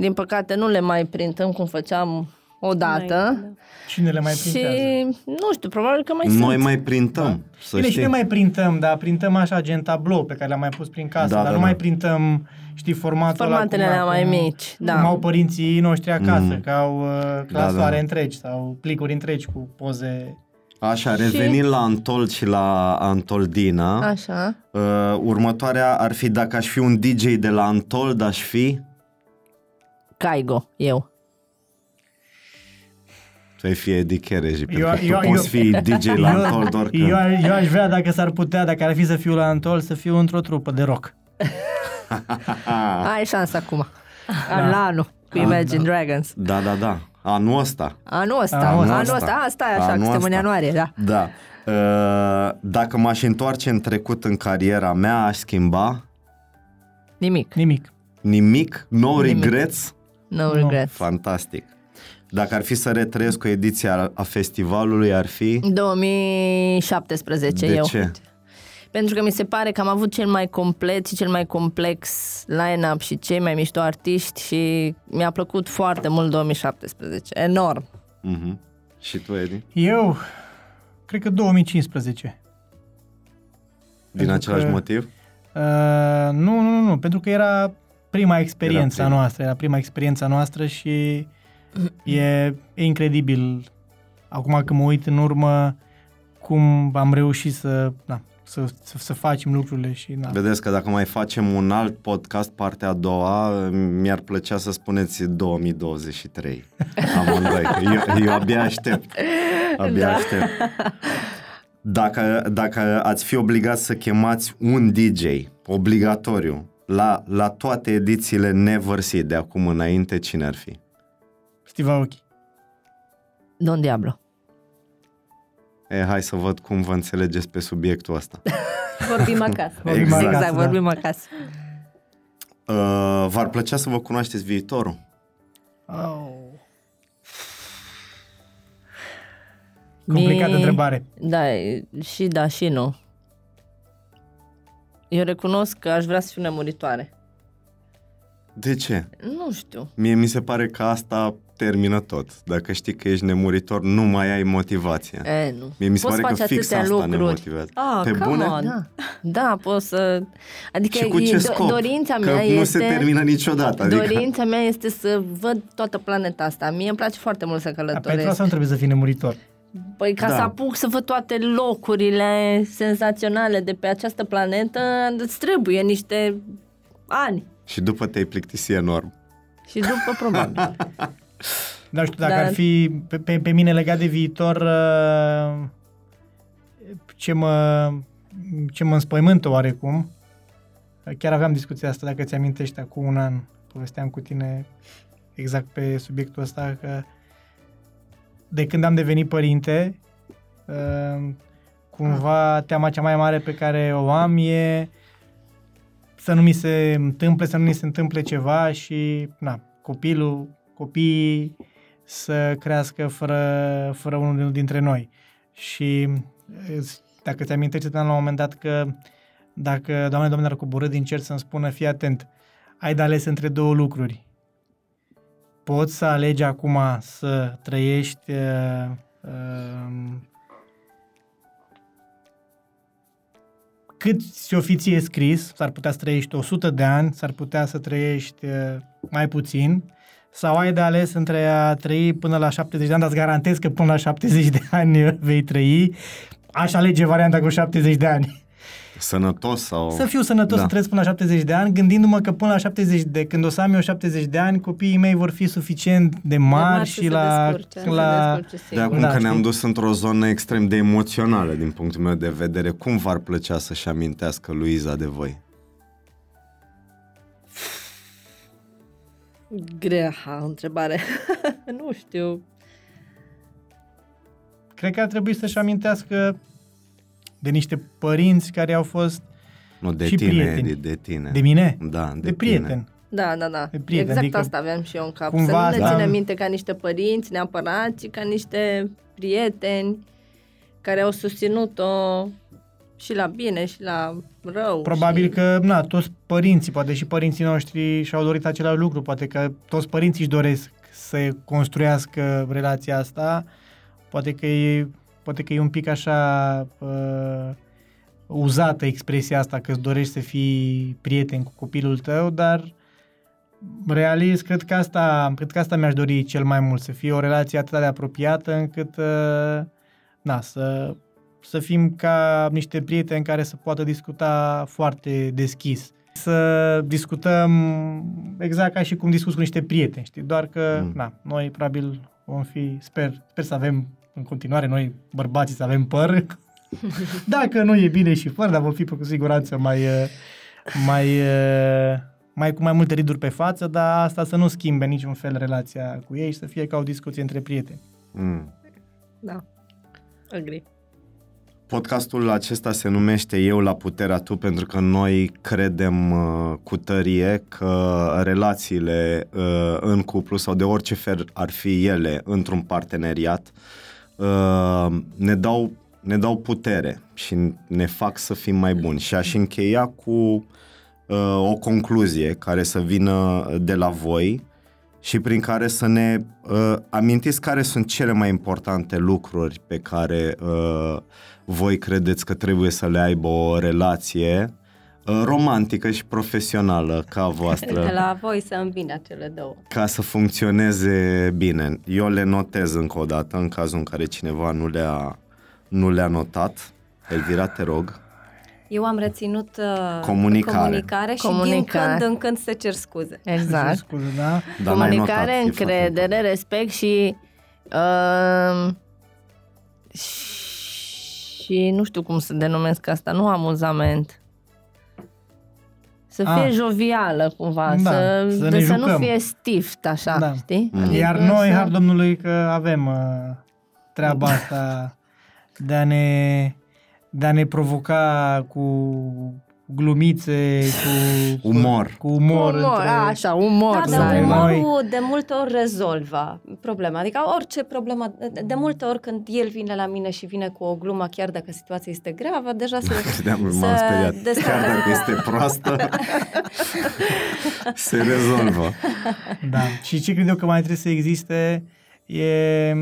din păcate, nu le mai printăm cum făceam o dată. Mai- Cine le mai Și printează? nu știu, probabil că mai Noi sunt. mai printăm, să Bine, și știi. noi mai printăm, dar printăm așa gen tablou pe care le-am mai pus prin casă, Da, dar da, nu da. mai printăm, știi, formatul ăla Formatele cum- alea mai cum- mici, da. Cum au părinții noștri acasă, Mm. că au uh, clasoare da. întregi sau plicuri întregi cu poze. Așa, revenind la Antol și la Antoldina, Așa. uh, următoarea ar fi dacă aș fi un DJ de la Antold, aș fi... Caigo, eu. Tu ai fi Eddie Chereji, pentru Eu- că tu eu- poți eu- fi DJ la Antold oricând. eu, eu aș vrea, dacă s-ar putea, dacă ar fi să fiu la Antol, să fiu într-o trupă de rock. [laughs] Ai șansa acum. Da. La anul, cu Imagine Dragons. Da, da, da. Anul ăsta. Anul ăsta, Anul anul ăsta. ăsta, asta e așa, Anul că suntem în ăsta. ianuarie, da. Da. Uh, dacă m-aș întoarce în trecut în cariera mea, aș schimba Nimic, Nimic. nimic, no Nimic. regrets. no regret. Fantastic. Dacă ar fi să retrăiesc o ediție a, a festivalului, ar fi... 2017 De eu. ce? Pentru că mi se pare că am avut cel mai complet și cel mai complex line-up și cei mai mișto artiști și mi-a plăcut foarte mult 2017. Enorm. Uh-huh. Și tu, Edi? Eu, cred că 2015. Din Pentru același că- motiv? Uh, nu, nu, nu, nu, pentru că era prima experiență Era a prima. noastră, era prima experiență a noastră și e, e incredibil acum când mă uit în urmă cum am reușit să, na, să, să, să facem lucrurile și na. Vedeți că dacă mai facem un alt podcast, partea a doua, mi-ar plăcea să spuneți 2023. [laughs] Amândoi, că eu, eu abia aștept. Abia da. aștept. Dacă, dacă ați fi obligați să chemați un DJ obligatoriu la, la toate edițiile Never See de acum înainte, cine ar fi? Steve Aoki. Don Diablo. E, hai să văd cum vă înțelegeți pe subiectul ăsta. [laughs] Vorbim acasă. Vorbim Exact. acasă, exact, da. vorbim acasă. Uh, v-ar plăcea să vă cunoașteți viitorul? Oh. Complicată Mie- întrebare. Da, e- și da, și nu. Eu recunosc că aș vrea să fiu nemuritoare. De ce? Nu știu. Mie mi se pare că asta termină tot. Dacă știi că ești nemuritor, nu mai ai motivație. E, nu. Mie mi se Poți pare că face fix atâtea asta ne lucruri. motivează. Ah, Pe come bune? on. Da, da, pot să... Adică Și cu e- ce do- scop? dorința că mea nu este... se termină niciodată. Adică... Dorința mea este să văd toată planeta asta. Mie îmi place foarte mult să Da, pentru călătoresc. asta nu trebuie să fii nemuritor. Păi ca Da. să apuc să văd toate locurile senzaționale de pe această planetă, îți trebuie niște ani. Și după te-ai plictisi enorm. Și după probabil. [laughs] Dar știu, dacă Dar- ar fi pe, pe, pe mine legat de viitor, uh, ce mă, ce mă înspăimântă oarecum, chiar aveam discuția asta, dacă ți-amintești, acum un an, povesteam cu tine exact pe subiectul ăsta, că de când am devenit părinte, uh, cumva teama cea mai mare pe care o am e să nu mi se întâmple, să nu mi se întâmple ceva și, na, copilul, copiii să crească fără, fără unul dintre noi. Și îți- dacă ți amintești, la un moment dat că dacă Doamne, Doamne ar coborâ din cer să-mi spună, fii atent, ai de ales între două lucruri. Poți să alegi acum să trăiești uh, uh, cât ți-o fi ție scris, s-ar putea să trăiești 100 de ani, s-ar putea să trăiești uh, mai puțin, sau ai de ales între a trăi până la 70 de ani, dar îți garantez că până la 70 de ani uh, [laughs] vei trăi, aș alege varianta cu 70 de ani. Sănătos sau... Să fiu sănătos, Da. să trăiesc până la 70 de ani, gândindu-mă că până la 70 de, când o să am eu 70 de ani, copiii mei vor fi suficient de mari, mari să și se la, descurce. Să la, descurce De singur. acum Da, că știi? ne-am dus într-o zonă extrem de emoțională din punctul meu de vedere, cum v-ar plăcea să-și amintească Luiza de voi? Grea întrebare. [laughs] nu știu. Cred că ar trebui să-și amintească de niște părinți care au fost Nu, de Și tine, prieteni. Edi, de tine. de mine, Da, de, de prieten. Da, da, da. De prieten, exact adică asta aveam și eu în cap. cumva să nu ne asta- ținem minte ca niște părinți neapărat, ci ca niște prieteni care au susținut-o și la bine și la rău. Probabil și... că, na, toți părinții, poate și părinții noștri și-au dorit același lucru, poate că toți părinții își doresc să construiască relația asta. Poate că e, poate că e un pic așa uh, uzată expresia asta că îți dorești să fii prieten cu copilul tău, dar realist, cred că asta, cred că asta mi-aș dori cel mai mult, să fie o relație atât de apropiată încât uh, na, să, să fim ca niște prieteni care să poată discuta foarte deschis. Să discutăm exact ca și cum discuți cu niște prieteni, știi? Doar că, mm. na, noi probabil vom fi, sper, sper să avem în continuare noi bărbații să avem păr. [laughs] Dacă nu e bine și fără, dar vom fi cu siguranță mai, mai, mai cu mai multe riduri pe față, dar asta să nu schimbe niciun fel relația cu ei și să fie ca o discuție între prieteni. Mm. Da. Agree. Podcastul acesta se numește Eu la puterea tu pentru că noi credem uh, cu tărie că relațiile uh, în cuplu sau de orice fel ar fi ele într-un parteneriat uh, ne dau ne dau putere și ne fac să fim mai buni. Și aș încheia cu uh, o concluzie care să vină de la voi și prin care să ne uh, amintiți care sunt cele mai importante lucruri pe care uh, voi credeți că trebuie să le aibă o relație uh, romantică și profesională ca [laughs] voastră. De la voi să îmbine cele două. Ca să funcționeze bine. Eu le notez încă o dată în cazul în care cineva nu le-a, nu le-a notat. Elvira, te rog. Eu am reținut uh, comunicare. comunicare și comunicare. din când în când să cer scuze. [laughs] Exact. Scuze, da? Dar comunicare, notat, încredere, respect și uh, și nu știu cum să denumesc asta, nu amuzament. Să fie A. jovială cumva, da, să, să, de, să nu fie stift așa, da. știi? Mm. Iar adică noi, să... har Domnului, că avem uh, treaba [laughs] asta de a ne de a ne provoca cu glumițe, cu umor. Cu umor, umor între... așa, umor. Da, dar umorul de multe ori rezolvă problema. Adică orice problemă, de multe ori când el vine la mine și vine cu o glumă, chiar dacă situația este gravă, deja se, [laughs] se m-am speriat. Chiar dacă este proastă, [laughs] se rezolvă. Da. Și ce cred eu că mai trebuie să existe e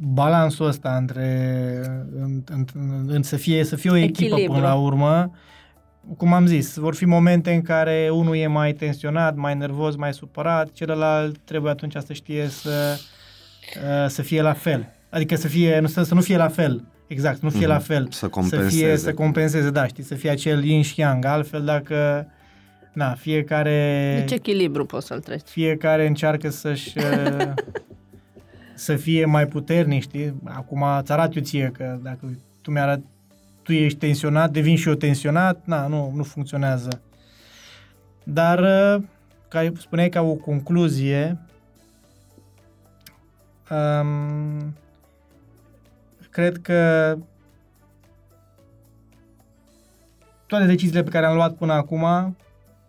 balansul ăsta între în, în, în, să, fie, să fie o echipă Echilibru. până la urmă. Cum am zis, vor fi momente în care unul e mai tensionat, mai nervos, mai supărat, celălalt trebuie atunci să știe să, uh, să fie la fel. Adică să fie, nu, să, să nu fie la fel. Exact, nu fie mm-hmm. la fel. Să compenseze. Să fie, să compenseze, da, știi, să fie acel yin și yang. Altfel, dacă, na, fiecare... Deci echilibru poți să-l treci. Fiecare încearcă să-și uh, [laughs] să fie mai puternic, știi? Acum îți arăt eu ție că dacă tu mi arăt, tu ești tensionat, devin și eu tensionat, na, nu, nu funcționează. Dar, uh, ca spuneai ca o concluzie, um, cred că toate deciziile pe care am luat până acum,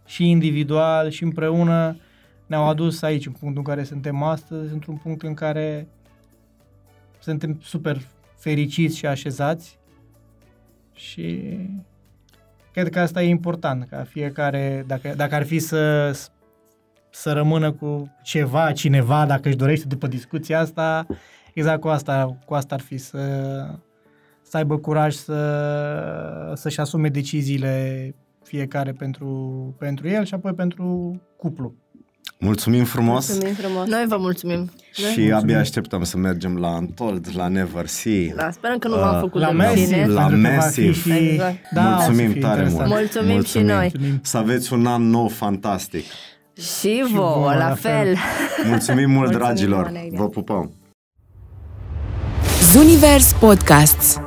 și individual, și împreună, ne-au adus aici, în punctul în care suntem astăzi, într-un punct în care suntem super fericiți și așezați și cred că asta e important, ca fiecare, dacă, dacă ar fi să, să rămână cu ceva, cineva, dacă își dorește după discuția asta, exact cu asta, cu asta ar fi să, să aibă curaj să, să-și asume deciziile fiecare pentru, pentru el și apoi pentru cuplu. Mulțumim frumos. Mulțumim frumos. Noi vă mulțumim. Și mulțumim. abia așteptăm să mergem la Untold, la Never See. Da, sperăm că nu uh, v-am făcut la de Massive, La Massive. Și... Exact. Da, mulțumim tare mult. Mulțumim, mulțumim și noi. Să aveți un an nou fantastic. Și vouă, la fel. Mulțumim mult, mulțumim, dragilor. Vă pupăm. Zunivers Podcasts